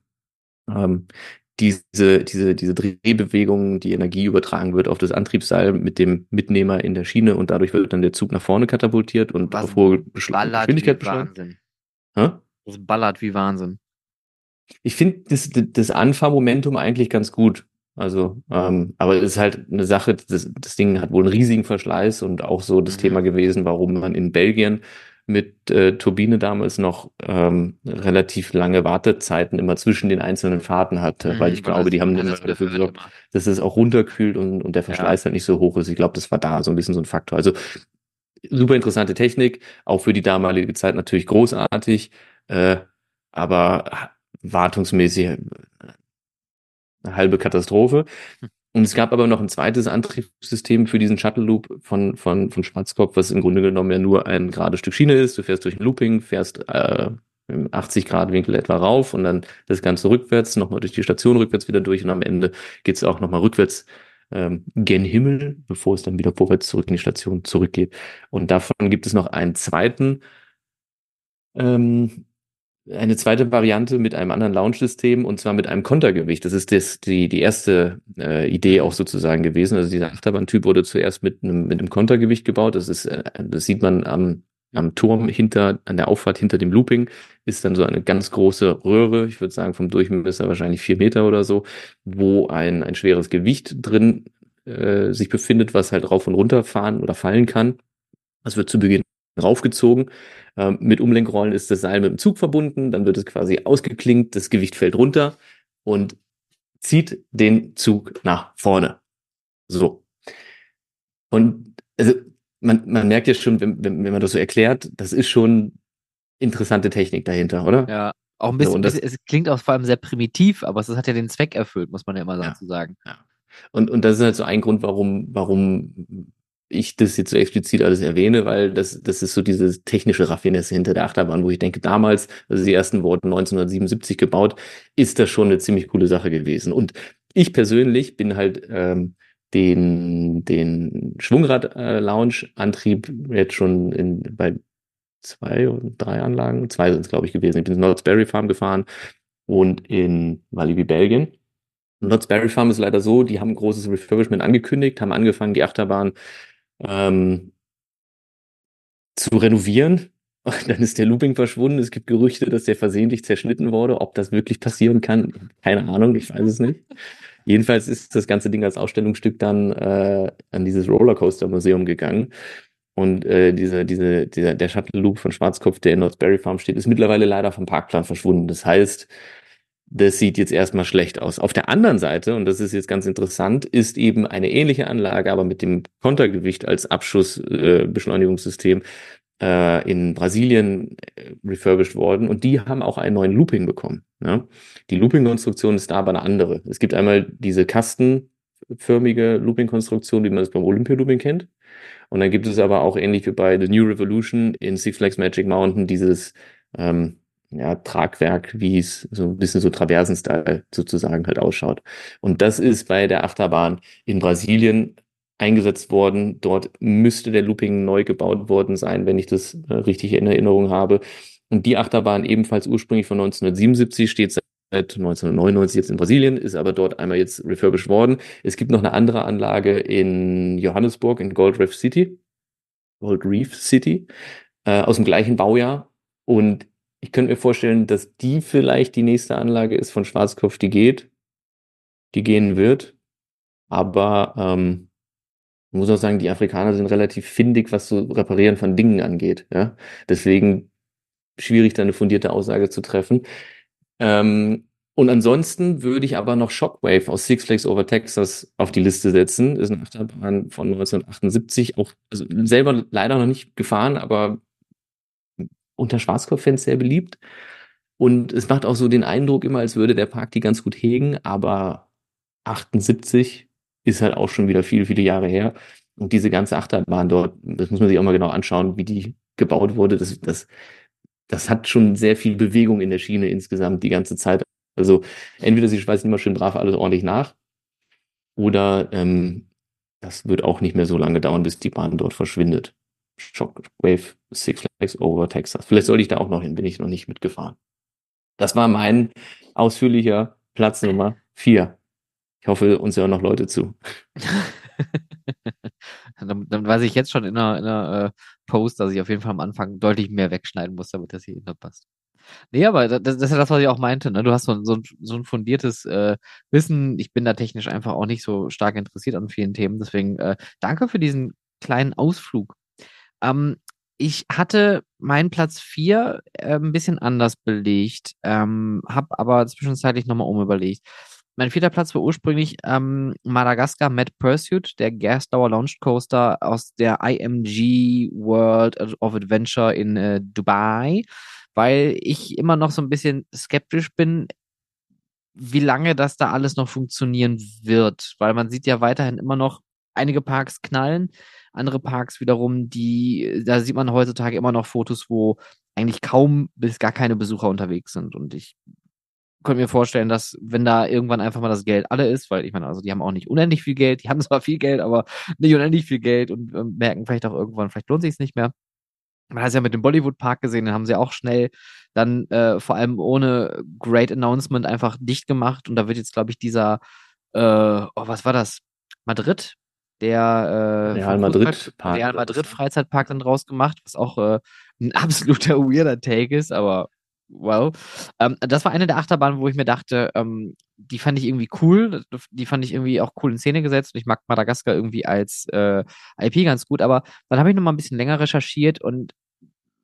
ähm, diese, diese, diese Drehbewegung, die Energie übertragen wird auf das Antriebsseil mit dem Mitnehmer in der Schiene und dadurch wird dann der Zug nach vorne katapultiert und Was auf hohe Geschwindigkeit beschleunigt. Das ballert wie Wahnsinn. Ich finde das, das Anfahrmomentum eigentlich ganz gut. Also, ähm, aber es ist halt eine Sache, das, das Ding hat wohl einen riesigen Verschleiß und auch so das mhm. Thema gewesen, warum man in Belgien mit äh, Turbine damals noch ähm, relativ lange Wartezeiten immer zwischen den einzelnen Fahrten hatte, mhm, weil ich glaube, die haben immer dafür gesorgt, dass es auch runterkühlt und, und der Verschleiß ja. halt nicht so hoch ist. Ich glaube, das war da so ein bisschen so ein Faktor. Also super interessante Technik, auch für die damalige Zeit natürlich großartig, äh, aber wartungsmäßig eine halbe Katastrophe. Und es gab aber noch ein zweites Antriebssystem für diesen Shuttle Loop von, von, von Schwarzkopf, was im Grunde genommen ja nur ein gerades Stück Schiene ist. Du fährst durch ein Looping, fährst äh, im 80 Grad Winkel etwa rauf und dann das Ganze rückwärts, nochmal durch die Station rückwärts wieder durch und am Ende geht es auch nochmal rückwärts ähm, gen Himmel, bevor es dann wieder vorwärts zurück in die Station zurückgeht. Und davon gibt es noch einen zweiten, ähm, eine zweite Variante mit einem anderen Launch-System und zwar mit einem Kontergewicht. Das ist das, die, die erste äh, Idee auch sozusagen gewesen. Also dieser Achterbahntyp wurde zuerst mit einem, mit einem Kontergewicht gebaut. Das ist, äh, das sieht man am, am Turm hinter, an der Auffahrt hinter dem Looping, ist dann so eine ganz große Röhre, ich würde sagen vom Durchmesser wahrscheinlich vier Meter oder so, wo ein, ein schweres Gewicht drin äh, sich befindet, was halt rauf und runter fahren oder fallen kann. Das wird zu Beginn raufgezogen. Ähm, mit Umlenkrollen ist das Seil mit dem Zug verbunden, dann wird es quasi ausgeklinkt, das Gewicht fällt runter und zieht den Zug nach vorne. So. Und also man, man merkt ja schon, wenn, wenn, man das so erklärt, das ist schon interessante Technik dahinter, oder? Ja, auch ein bisschen, so, das, es klingt auch vor allem sehr primitiv, aber es hat ja den Zweck erfüllt, muss man ja immer dazu ja, sagen. Ja. Und, und das ist halt so ein Grund, warum, warum ich das jetzt so explizit alles erwähne, weil das, das ist so diese technische Raffinesse hinter der Achterbahn, wo ich denke, damals, also die ersten wurden 1977 gebaut, ist das schon eine ziemlich coole Sache gewesen. Und ich persönlich bin halt ähm, den, den Schwungrad-Lounge-Antrieb äh, jetzt schon in, bei zwei und drei Anlagen, zwei sind es, glaube ich, gewesen. Ich bin in Knott's Berry Farm gefahren und in Walibi, Belgien. Knott's Berry Farm ist leider so, die haben ein großes Refurbishment angekündigt, haben angefangen, die Achterbahn ähm, zu renovieren. Dann ist der Looping verschwunden. Es gibt Gerüchte, dass der versehentlich zerschnitten wurde. Ob das wirklich passieren kann, keine Ahnung, ich weiß es nicht. Jedenfalls ist das ganze Ding als Ausstellungsstück dann äh, an dieses Rollercoaster-Museum gegangen. Und äh, diese, diese, dieser, der Shuttle Loop von Schwarzkopf, der in North Berry Farm steht, ist mittlerweile leider vom Parkplan verschwunden. Das heißt, das sieht jetzt erstmal schlecht aus. Auf der anderen Seite, und das ist jetzt ganz interessant, ist eben eine ähnliche Anlage, aber mit dem Kontergewicht als Abschussbeschleunigungssystem äh, äh, in Brasilien äh, refurbished worden und die haben auch einen neuen Looping bekommen. Ja? Die Looping-Konstruktion ist da aber eine andere. Es gibt einmal diese kastenförmige Looping-Konstruktion, wie man es beim Olympia-Looping kennt. Und dann gibt es aber auch ähnlich wie bei The New Revolution in Six Flags Magic Mountain dieses ähm, ja, Tragwerk, wie es so ein bisschen so Traversen-Style sozusagen halt ausschaut. Und das ist bei der Achterbahn in Brasilien eingesetzt worden. Dort müsste der Looping neu gebaut worden sein, wenn ich das äh, richtig in Erinnerung habe. Und die Achterbahn ebenfalls ursprünglich von 1977 steht seit 1999 jetzt in Brasilien, ist aber dort einmal jetzt refurbished worden. Es gibt noch eine andere Anlage in Johannesburg, in Gold Reef City, Gold Reef City, äh, aus dem gleichen Baujahr. Und ich könnte mir vorstellen, dass die vielleicht die nächste Anlage ist von Schwarzkopf, die geht, die gehen wird. Aber ähm, muss auch sagen, die Afrikaner sind relativ findig, was so Reparieren von Dingen angeht. Ja? Deswegen schwierig, da eine fundierte Aussage zu treffen. Ähm, und ansonsten würde ich aber noch Shockwave aus Six Flags Over Texas auf die Liste setzen. Das ist eine Achterbahn von 1978, auch also selber leider noch nicht gefahren, aber unter Schwarzkopf-Fans sehr beliebt. Und es macht auch so den Eindruck immer, als würde der Park die ganz gut hegen, aber 78 ist halt auch schon wieder viele, viele Jahre her. Und diese ganze Achterbahn dort, das muss man sich auch mal genau anschauen, wie die gebaut wurde. Das, das, das hat schon sehr viel Bewegung in der Schiene insgesamt die ganze Zeit. Also entweder sie schweißen immer schön brav alles ordentlich nach oder ähm, das wird auch nicht mehr so lange dauern, bis die Bahn dort verschwindet. Shockwave Six Flags over Texas. Vielleicht sollte ich da auch noch hin, bin ich noch nicht mitgefahren. Das war mein ausführlicher Platz Nummer vier. Ich hoffe, uns hören noch Leute zu. dann, dann, weiß ich jetzt schon in der, in der äh, Post, dass ich auf jeden Fall am Anfang deutlich mehr wegschneiden muss, damit das hier passt. Nee, aber das, das, ist ja das, was ich auch meinte. Ne? Du hast so, so, so ein fundiertes äh, Wissen. Ich bin da technisch einfach auch nicht so stark interessiert an vielen Themen. Deswegen äh, danke für diesen kleinen Ausflug ähm, ich hatte meinen Platz 4 äh, ein bisschen anders belegt, ähm, habe aber zwischenzeitlich nochmal umüberlegt. Mein vierter Platz war ursprünglich ähm, Madagascar Mad Pursuit, der Gasdauer Launch Coaster aus der IMG World of Adventure in äh, Dubai, weil ich immer noch so ein bisschen skeptisch bin, wie lange das da alles noch funktionieren wird, weil man sieht ja weiterhin immer noch einige Parks knallen, andere Parks wiederum, die, da sieht man heutzutage immer noch Fotos, wo eigentlich kaum bis gar keine Besucher unterwegs sind. Und ich könnte mir vorstellen, dass wenn da irgendwann einfach mal das Geld alle ist, weil ich meine, also die haben auch nicht unendlich viel Geld, die haben zwar viel Geld, aber nicht unendlich viel Geld und äh, merken vielleicht auch irgendwann, vielleicht lohnt sich es nicht mehr. Man hat es ja mit dem Bollywood Park gesehen, den haben sie auch schnell dann äh, vor allem ohne Great Announcement einfach dicht gemacht und da wird jetzt, glaube ich, dieser, äh, oh, was war das? Madrid? Der äh, Real Madrid Park. Real Madrid Freizeitpark dann draus gemacht, was auch äh, ein absoluter weirder Take ist, aber wow. Ähm, das war eine der Achterbahnen, wo ich mir dachte, ähm, die fand ich irgendwie cool. Die fand ich irgendwie auch cool in Szene gesetzt. Und ich mag Madagaskar irgendwie als äh, IP ganz gut. Aber dann habe ich noch mal ein bisschen länger recherchiert und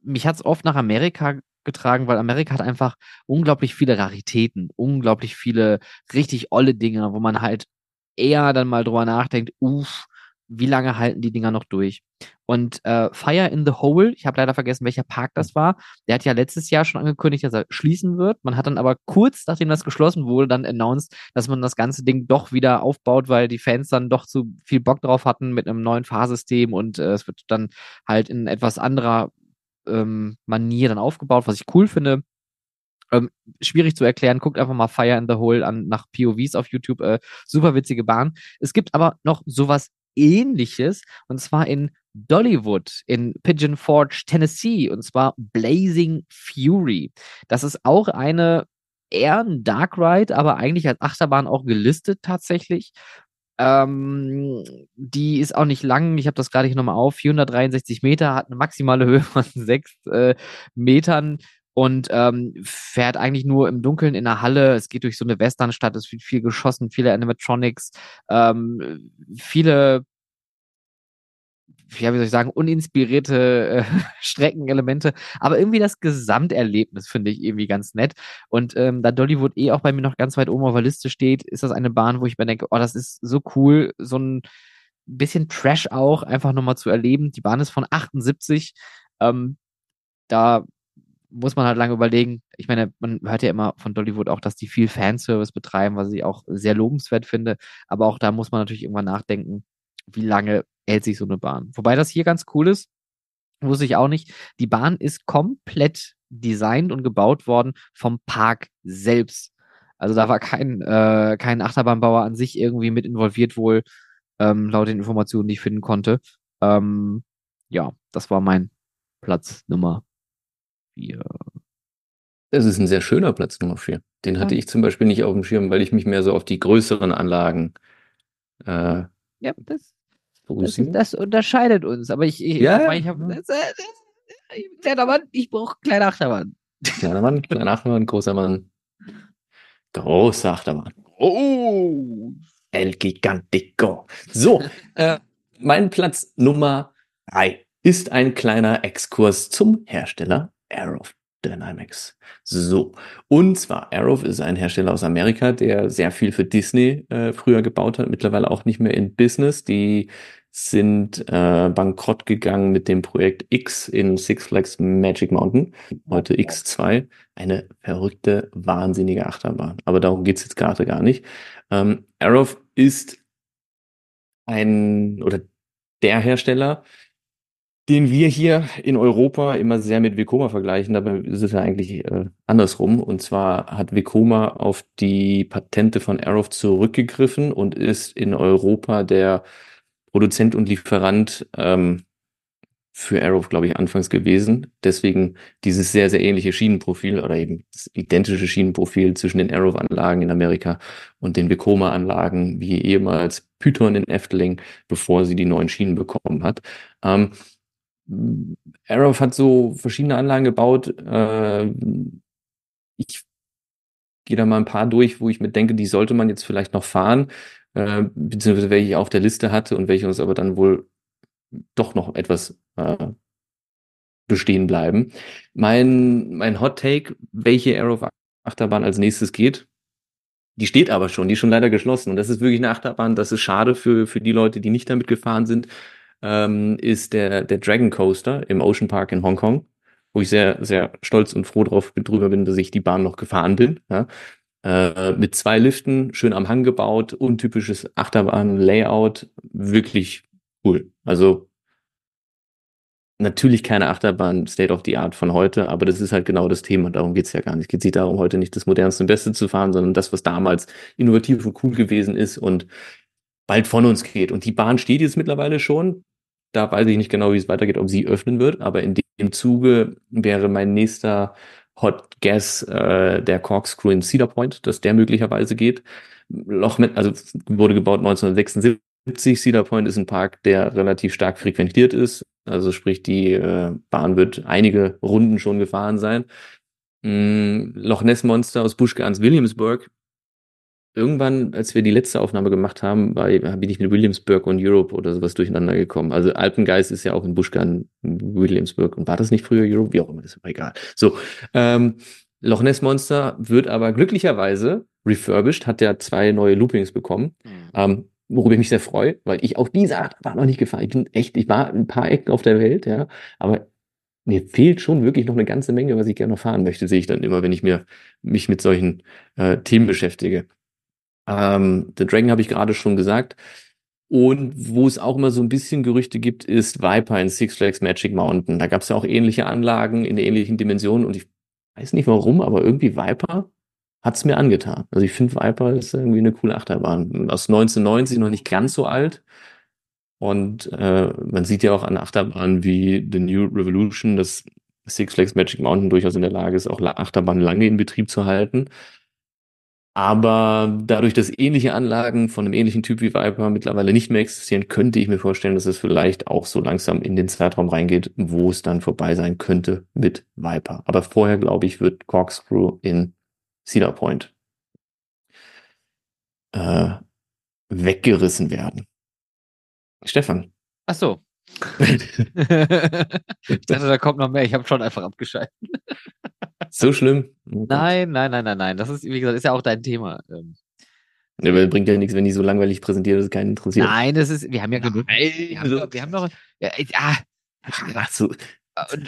mich hat es oft nach Amerika getragen, weil Amerika hat einfach unglaublich viele Raritäten, unglaublich viele richtig olle Dinge, wo man halt eher dann mal drüber nachdenkt, uff, wie lange halten die Dinger noch durch? Und äh, Fire in the Hole, ich habe leider vergessen, welcher Park das war, der hat ja letztes Jahr schon angekündigt, dass er schließen wird. Man hat dann aber kurz, nachdem das geschlossen wurde, dann announced, dass man das ganze Ding doch wieder aufbaut, weil die Fans dann doch zu viel Bock drauf hatten mit einem neuen Fahrsystem und äh, es wird dann halt in etwas anderer ähm, Manier dann aufgebaut, was ich cool finde. Ähm, schwierig zu erklären. Guckt einfach mal Fire in the Hole an nach POVs auf YouTube. Äh, super witzige Bahn. Es gibt aber noch sowas ähnliches und zwar in Dollywood in Pigeon Forge, Tennessee und zwar Blazing Fury. Das ist auch eine eher ein Dark Ride, aber eigentlich als Achterbahn auch gelistet tatsächlich. Ähm, die ist auch nicht lang. Ich habe das gerade hier nochmal auf. 463 Meter, hat eine maximale Höhe von 6 äh, Metern und ähm, fährt eigentlich nur im Dunkeln in der Halle. Es geht durch so eine Westernstadt, es wird viel geschossen, viele Animatronics, ähm, viele ja, wie soll ich sagen, uninspirierte äh, Streckenelemente, aber irgendwie das Gesamterlebnis finde ich irgendwie ganz nett. Und ähm, da Dollywood eh auch bei mir noch ganz weit oben auf der Liste steht, ist das eine Bahn, wo ich mir denke, oh, das ist so cool, so ein bisschen Trash auch, einfach nochmal zu erleben. Die Bahn ist von 78. Ähm, da muss man halt lange überlegen. Ich meine, man hört ja immer von Dollywood auch, dass die viel Fanservice betreiben, was ich auch sehr lobenswert finde. Aber auch da muss man natürlich irgendwann nachdenken, wie lange hält sich so eine Bahn. Wobei das hier ganz cool ist, wusste ich auch nicht. Die Bahn ist komplett designt und gebaut worden vom Park selbst. Also da war kein, äh, kein Achterbahnbauer an sich irgendwie mit involviert wohl, ähm, laut den Informationen, die ich finden konnte. Ähm, ja, das war mein Platz Nummer vier. Das ist ein sehr schöner Platz Nummer vier. Den hatte ich zum Beispiel nicht auf dem Schirm, weil ich mich mehr so auf die größeren Anlagen äh, ja, das, das, das, unterscheidet uns. Aber ich, ich, ja, ich habe das, das, kleiner Mann, ich brauche kleine Achterbahn. Kleiner Mann, kleiner Achterbahn, großer Mann. Großer Achterbahn. Oh, El Gigantico. So, äh, mein Platz Nummer drei ist ein kleiner Exkurs zum Hersteller Aerof Dynamics. So, und zwar Arrow ist ein Hersteller aus Amerika, der sehr viel für Disney äh, früher gebaut hat, mittlerweile auch nicht mehr in Business. Die sind äh, bankrott gegangen mit dem Projekt X in Six Flags Magic Mountain, heute X2. Eine verrückte, wahnsinnige Achterbahn. Aber darum geht's jetzt gerade gar nicht. Ähm, Arrow ist ein oder der Hersteller, den wir hier in Europa immer sehr mit Vekoma vergleichen. Dabei ist es ja eigentlich äh, andersrum. Und zwar hat Vekoma auf die Patente von Aerof zurückgegriffen und ist in Europa der Produzent und Lieferant ähm, für Aerof, glaube ich, anfangs gewesen. Deswegen dieses sehr, sehr ähnliche Schienenprofil oder eben das identische Schienenprofil zwischen den Aerof-Anlagen in Amerika und den Vekoma-Anlagen, wie ehemals Python in Efteling, bevor sie die neuen Schienen bekommen hat. Ähm, Arrow hat so verschiedene Anlagen gebaut. Äh, ich gehe da mal ein paar durch, wo ich mir denke, die sollte man jetzt vielleicht noch fahren, äh, beziehungsweise welche ich auf der Liste hatte und welche uns aber dann wohl doch noch etwas äh, bestehen bleiben. Mein, mein Hot Take, welche Arrow Achterbahn als nächstes geht, die steht aber schon, die ist schon leider geschlossen. Und das ist wirklich eine Achterbahn, das ist schade für, für die Leute, die nicht damit gefahren sind ähm, ist der, der Dragon Coaster im Ocean Park in Hongkong, wo ich sehr, sehr stolz und froh drauf drüber bin, dass ich die Bahn noch gefahren bin. Ja. Äh, mit zwei Liften, schön am Hang gebaut, untypisches Achterbahn-Layout, wirklich cool. Also natürlich keine Achterbahn State of the Art von heute, aber das ist halt genau das Thema. Darum geht's ja gar nicht. Es geht darum, heute nicht das modernste und Beste zu fahren, sondern das, was damals innovativ und cool gewesen ist und bald von uns geht. Und die Bahn steht jetzt mittlerweile schon. Da weiß ich nicht genau, wie es weitergeht, ob sie öffnen wird, aber in dem Zuge wäre mein nächster Hot Gas äh, der Corkscrew in Cedar Point, dass der möglicherweise geht. Loch mit, also wurde gebaut 1976. Cedar Point ist ein Park, der relativ stark frequentiert ist. Also sprich, die äh, Bahn wird einige Runden schon gefahren sein. Mm, Loch Ness Monster aus Buschgans Williamsburg irgendwann, als wir die letzte Aufnahme gemacht haben, war, bin ich mit Williamsburg und Europe oder sowas durcheinander gekommen. Also Alpengeist ist ja auch in Buschgarn Williamsburg. Und war das nicht früher Europe? Wie auch immer, das ist aber egal. So, ähm, Loch Ness Monster wird aber glücklicherweise refurbished, hat ja zwei neue Loopings bekommen. Mhm. Ähm, worüber ich mich sehr freue, weil ich auch diese Achterbahn noch nicht gefahren. Ich bin echt, ich war in ein paar Ecken auf der Welt, ja, aber mir fehlt schon wirklich noch eine ganze Menge, was ich gerne noch fahren möchte, sehe ich dann immer, wenn ich mir mich mit solchen äh, Themen beschäftige. Ähm, The Dragon habe ich gerade schon gesagt. Und wo es auch immer so ein bisschen Gerüchte gibt, ist Viper in Six Flags Magic Mountain. Da gab es ja auch ähnliche Anlagen in ähnlichen Dimensionen und ich weiß nicht warum, aber irgendwie Viper hat es mir angetan. Also ich finde Viper ist irgendwie eine coole Achterbahn. Aus 1990 noch nicht ganz so alt. Und äh, man sieht ja auch an Achterbahnen wie The New Revolution, dass Six Flags Magic Mountain durchaus in der Lage ist, auch Achterbahnen lange in Betrieb zu halten. Aber dadurch, dass ähnliche Anlagen von einem ähnlichen Typ wie Viper mittlerweile nicht mehr existieren, könnte ich mir vorstellen, dass es vielleicht auch so langsam in den Zeitraum reingeht, wo es dann vorbei sein könnte mit Viper. Aber vorher, glaube ich, wird Corkscrew in Cedar Point äh, weggerissen werden. Stefan. Ach so. ich dachte, da kommt noch mehr. Ich habe schon einfach abgeschaltet. So schlimm? Oh nein, nein, nein, nein, nein. Das ist, wie gesagt, ist ja auch dein Thema. Ähm. Aber bringt ja nichts, wenn die so langweilig präsentiert, dass es keinen interessiert. Nein, das ist, wir haben ja genug. Wir haben, doch, wir haben doch, ja, ah. Ach so.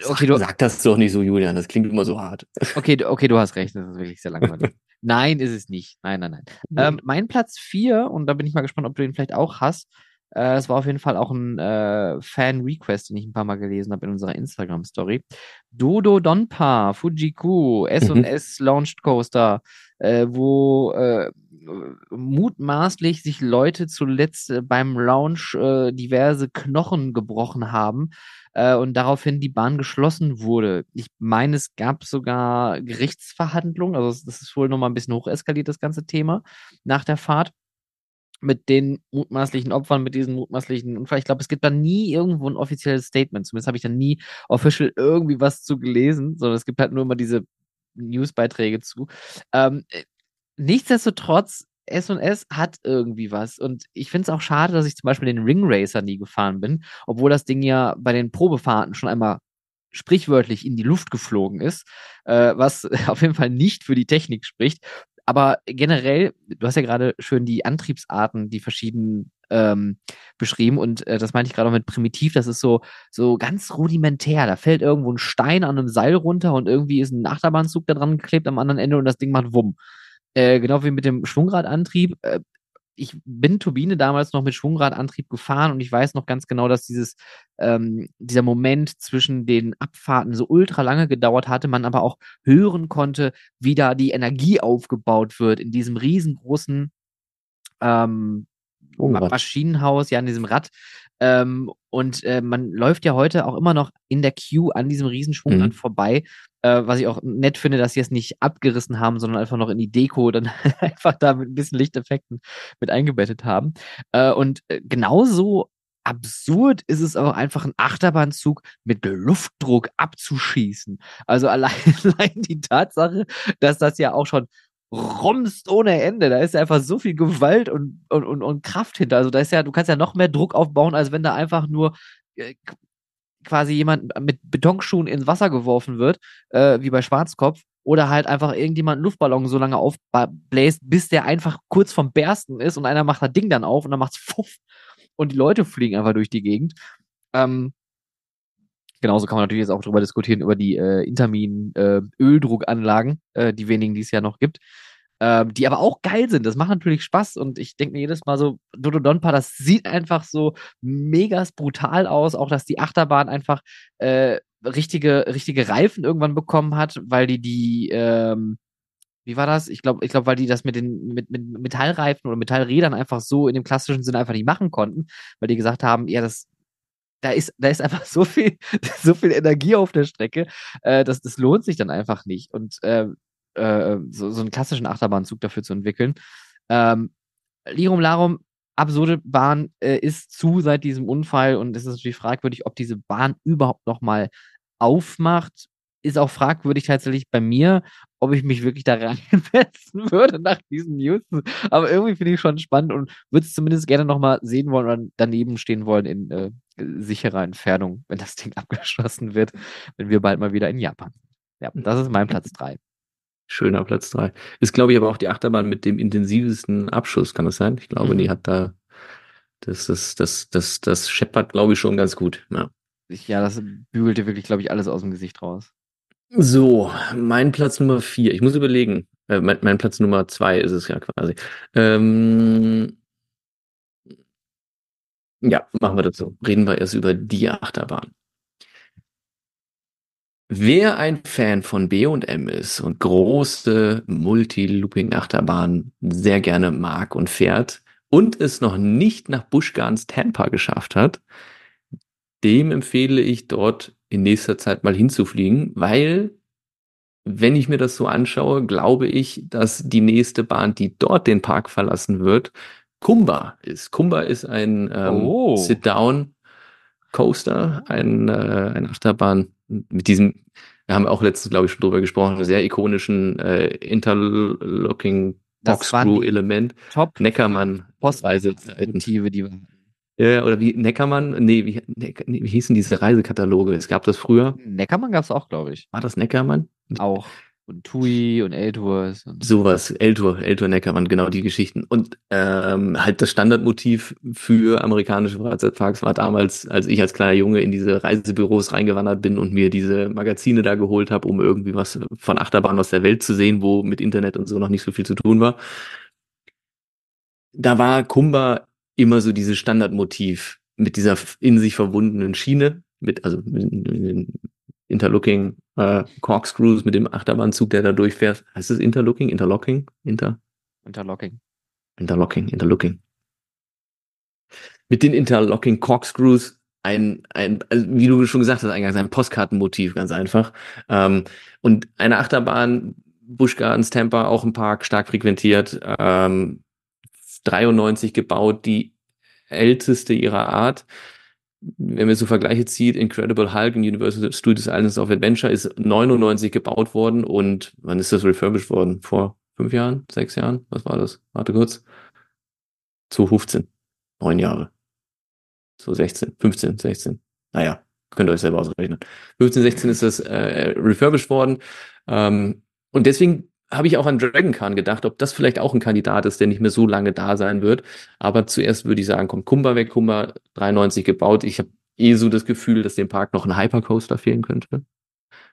Okay, du, Sag das doch nicht so, Julian. Das klingt immer so hart. Okay, okay, du hast recht. Das ist wirklich sehr langweilig. nein, ist es nicht. Nein, nein, nein. Ähm, mein Platz 4, und da bin ich mal gespannt, ob du ihn vielleicht auch hast, äh, es war auf jeden Fall auch ein äh, Fan-Request, den ich ein paar Mal gelesen habe in unserer Instagram-Story. Dodo Donpa, Fujiku, S&S mhm. Launched Coaster, äh, wo äh, mutmaßlich sich Leute zuletzt äh, beim Launch äh, diverse Knochen gebrochen haben äh, und daraufhin die Bahn geschlossen wurde. Ich meine, es gab sogar Gerichtsverhandlungen, also das ist wohl nochmal ein bisschen hocheskaliert, das ganze Thema nach der Fahrt mit den mutmaßlichen Opfern, mit diesen mutmaßlichen Unfall. Ich glaube, es gibt da nie irgendwo ein offizielles Statement. Zumindest habe ich da nie official irgendwie was zu gelesen, sondern es gibt halt nur immer diese Newsbeiträge zu. Ähm, äh, nichtsdestotrotz, S&S hat irgendwie was. Und ich finde es auch schade, dass ich zum Beispiel den Ring Racer nie gefahren bin, obwohl das Ding ja bei den Probefahrten schon einmal sprichwörtlich in die Luft geflogen ist, äh, was auf jeden Fall nicht für die Technik spricht. Aber generell, du hast ja gerade schön die Antriebsarten, die verschiedenen ähm, beschrieben und äh, das meinte ich gerade auch mit primitiv, das ist so, so ganz rudimentär. Da fällt irgendwo ein Stein an einem Seil runter und irgendwie ist ein Achterbahnzug da dran geklebt am anderen Ende und das Ding macht Wumm. Äh, genau wie mit dem Schwungradantrieb. Äh, ich bin Turbine damals noch mit Schwungradantrieb gefahren und ich weiß noch ganz genau, dass dieses, ähm, dieser Moment zwischen den Abfahrten so ultra lange gedauert hatte, man aber auch hören konnte, wie da die Energie aufgebaut wird in diesem riesengroßen ähm, oh, Maschinenhaus, ja, in diesem Rad. Ähm, und äh, man läuft ja heute auch immer noch in der Queue an diesem Riesenschwungrad mhm. vorbei, äh, was ich auch nett finde, dass sie es nicht abgerissen haben, sondern einfach noch in die Deko dann einfach da mit ein bisschen Lichteffekten mit eingebettet haben. Äh, und äh, genauso absurd ist es auch einfach, einen Achterbahnzug mit Luftdruck abzuschießen. Also allein, allein die Tatsache, dass das ja auch schon rumst ohne Ende. Da ist ja einfach so viel Gewalt und, und, und, und Kraft hinter. Also da ist ja, du kannst ja noch mehr Druck aufbauen, als wenn da einfach nur äh, quasi jemand mit Betonschuhen ins Wasser geworfen wird, äh, wie bei Schwarzkopf, oder halt einfach irgendjemand einen Luftballon so lange aufbläst, bis der einfach kurz vom Bersten ist und einer macht das Ding dann auf und dann macht's fuff und die Leute fliegen einfach durch die Gegend. Ähm, genauso kann man natürlich jetzt auch darüber diskutieren, über die äh, Intermin äh, äh, die wenigen, die es ja noch gibt. ähm, die aber auch geil sind. Das macht natürlich Spaß und ich denke mir jedes Mal so, Dodo Donpa, das sieht einfach so mega brutal aus, auch dass die Achterbahn einfach äh, richtige, richtige Reifen irgendwann bekommen hat, weil die die, ähm, wie war das? Ich glaube, ich glaube, weil die das mit den mit, mit Metallreifen oder Metallrädern einfach so in dem klassischen Sinne einfach nicht machen konnten, weil die gesagt haben, ja, das da ist, da ist einfach so viel, so viel Energie auf der Strecke, äh, das, das lohnt sich dann einfach nicht. Und äh, äh, so, so einen klassischen Achterbahnzug dafür zu entwickeln. Ähm, Lirum Larum, absurde Bahn äh, ist zu seit diesem Unfall und es ist natürlich fragwürdig, ob diese Bahn überhaupt noch mal aufmacht. Ist auch fragwürdig tatsächlich bei mir, ob ich mich wirklich da reinsetzen würde nach diesen News. Aber irgendwie finde ich schon spannend und würde es zumindest gerne noch mal sehen wollen oder daneben stehen wollen in äh, sicherer Entfernung, wenn das Ding abgeschlossen wird, wenn wir bald mal wieder in Japan sind. Ja, das ist mein Platz 3. Schöner Platz 3. Ist, glaube ich, aber auch die Achterbahn mit dem intensivsten Abschuss, kann das sein? Ich glaube, mhm. die hat da, das, das, das, das, das scheppert, glaube ich, schon ganz gut. Ja, ja das bügelt dir wirklich, glaube ich, alles aus dem Gesicht raus. So, mein Platz Nummer 4. Ich muss überlegen. Äh, mein, mein, Platz Nummer 2 ist es ja quasi. Ähm, ja, machen wir das so. Reden wir erst über die Achterbahn. Wer ein Fan von B&M ist und große Multi-Looping-Achterbahnen sehr gerne mag und fährt und es noch nicht nach Buschgarns Tampa geschafft hat, dem empfehle ich dort in nächster Zeit mal hinzufliegen, weil wenn ich mir das so anschaue, glaube ich, dass die nächste Bahn, die dort den Park verlassen wird, Kumba ist. Kumba ist ein ähm, oh. Sit-Down Coaster, ein, äh, eine Achterbahn mit diesem, wir haben auch letztens, glaube ich, schon drüber gesprochen, sehr ikonischen äh, Interlocking Boxscrew-Element. Top Neckermann Postreisemotive, die waren. Ja, oder wie Neckermann, nee wie, nee, wie hießen diese Reisekataloge? Es gab das früher. Neckermann gab es auch, glaube ich. War das Neckermann? Auch und TUI und L-Tours. Sowas, L-Tour, L-Tour Neckermann, genau die Geschichten. Und ähm, halt das Standardmotiv für amerikanische Freizeitparks war damals, als ich als kleiner Junge in diese Reisebüros reingewandert bin und mir diese Magazine da geholt habe, um irgendwie was von Achterbahn aus der Welt zu sehen, wo mit Internet und so noch nicht so viel zu tun war. Da war Kumba immer so dieses Standardmotiv mit dieser in sich verbundenen Schiene, mit, also Interlooking äh, Corkscrews mit dem Achterbahnzug, der da durchfährt. Heißt es Interlooking? Interlocking? Inter? Interlocking. Interlocking, Interlooking. Mit den Interlocking Corkscrews ein, ein also wie du schon gesagt hast, eingangs ein Postkartenmotiv, ganz einfach. Ähm, und eine Achterbahn, Busch Gardens Tampa, auch im Park, stark frequentiert, ähm, 93 gebaut, die älteste ihrer Art wenn wir so Vergleiche zieht, Incredible Hulk und Universal Studios Islands of Adventure ist 99 gebaut worden und wann ist das refurbished worden? Vor fünf Jahren? Sechs Jahren? Was war das? Warte kurz. 2015. Neun Jahre. So 16, 15, 16. Naja, könnt ihr euch selber ausrechnen. 15, 16 ist das äh, refurbished worden. Ähm, und deswegen habe ich auch an Dragon Khan gedacht, ob das vielleicht auch ein Kandidat ist, der nicht mehr so lange da sein wird. Aber zuerst würde ich sagen, kommt Kumba weg, Kumba 93 gebaut. Ich habe eh so das Gefühl, dass dem Park noch ein Hypercoaster fehlen könnte.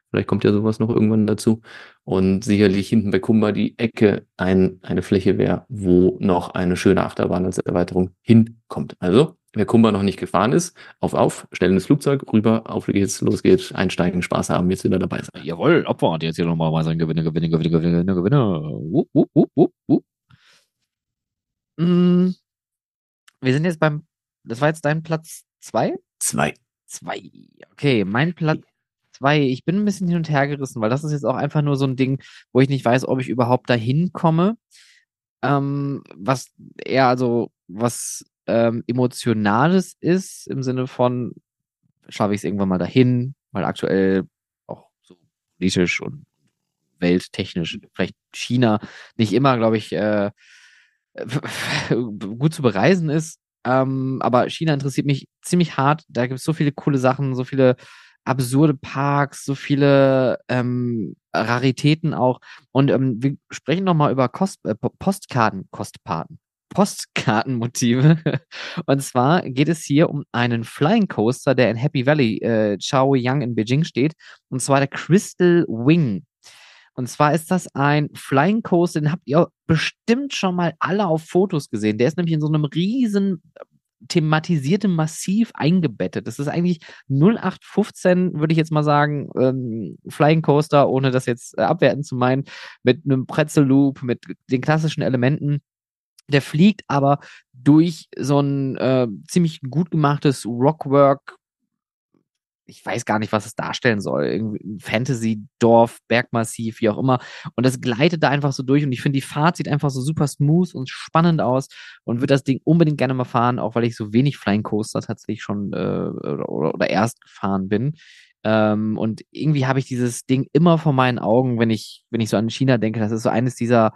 Vielleicht kommt ja sowas noch irgendwann dazu. Und sicherlich hinten bei Kumba die Ecke ein, eine Fläche wäre, wo noch eine schöne Achterbahn als Erweiterung hinkommt. Also Wer Kumba noch nicht gefahren ist, auf, auf, stellen das Flugzeug rüber, auf geht's, los geht's, einsteigen, Spaß haben, jetzt wieder dabei sein. Jawohl, Abfahrt, jetzt hier nochmal mal sein Gewinne, Gewinne, Gewinne, Gewinne, Gewinne. Wupp, wupp, wupp, wupp, wupp. Mm, wir sind jetzt beim, das war jetzt dein Platz zwei? Zwei. Zwei. Okay, mein Platz zwei. Ich bin ein bisschen hin und her gerissen, weil das ist jetzt auch einfach nur so ein Ding, wo ich nicht weiß, ob ich überhaupt dahin komme. Ähm, was eher also, was ähm, Emotionales ist, im Sinne von, schaffe ich es irgendwann mal dahin, weil aktuell auch so politisch und welttechnisch, vielleicht China nicht immer, glaube ich, äh, gut zu bereisen ist. Ähm, aber China interessiert mich ziemlich hart. Da gibt es so viele coole Sachen, so viele absurde Parks, so viele ähm, Raritäten auch. Und ähm, wir sprechen nochmal über Kost, äh, Postkarten, Kostpaten, Postkartenmotive. Und zwar geht es hier um einen Flying Coaster, der in Happy Valley, äh, Chaoyang in Beijing steht. Und zwar der Crystal Wing. Und zwar ist das ein Flying Coaster, den habt ihr bestimmt schon mal alle auf Fotos gesehen. Der ist nämlich in so einem riesen thematisiertem Massiv eingebettet. Das ist eigentlich 0815, würde ich jetzt mal sagen, ähm, Flying Coaster, ohne das jetzt äh, abwerten zu meinen, mit einem Pretzel Loop, mit den klassischen Elementen. Der fliegt aber durch so ein äh, ziemlich gut gemachtes Rockwork ich weiß gar nicht, was es darstellen soll. Irgendwie Fantasy-Dorf, Bergmassiv, wie auch immer. Und das gleitet da einfach so durch. Und ich finde, die Fahrt sieht einfach so super smooth und spannend aus und würde das Ding unbedingt gerne mal fahren, auch weil ich so wenig Flying Coaster tatsächlich schon äh, oder, oder erst gefahren bin. Ähm, und irgendwie habe ich dieses Ding immer vor meinen Augen, wenn ich, wenn ich so an China denke. Das ist so eines dieser,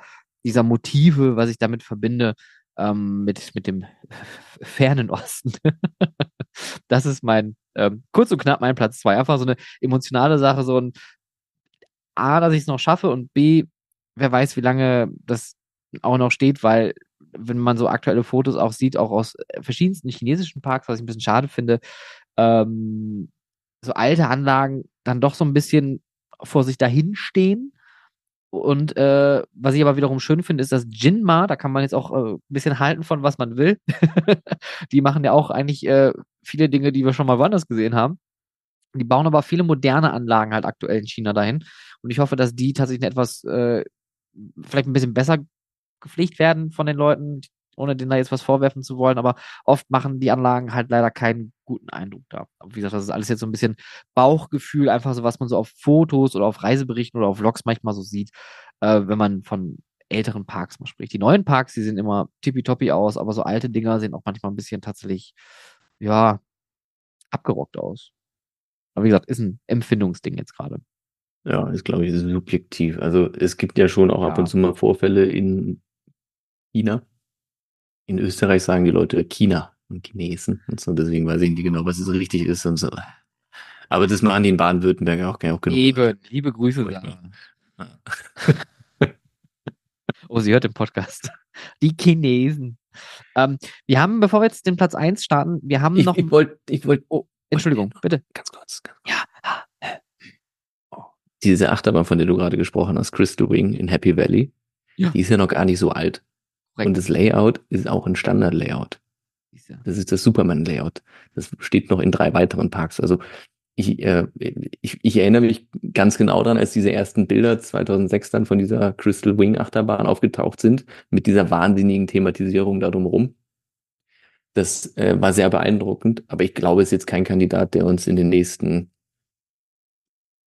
dieser Motive, was ich damit verbinde, ähm, mit, mit dem fernen Osten. das ist mein, ähm, kurz und knapp mein Platz zwei. Einfach so eine emotionale Sache, so ein A, dass ich es noch schaffe und B, wer weiß, wie lange das auch noch steht, weil wenn man so aktuelle Fotos auch sieht, auch aus verschiedensten chinesischen Parks, was ich ein bisschen schade finde, ähm, so alte Anlagen dann doch so ein bisschen vor sich dahin stehen und äh, was ich aber wiederum schön finde, ist das Jinma. Da kann man jetzt auch äh, ein bisschen halten von, was man will. die machen ja auch eigentlich äh, viele Dinge, die wir schon mal woanders gesehen haben. Die bauen aber viele moderne Anlagen halt aktuell in China dahin. Und ich hoffe, dass die tatsächlich etwas, äh, vielleicht ein bisschen besser gepflegt werden von den Leuten, ohne denen da jetzt was vorwerfen zu wollen, aber oft machen die Anlagen halt leider keinen guten Eindruck da. Wie gesagt, das ist alles jetzt so ein bisschen Bauchgefühl, einfach so, was man so auf Fotos oder auf Reiseberichten oder auf Vlogs manchmal so sieht, äh, wenn man von älteren Parks mal spricht. Die neuen Parks, die sehen immer tippitoppi aus, aber so alte Dinger sehen auch manchmal ein bisschen tatsächlich, ja, abgerockt aus. Aber wie gesagt, ist ein Empfindungsding jetzt gerade. Ja, ist, glaube ich, subjektiv. Also es gibt ja schon auch ja. ab und zu mal Vorfälle in China, in Österreich sagen die Leute China und Chinesen und so, deswegen weiß ich nicht genau, was es richtig ist und so. Aber das machen die in Baden-Württemberg auch, auch genug. Eben, liebe Grüße. Oh, sie hört den Podcast. Die Chinesen. Ähm, wir haben, bevor wir jetzt den Platz 1 starten, wir haben ich, noch. Ich wollte, ich wollte. Oh, Entschuldigung, bitte. Ganz kurz. Ganz kurz. Ja. Oh. Diese Achterbahn, von der du gerade gesprochen hast, Crystal Wing in Happy Valley, ja. die ist ja noch gar nicht so alt. Und das Layout ist auch ein Standard-Layout. Das ist das Superman-Layout. Das steht noch in drei weiteren Parks. Also ich, äh, ich, ich erinnere mich ganz genau daran, als diese ersten Bilder 2006 dann von dieser Crystal Wing Achterbahn aufgetaucht sind, mit dieser wahnsinnigen Thematisierung da drumherum. Das äh, war sehr beeindruckend, aber ich glaube, es ist jetzt kein Kandidat, der uns in den nächsten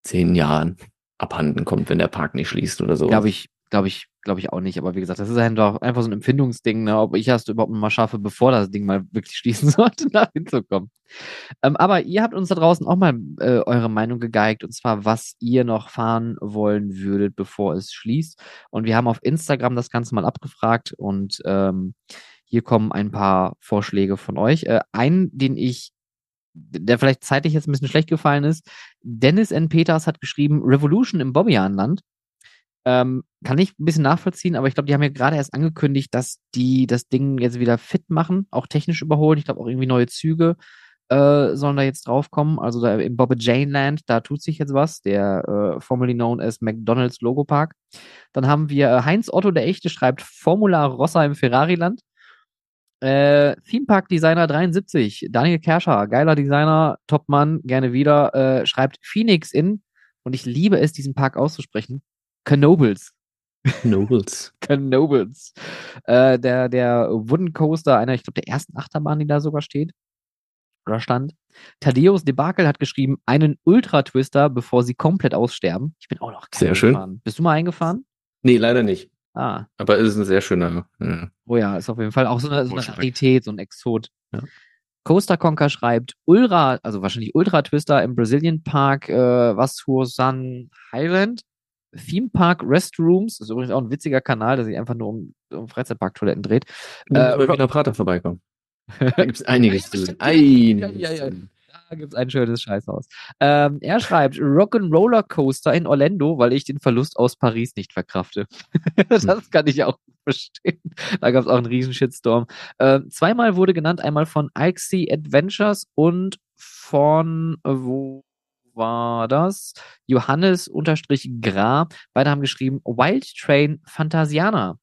zehn Jahren abhanden kommt, wenn der Park nicht schließt oder so. Glaube ich, glaube ich, glaube ich auch nicht. Aber wie gesagt, das ist einfach, einfach so ein Empfindungsding, ne? ob ich es überhaupt mal schaffe, bevor das Ding mal wirklich schließen sollte, da hinzukommen. Ähm, aber ihr habt uns da draußen auch mal äh, eure Meinung gegeigt und zwar, was ihr noch fahren wollen würdet, bevor es schließt. Und wir haben auf Instagram das Ganze mal abgefragt und ähm, hier kommen ein paar Vorschläge von euch. Äh, einen, den ich der vielleicht zeitlich jetzt ein bisschen schlecht gefallen ist. Dennis N. Peters hat geschrieben, Revolution im Bobbianland. Ähm, kann ich ein bisschen nachvollziehen, aber ich glaube, die haben ja gerade erst angekündigt, dass die das Ding jetzt wieder fit machen, auch technisch überholen. Ich glaube auch irgendwie neue Züge äh, sollen da jetzt draufkommen. Also da im Bobby Jane Land, da tut sich jetzt was, der äh, formerly known as McDonald's Logo Park. Dann haben wir äh, Heinz Otto, der Echte, schreibt Formula Rossa im Ferrari-Land. Äh, Theme Park Designer 73, Daniel Kerscher, geiler Designer, Topmann, gerne wieder, äh, schreibt Phoenix in, und ich liebe es, diesen Park auszusprechen, Knobles. Knobles. Knobles. Äh, der, der Wooden Coaster, einer, ich glaube, der ersten Achterbahn, die da sogar steht. Oder stand. Thaddeus Debakel hat geschrieben, einen Ultra-Twister, bevor sie komplett aussterben. Ich bin auch noch Sehr schön. Bist du mal eingefahren? Nee, leider nicht. Ah. Aber es ist ein sehr schöner. Ja. Oh ja, ist auf jeden Fall auch so eine, so eine Rarität, so ein Exot. Ja. Coaster Conker schreibt Ultra, also wahrscheinlich Ultra Twister im Brazilian Park, äh, was San Highland. Theme Park Restrooms, das ist übrigens auch ein witziger Kanal, der sich einfach nur um, um Freizeitparktoiletten dreht. Äh, wieder Prater vorbeikommen. Da gibt es einiges zu einiges. Ja, ja, ja. Da gibt es ein schönes Scheißhaus. Ähm, er schreibt Rock'n'Roller Coaster in Orlando, weil ich den Verlust aus Paris nicht verkrafte. das hm. kann ich auch verstehen. Da gab es auch einen riesen Shitstorm. Ähm, zweimal wurde genannt, einmal von Ixie Adventures und von, äh, wo war das Johannes unterstrich Gra. Beide haben geschrieben Wild Train Fantasiana.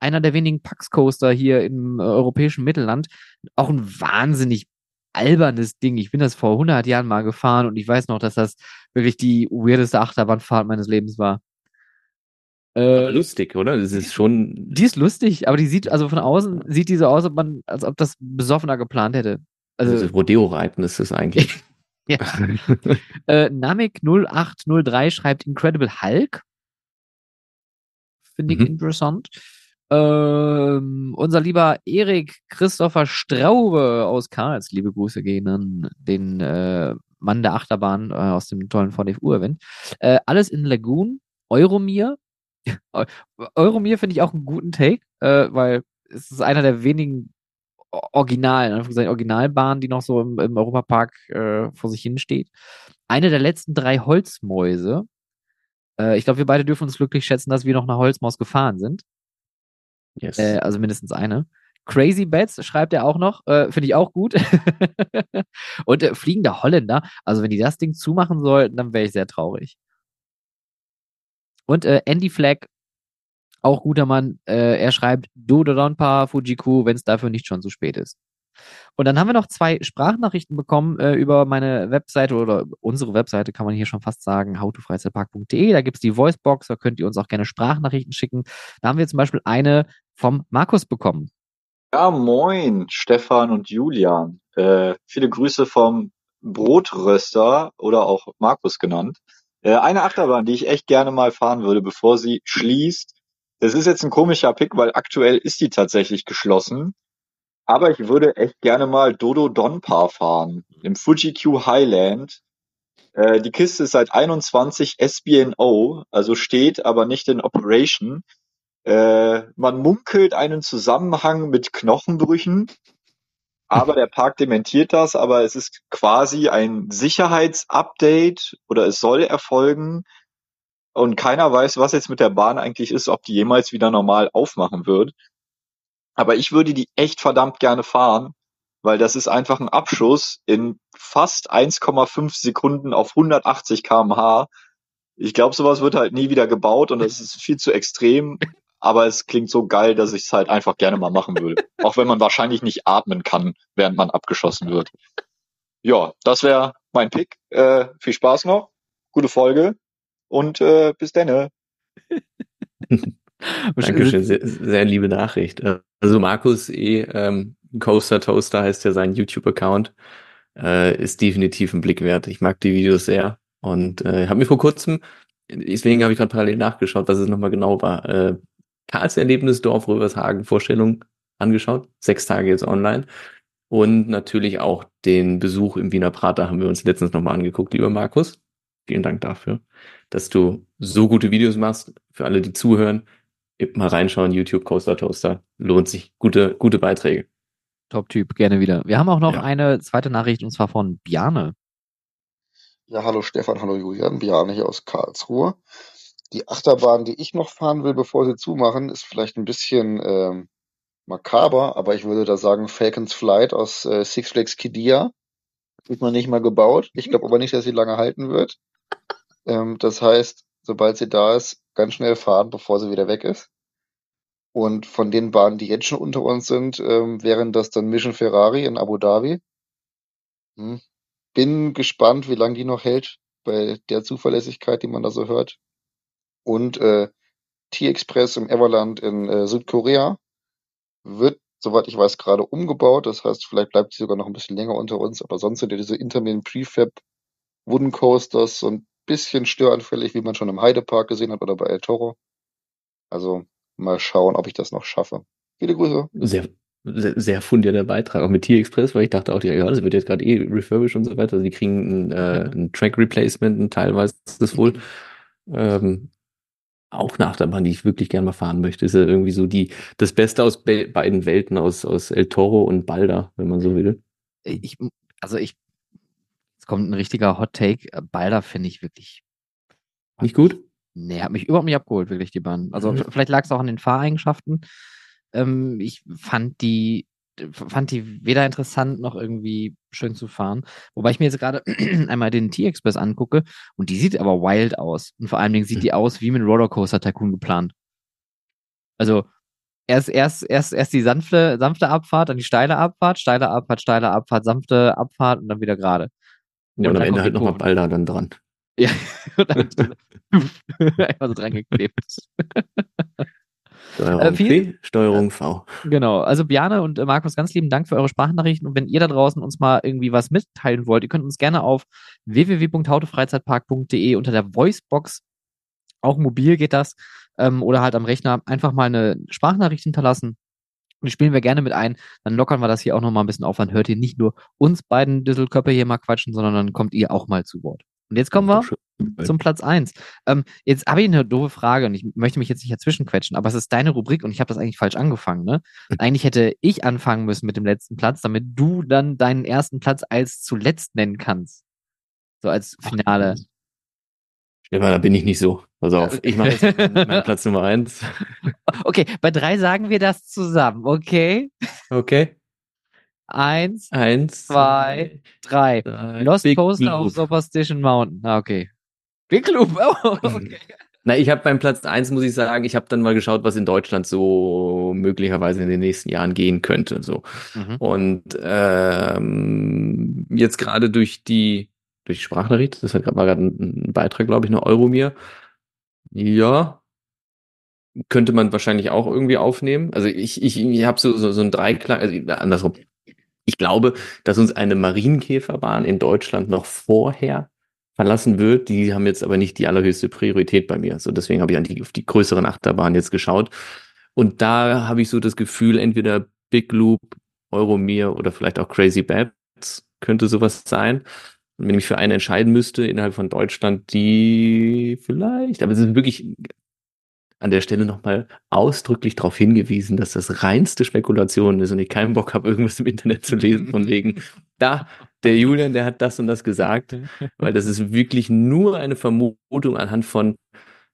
Einer der wenigen Pax Coaster hier im äh, europäischen Mittelland. Auch ein wahnsinnig albernes Ding. Ich bin das vor 100 Jahren mal gefahren und ich weiß noch, dass das wirklich die weirdeste Achterbahnfahrt meines Lebens war. Äh, lustig, oder? Das ist schon. Die ist lustig, aber die sieht, also von außen sieht die so aus, ob man, als ob das besoffener geplant hätte. Also, also Rodeo-Reiten ist das eigentlich. ja. äh, Namek0803 schreibt Incredible Hulk. Finde ich mhm. interessant. Ähm, unser lieber Erik Christopher Straube aus Karls, liebe Grüße gehen an den äh, Mann der Achterbahn äh, aus dem tollen VDFU-Event. Äh, alles in Lagoon, Euromir. Euromir finde ich auch einen guten Take, äh, weil es ist einer der wenigen Original, Originalbahnen, die noch so im, im Europapark äh, vor sich hin steht. Eine der letzten drei Holzmäuse. Äh, ich glaube, wir beide dürfen uns glücklich schätzen, dass wir noch eine Holzmaus gefahren sind. Yes. Äh, also mindestens eine. Crazy Bats schreibt er auch noch, äh, finde ich auch gut. und äh, fliegender Holländer, also wenn die das Ding zumachen sollten, dann wäre ich sehr traurig. Und äh, Andy Flagg, auch guter Mann, äh, er schreibt Dododonpa Fujiku, wenn es dafür nicht schon zu spät ist. Und dann haben wir noch zwei Sprachnachrichten bekommen äh, über meine Webseite oder unsere Webseite, kann man hier schon fast sagen, howtofreizeitpark.de. Da gibt's die Voicebox, da könnt ihr uns auch gerne Sprachnachrichten schicken. Da haben wir zum Beispiel eine vom Markus bekommen. Ja, moin, Stefan und Julian. Äh, viele Grüße vom Brotröster oder auch Markus genannt. Äh, eine Achterbahn, die ich echt gerne mal fahren würde, bevor sie schließt. Das ist jetzt ein komischer Pick, weil aktuell ist die tatsächlich geschlossen. Aber ich würde echt gerne mal Dodo Donpa fahren. Im Fuji Q Highland. Äh, die Kiste ist seit 21 SBNO, also steht, aber nicht in Operation. Äh, man munkelt einen Zusammenhang mit Knochenbrüchen, aber der Park dementiert das, aber es ist quasi ein Sicherheitsupdate oder es soll erfolgen und keiner weiß, was jetzt mit der Bahn eigentlich ist, ob die jemals wieder normal aufmachen wird. Aber ich würde die echt verdammt gerne fahren, weil das ist einfach ein Abschuss in fast 1,5 Sekunden auf 180 kmh. Ich glaube, sowas wird halt nie wieder gebaut und das ist viel zu extrem. Aber es klingt so geil, dass ich es halt einfach gerne mal machen würde. Auch wenn man wahrscheinlich nicht atmen kann, während man abgeschossen wird. Ja, das wäre mein Pick. Äh, viel Spaß noch. Gute Folge. Und äh, bis denne. Dankeschön, sehr, sehr liebe Nachricht. Also Markus E. Ähm, Coaster Toaster heißt ja sein YouTube-Account, äh, ist definitiv ein Blick wert. Ich mag die Videos sehr und äh, habe mir vor kurzem, deswegen habe ich gerade parallel nachgeschaut, was es nochmal genau war, äh, Karls Erlebnisdorf Rövershagen Vorstellung angeschaut, sechs Tage jetzt online und natürlich auch den Besuch im Wiener Prater haben wir uns letztens nochmal angeguckt, lieber Markus. Vielen Dank dafür, dass du so gute Videos machst. Für alle, die zuhören, mal reinschauen, YouTube Coaster Toaster. Lohnt sich. Gute, gute Beiträge. Top-Typ, gerne wieder. Wir haben auch noch ja. eine zweite Nachricht und zwar von Biane. Ja, hallo Stefan, hallo Julian, Biane hier aus Karlsruhe. Die Achterbahn, die ich noch fahren will, bevor sie zumachen, ist vielleicht ein bisschen ähm, makaber, aber ich würde da sagen Falcons Flight aus äh, Six Flags Kidia. Ist noch nicht mal gebaut. Ich glaube aber nicht, dass sie lange halten wird. Ähm, das heißt, sobald sie da ist, ganz schnell fahren, bevor sie wieder weg ist. Und von den Bahnen, die jetzt schon unter uns sind, ähm, wären das dann Mission Ferrari in Abu Dhabi. Hm. Bin gespannt, wie lange die noch hält, bei der Zuverlässigkeit, die man da so hört. Und äh, T-Express im Everland in äh, Südkorea wird, soweit ich weiß, gerade umgebaut. Das heißt, vielleicht bleibt sie sogar noch ein bisschen länger unter uns. Aber sonst sind ja diese Intermin Prefab Wooden Coasters so ein bisschen störanfällig, wie man schon im Heidepark gesehen hat oder bei El Toro. Also mal schauen, ob ich das noch schaffe. Viele Grüße. Sehr, sehr, sehr fundierter Beitrag, auch mit T-Express, weil ich dachte auch, ja, das wird jetzt gerade eh refurbished und so weiter. Also die kriegen ein, äh, ein Track Replacement, ein teilweise ist das wohl. Ähm, auch eine Achterbahn, die ich wirklich gerne mal fahren möchte. Ist ja irgendwie so die, das Beste aus be beiden Welten, aus, aus El Toro und Balda, wenn man so will. Ich, also ich kommt ein richtiger Hot Take. Äh, Balder finde ich wirklich. Nicht gut? Nee, hat mich überhaupt nicht abgeholt, wirklich, die Bahn. Also mhm. vielleicht lag es auch an den Fahreigenschaften. Ähm, ich fand die fand die weder interessant noch irgendwie schön zu fahren. Wobei ich mir jetzt gerade einmal den T-Express angucke und die sieht aber wild aus. Und vor allen Dingen sieht die aus wie mit Rollercoaster Tycoon geplant. Also erst, erst, erst, erst die sanfte, sanfte Abfahrt, dann die steile Abfahrt, steile Abfahrt, steile Abfahrt, sanfte Abfahrt und dann wieder gerade. Ja, und, dann am Ende halt nochmal. Balder dann dran. Ja, und dann einfach so dran geklebt. Steuerung Äh, P, Steuerung V. Genau. Also Bjane und äh, Markus, ganz lieben Dank für eure Sprachnachrichten. Und wenn ihr da draußen uns mal irgendwie was mitteilen wollt, ihr könnt uns gerne auf www.hautefreizeitpark.de unter der Voicebox, auch mobil geht das, ähm, oder halt am Rechner, einfach mal eine Sprachnachricht hinterlassen. Und die spielen wir gerne mit ein. Dann lockern wir das hier auch noch mal ein bisschen auf. Dann hört ihr nicht nur uns beiden Düsselköpfe hier mal quatschen, sondern dann kommt ihr auch mal zu Wort. Und jetzt kommen wir zum Platz eins. Ähm, jetzt habe ich eine doofe Frage und ich möchte mich jetzt nicht dazwischen quetschen, aber es ist deine Rubrik und ich habe das eigentlich falsch angefangen. Ne? Eigentlich hätte ich anfangen müssen mit dem letzten Platz, damit du dann deinen ersten Platz als zuletzt nennen kannst. So als Finale. Stefan, da bin ich nicht so. Pass auf, ich mache jetzt meinen Platz Nummer eins. Okay, bei drei sagen wir das zusammen, okay? Okay. Eins, Eins, Zwei, drei. drei. Lost Big Coaster auf Loop. Superstition Mountain. Ah, okay. Big Loop, oh, okay. Na, ich habe beim Platz eins muss ich sagen, ich habe dann mal geschaut, was in Deutschland so möglicherweise in den nächsten Jahren gehen könnte. So. Mhm. Und ähm, jetzt gerade durch die durch die Sprachnachricht, das war gerade ein, Beitrag, glaube ich, eine Euro mir. Ja, könnte man wahrscheinlich auch irgendwie aufnehmen. Also ich, ich, ich habe so, so, so ein Dreiklang, also andersrum. Ich glaube, dass uns eine Marienkäferbahn in Deutschland noch vorher verlassen wird. Die haben jetzt aber nicht die allerhöchste Priorität bei mir. So deswegen habe ich an die, auf die größeren Achterbahnen jetzt geschaut. Und da habe ich so das Gefühl, entweder Big Loop, Euromir oder vielleicht auch Crazy Bats könnte sowas sein. Und wenn ich mich für eine entscheiden müsste innerhalb von Deutschland, die vielleicht, aber es ist wirklich an der Stelle nochmal ausdrücklich darauf hingewiesen, dass das reinste Spekulation ist und ich keinen Bock habe, irgendwas im Internet zu lesen, von wegen, da, der Julian, der hat das und das gesagt, weil das ist wirklich nur eine Vermutung anhand von,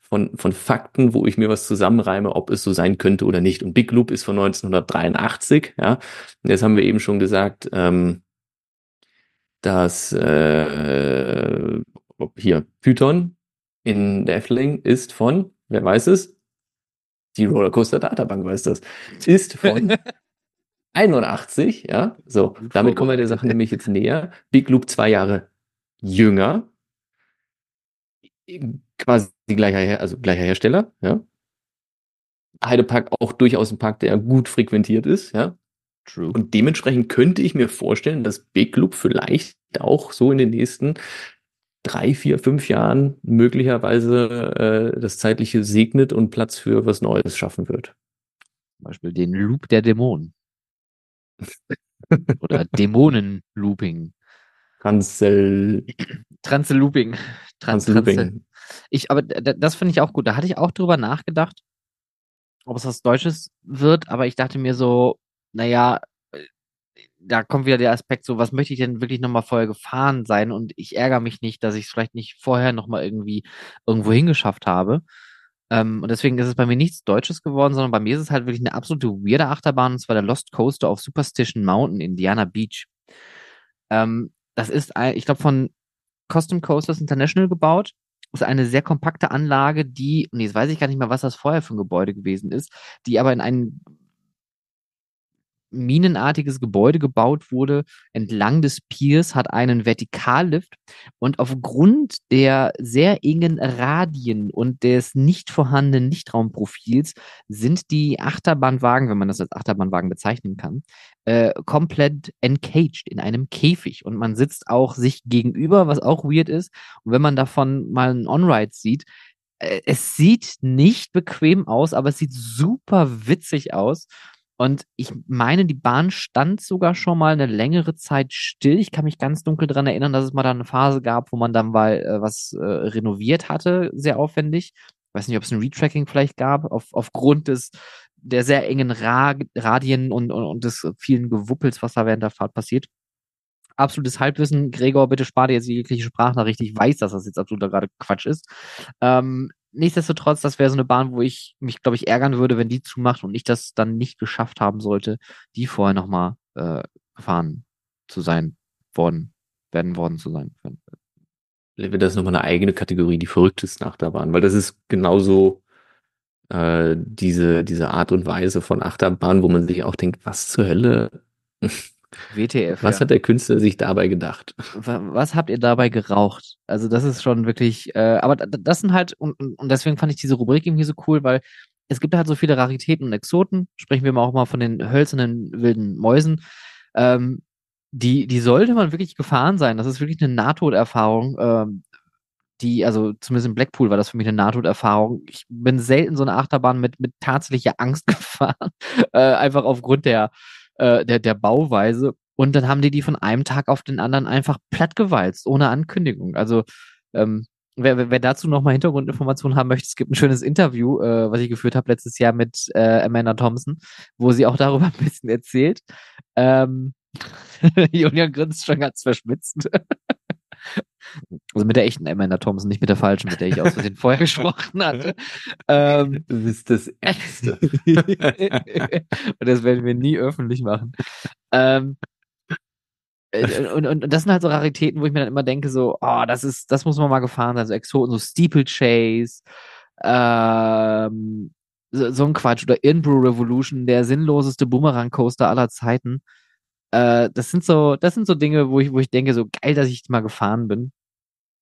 von, von Fakten, wo ich mir was zusammenreime, ob es so sein könnte oder nicht. Und Big Loop ist von 1983, ja. Und jetzt haben wir eben schon gesagt, ähm, dass äh, hier Python in der Efteling ist von, wer weiß es? Die Rollercoaster Databank weiß das. Ist von 81, ja. So, damit kommen wir der. Sache nämlich jetzt näher. Big Loop zwei Jahre jünger. Quasi gleicher, Her also gleicher Hersteller, ja. Heidepark auch durchaus ein Park, der gut frequentiert ist, ja. True. Und dementsprechend könnte ich mir vorstellen, dass Big Loop vielleicht auch so in den nächsten drei, vier, fünf Jahren möglicherweise äh, das Zeitliche segnet und Platz für was Neues schaffen wird. Zum Beispiel den Loop der Dämonen. Oder Dämonen-Looping. Cancel, Transe-Looping. Trans Cancel Transe. Looping. Ich, aber das finde ich auch gut. Da hatte ich auch drüber nachgedacht, ob es was Deutsches wird, aber ich dachte mir so, naja, äh, da kommt wieder der Aspekt so, was möchte ich denn wirklich nochmal vorher gefahren sein und ich ärgere mich nicht, dass ich es vielleicht nicht vorher nochmal irgendwie irgendwo hingeschafft habe. Ähm, und deswegen ist es bei mir nichts Deutsches geworden, sondern bei mir ist es halt wirklich eine absolute weirde Achterbahn und zwar der Lost Coaster auf Superstition Mountain, Indiana Beach. Ähm, das ist, ich glaube, von Custom Coasters International gebaut. Ist eine sehr kompakte Anlage, die, und jetzt weiß ich gar nicht mehr, was das vorher für ein Gebäude gewesen ist, die aber in ein minenartiges Gebäude gebaut wurde, entlang des Piers, hat einen Vertikallift und aufgrund der sehr engen Radien und des nicht vorhandenen Lichtraumprofils sind die Achterbahnwagen, wenn man das als Achterbahnwagen bezeichnen kann, äh, komplett encaged in einem Käfig und man sitzt auch sich gegenüber, was auch weird ist. Und wenn man davon mal einen On-Ride sieht, äh, es sieht nicht bequem aus, aber es sieht super witzig aus. Und ich meine, die Bahn stand sogar schon mal eine längere Zeit still. Ich kann mich ganz dunkel dran erinnern, dass es mal da eine Phase gab, wo man dann mal äh, was äh, renoviert hatte, sehr aufwendig. Ich weiß nicht, ob es ein Retracking vielleicht gab, auf, aufgrund des der sehr engen Ra Radien und, und, und des vielen Gewuppels, was da während der Fahrt passiert. Absolutes Halbwissen. Gregor, bitte spar dir jetzt jegliche Sprachnachricht. Ich weiß, dass das jetzt absoluter gerade Quatsch ist. Ähm, nichtsdestotrotz, das wäre so eine Bahn, wo ich mich, glaube ich, ärgern würde, wenn die zumacht und ich das dann nicht geschafft haben sollte, die vorher nochmal äh, gefahren zu sein worden, werden worden zu sein. Wäre das nochmal eine eigene Kategorie, die verrücktesten Achterbahnen, weil das ist genauso äh, diese, diese Art und Weise von Achterbahn, wo man sich auch denkt, was zur Hölle? WTF. Was ja. hat der Künstler sich dabei gedacht? Was habt ihr dabei geraucht? Also das ist schon wirklich, äh, aber das sind halt, und, und deswegen fand ich diese Rubrik irgendwie so cool, weil es gibt halt so viele Raritäten und Exoten, sprechen wir mal auch mal von den hölzernen wilden Mäusen, ähm, die, die sollte man wirklich gefahren sein. Das ist wirklich eine Nahtoderfahrung. Ähm, die, also zumindest in Blackpool war das für mich eine Nahtoderfahrung. Ich bin selten so eine Achterbahn mit, mit tatsächlicher Angst gefahren, äh, einfach aufgrund der, äh, der, der Bauweise. Und dann haben die die von einem Tag auf den anderen einfach plattgewalzt, ohne Ankündigung. Also, ähm, wer, wer dazu nochmal Hintergrundinformationen haben möchte, es gibt ein schönes Interview, äh, was ich geführt habe letztes Jahr mit äh, Amanda Thompson, wo sie auch darüber ein bisschen erzählt. Ähm, Julian grinst schon ganz verschmitzt. Also mit der echten Amanda Thompson, nicht mit der falschen, mit der ich aus Versehen vorher gesprochen hatte. Ähm, das ist das Erste. und das werden wir nie öffentlich machen. Ähm, äh, und, und, und das sind halt so Raritäten, wo ich mir dann immer denke, so, oh, das ist, das muss man mal gefahren sein, so Exoten, so Steeplechase, ähm, so, so ein Quatsch, oder Inbrew Revolution, der sinnloseste Boomerang-Coaster aller Zeiten. Äh, das sind so, das sind so Dinge, wo ich, wo ich denke, so geil, dass ich mal gefahren bin.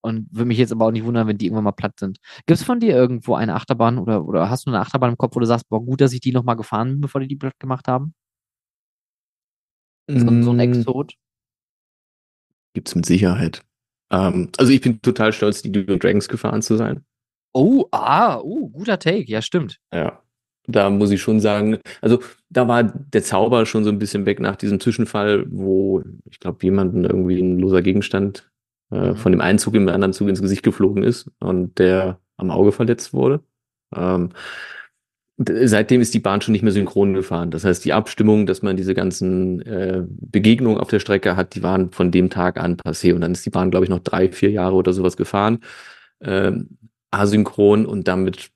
Und würde mich jetzt aber auch nicht wundern, wenn die irgendwann mal platt sind. Gibt es von dir irgendwo eine Achterbahn oder, oder hast du eine Achterbahn im Kopf, wo du sagst, boah, gut, dass ich die nochmal gefahren bin, bevor die die platt gemacht haben? So, so ein Exot? Gibt's mit Sicherheit. Ähm, also ich bin total stolz, die Duo Dragons gefahren zu sein. Oh, ah, oh, guter Take, ja, stimmt. Ja. Da muss ich schon sagen, also da war der Zauber schon so ein bisschen weg nach diesem Zwischenfall, wo ich glaube, jemanden irgendwie ein loser Gegenstand äh, Mhm. von dem einen Zug im anderen Zug ins Gesicht geflogen ist und der am Auge verletzt wurde. Ähm, seitdem ist die Bahn schon nicht mehr synchron gefahren. Das heißt, die Abstimmung, dass man diese ganzen äh, Begegnungen auf der Strecke hat, die waren von dem Tag an passé. Und dann ist die Bahn, glaube ich, noch drei, vier Jahre oder sowas gefahren. Ähm, asynchron und damit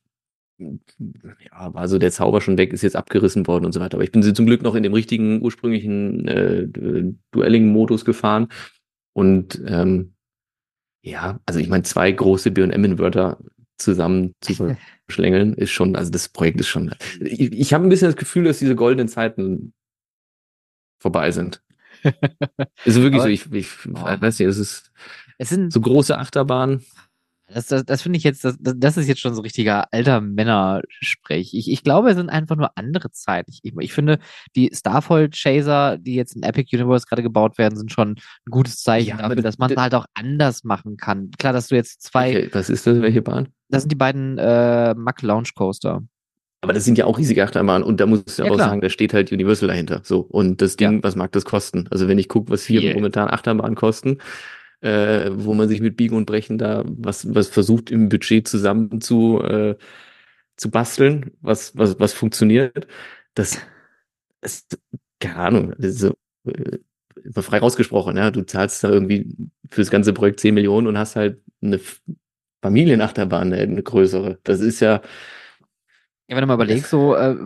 ja, war so der Zauber schon weg, ist jetzt abgerissen worden und so weiter. Aber ich bin sie zum Glück noch in dem richtigen ursprünglichen äh, Du- Duelling-Modus gefahren. Und ähm, ja, also ich meine, zwei große BM-Inverter zusammen zu verschlängeln, ist schon, also das Projekt ist schon. Ich, ich habe ein bisschen das Gefühl, dass diese goldenen Zeiten vorbei sind. ist wirklich Aber- so, ich, ich Oh. weiß nicht, es ist Es sind, so große Achterbahnen. Das, das, das finde ich jetzt, das, das ist jetzt schon so richtiger alter Männersprech. Ich, ich glaube, es sind einfach nur andere Zeiten. Ich, ich, finde, die Starfold Chaser, die jetzt in Epic Universe gerade gebaut werden, sind schon ein gutes Zeichen Ja, dafür, dass man d- halt auch anders machen kann. Klar, dass du jetzt zwei, Welche, was ist das? Welche Bahn? das sind die beiden äh, Mack Launch Coaster. Aber das sind ja auch riesige Achterbahnen und da muss ich Ja, auch klar. sagen, da steht halt Universal dahinter. So. Und das Ding, Ja. was mag das kosten? Also wenn ich gucke, was hier Yeah. momentan Achterbahnen kosten, äh, wo man sich mit Biegen und Brechen da was, was versucht im Budget zusammen zu, äh, zu basteln, was, was, was funktioniert, das ist, keine Ahnung, das ist so, äh, frei rausgesprochen, ja, du zahlst da irgendwie für das ganze Projekt 10 Millionen und hast halt eine Familienachterbahn, eine, eine größere. Das ist ja, Ja, wenn du mal überlegst, so, äh,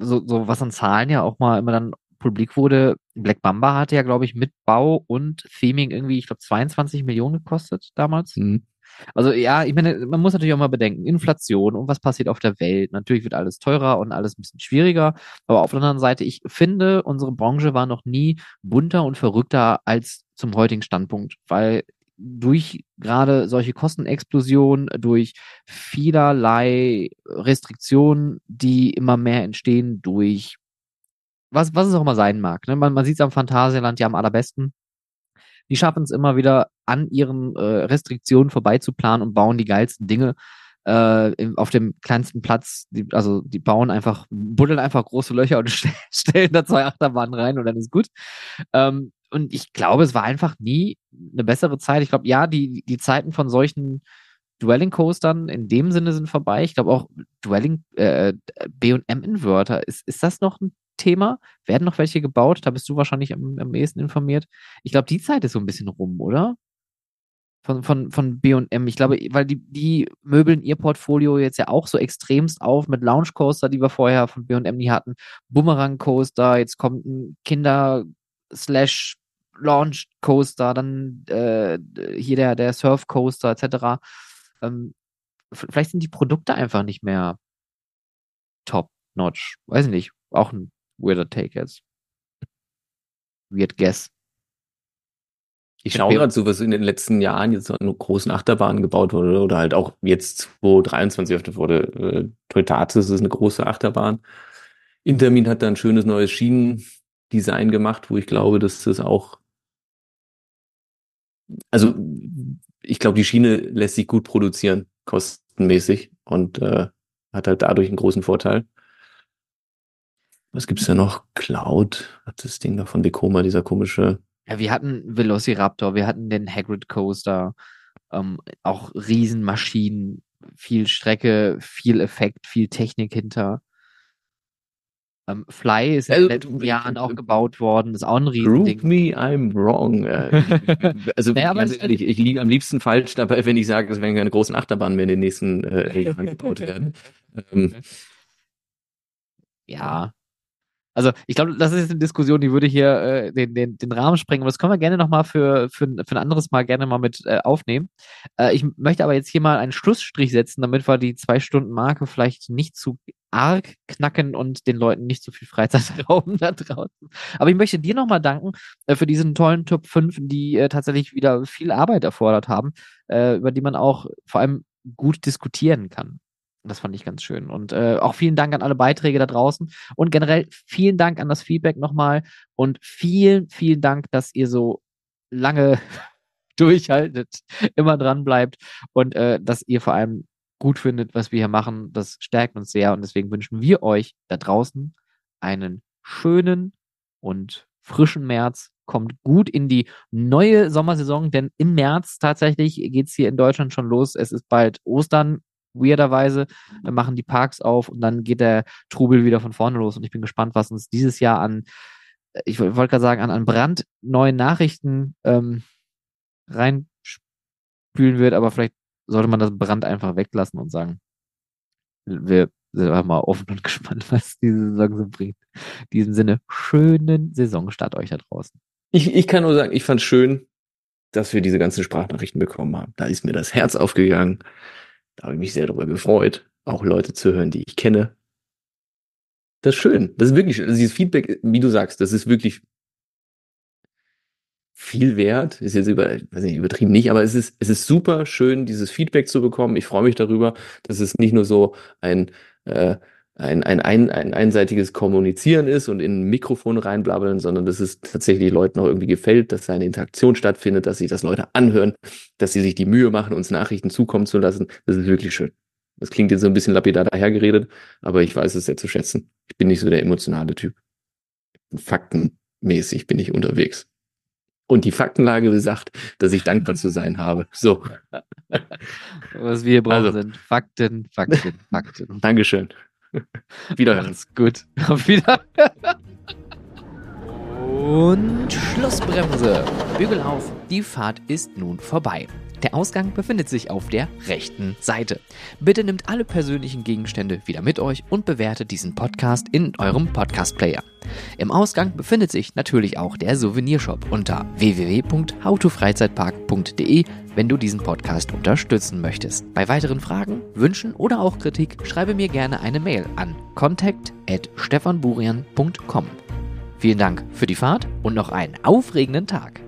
so, so was an Zahlen ja auch mal immer dann publik wurde, Black Mamba hatte ja, glaube ich, mit Bau und Theming irgendwie, ich glaube, 22 Millionen gekostet damals. hm, Also ja, ich meine, man muss natürlich auch mal bedenken, Inflation und was passiert auf der Welt. Natürlich wird alles teurer und alles ein bisschen schwieriger. Aber auf der anderen Seite, ich finde, unsere Branche war noch nie bunter und verrückter als zum heutigen Standpunkt, weil durch gerade solche Kostenexplosionen, durch vielerlei Restriktionen, die immer mehr entstehen, durch was, was es auch immer sein mag. Ne? Man, man sieht es am Phantasialand ja am allerbesten. Die schaffen es immer wieder, an ihren äh, Restriktionen vorbeizuplanen und bauen die geilsten Dinge äh, auf dem kleinsten Platz. Die, also die bauen einfach, buddeln einfach große Löcher und stell, stellen da zwei Achterbahnen rein und dann ist gut. Ähm, und ich glaube, es war einfach nie eine bessere Zeit. Ich glaube, ja, die, die Zeiten von solchen Dwelling Coastern in dem Sinne sind vorbei. Ich glaube auch Dwelling äh, B&M Inverter ist ist das noch ein Thema? Werden noch welche gebaut? Da bist du wahrscheinlich am, am ehesten informiert. Ich glaube, die Zeit ist so ein bisschen rum, oder? von, von, von B&M. Ich glaube, weil die, die möbeln ihr Portfolio jetzt ja auch so extremst auf mit Lounge Coaster, die wir vorher von B&M nie hatten, Boomerang Coaster, jetzt kommt ein Kinder slash Launch Coaster, dann äh, hier der, der Surf Coaster etc. Ähm, vielleicht sind die Produkte einfach nicht mehr top notch. Weiß ich nicht. Auch ein weirder Take jetzt. Weird guess. Ich auch gerade so, was in den letzten Jahren jetzt an großen Achterbahnen gebaut wurde oder halt auch jetzt 2023 öffnet wurde. Äh, Toytatis ist eine große Achterbahn. Intermin hat da ein schönes neues Schienendesign gemacht, wo ich glaube, dass das auch also ich glaube, die Schiene lässt sich gut produzieren, kostenmäßig und äh, hat halt dadurch einen großen Vorteil. Was gibt's da noch? Cloud hat das Ding da von Vekoma, dieser komische ja, wir hatten Velociraptor, wir hatten den Hagrid Coaster, ähm, auch Riesenmaschinen, viel Strecke, viel Effekt, viel Technik hinter. Ähm, Fly ist in den letzten Jahren auch gebaut worden, ist auch ein Riesending. Prove me I'm wrong. Äh, also naja, ganz ehrlich, ich liege am liebsten falsch dabei, wenn ich sage, es werden keine großen Achterbahnen mehr in den nächsten äh, Jahren gebaut werden. Ähm, ja, also ich glaube, das ist eine Diskussion, die würde hier äh, den, den, den Rahmen sprengen. Aber das können wir gerne nochmal für, für, für ein anderes Mal gerne mal mit äh, aufnehmen. Äh, ich möchte aber jetzt hier mal einen Schlussstrich setzen, damit wir die Zwei-Stunden-Marke vielleicht nicht zu arg knacken und den Leuten nicht zu viel Freizeit rauben da draußen. Aber ich möchte dir nochmal danken äh, für diesen tollen Top 5, die äh, tatsächlich wieder viel Arbeit erfordert haben, äh, über die man auch vor allem gut diskutieren kann. Das fand ich ganz schön. Und äh, auch vielen Dank an alle Beiträge da draußen. Und generell vielen Dank an das Feedback nochmal. Und vielen, vielen Dank, dass ihr so lange durchhaltet, immer dran bleibt und äh, dass ihr vor allem gut findet, was wir hier machen. Das stärkt uns sehr. Und deswegen wünschen wir euch da draußen einen schönen und frischen März. Kommt gut in die neue Sommersaison, denn im März tatsächlich geht es hier in Deutschland schon los. Es ist bald Ostern weirderweise, dann machen die Parks auf und dann geht der Trubel wieder von vorne los. Und ich bin gespannt, was uns dieses Jahr an, ich wollte gerade sagen, an, an brandneuen Nachrichten ähm, reinspülen wird, aber vielleicht sollte man das Brand einfach weglassen und sagen, wir sind einfach mal offen und gespannt, was diese Saison so bringt. In diesem Sinne, schönen Saisonstart euch da draußen. Ich, ich kann nur sagen, ich fand schön, dass wir diese ganzen Sprachnachrichten bekommen haben. Da ist mir das Herz aufgegangen. Da habe ich mich sehr darüber gefreut, auch Leute zu hören, die ich kenne. Das ist schön. Das ist wirklich, also dieses Feedback, wie du sagst, das ist wirklich viel wert. Ist jetzt über, weiß nicht, übertrieben nicht, aber es ist, es ist super schön, dieses Feedback zu bekommen. Ich freue mich darüber, dass es nicht nur so ein, äh, ein, ein, ein, ein einseitiges Kommunizieren ist und in ein Mikrofon reinblabbeln, sondern dass es tatsächlich Leuten auch irgendwie gefällt, dass da eine Interaktion stattfindet, dass sich das Leute anhören, dass sie sich die Mühe machen, uns Nachrichten zukommen zu lassen. Das ist wirklich schön. Das klingt jetzt so ein bisschen lapidar dahergeredet, aber ich weiß es sehr zu schätzen. Ich bin nicht so der emotionale Typ. Faktenmäßig bin ich unterwegs. Und die Faktenlage besagt, dass ich dankbar zu sein habe. So. Was wir brauchen also. sind Fakten, Fakten, Fakten. Dankeschön. Wiederhören. gut. Auf Wiederhören. Und Schlussbremse. Bügel auf. Die Fahrt ist nun vorbei. Der Ausgang befindet sich auf der rechten Seite. Bitte nehmt alle persönlichen Gegenstände wieder mit euch und bewertet diesen Podcast in eurem Podcast-Player. Im Ausgang befindet sich natürlich auch der Souvenirshop unter www.howtofreizeitpark.de, wenn du diesen Podcast unterstützen möchtest. Bei weiteren Fragen, Wünschen oder auch Kritik schreibe mir gerne eine Mail an contact@stefanburian.com. Vielen Dank für die Fahrt und noch einen aufregenden Tag.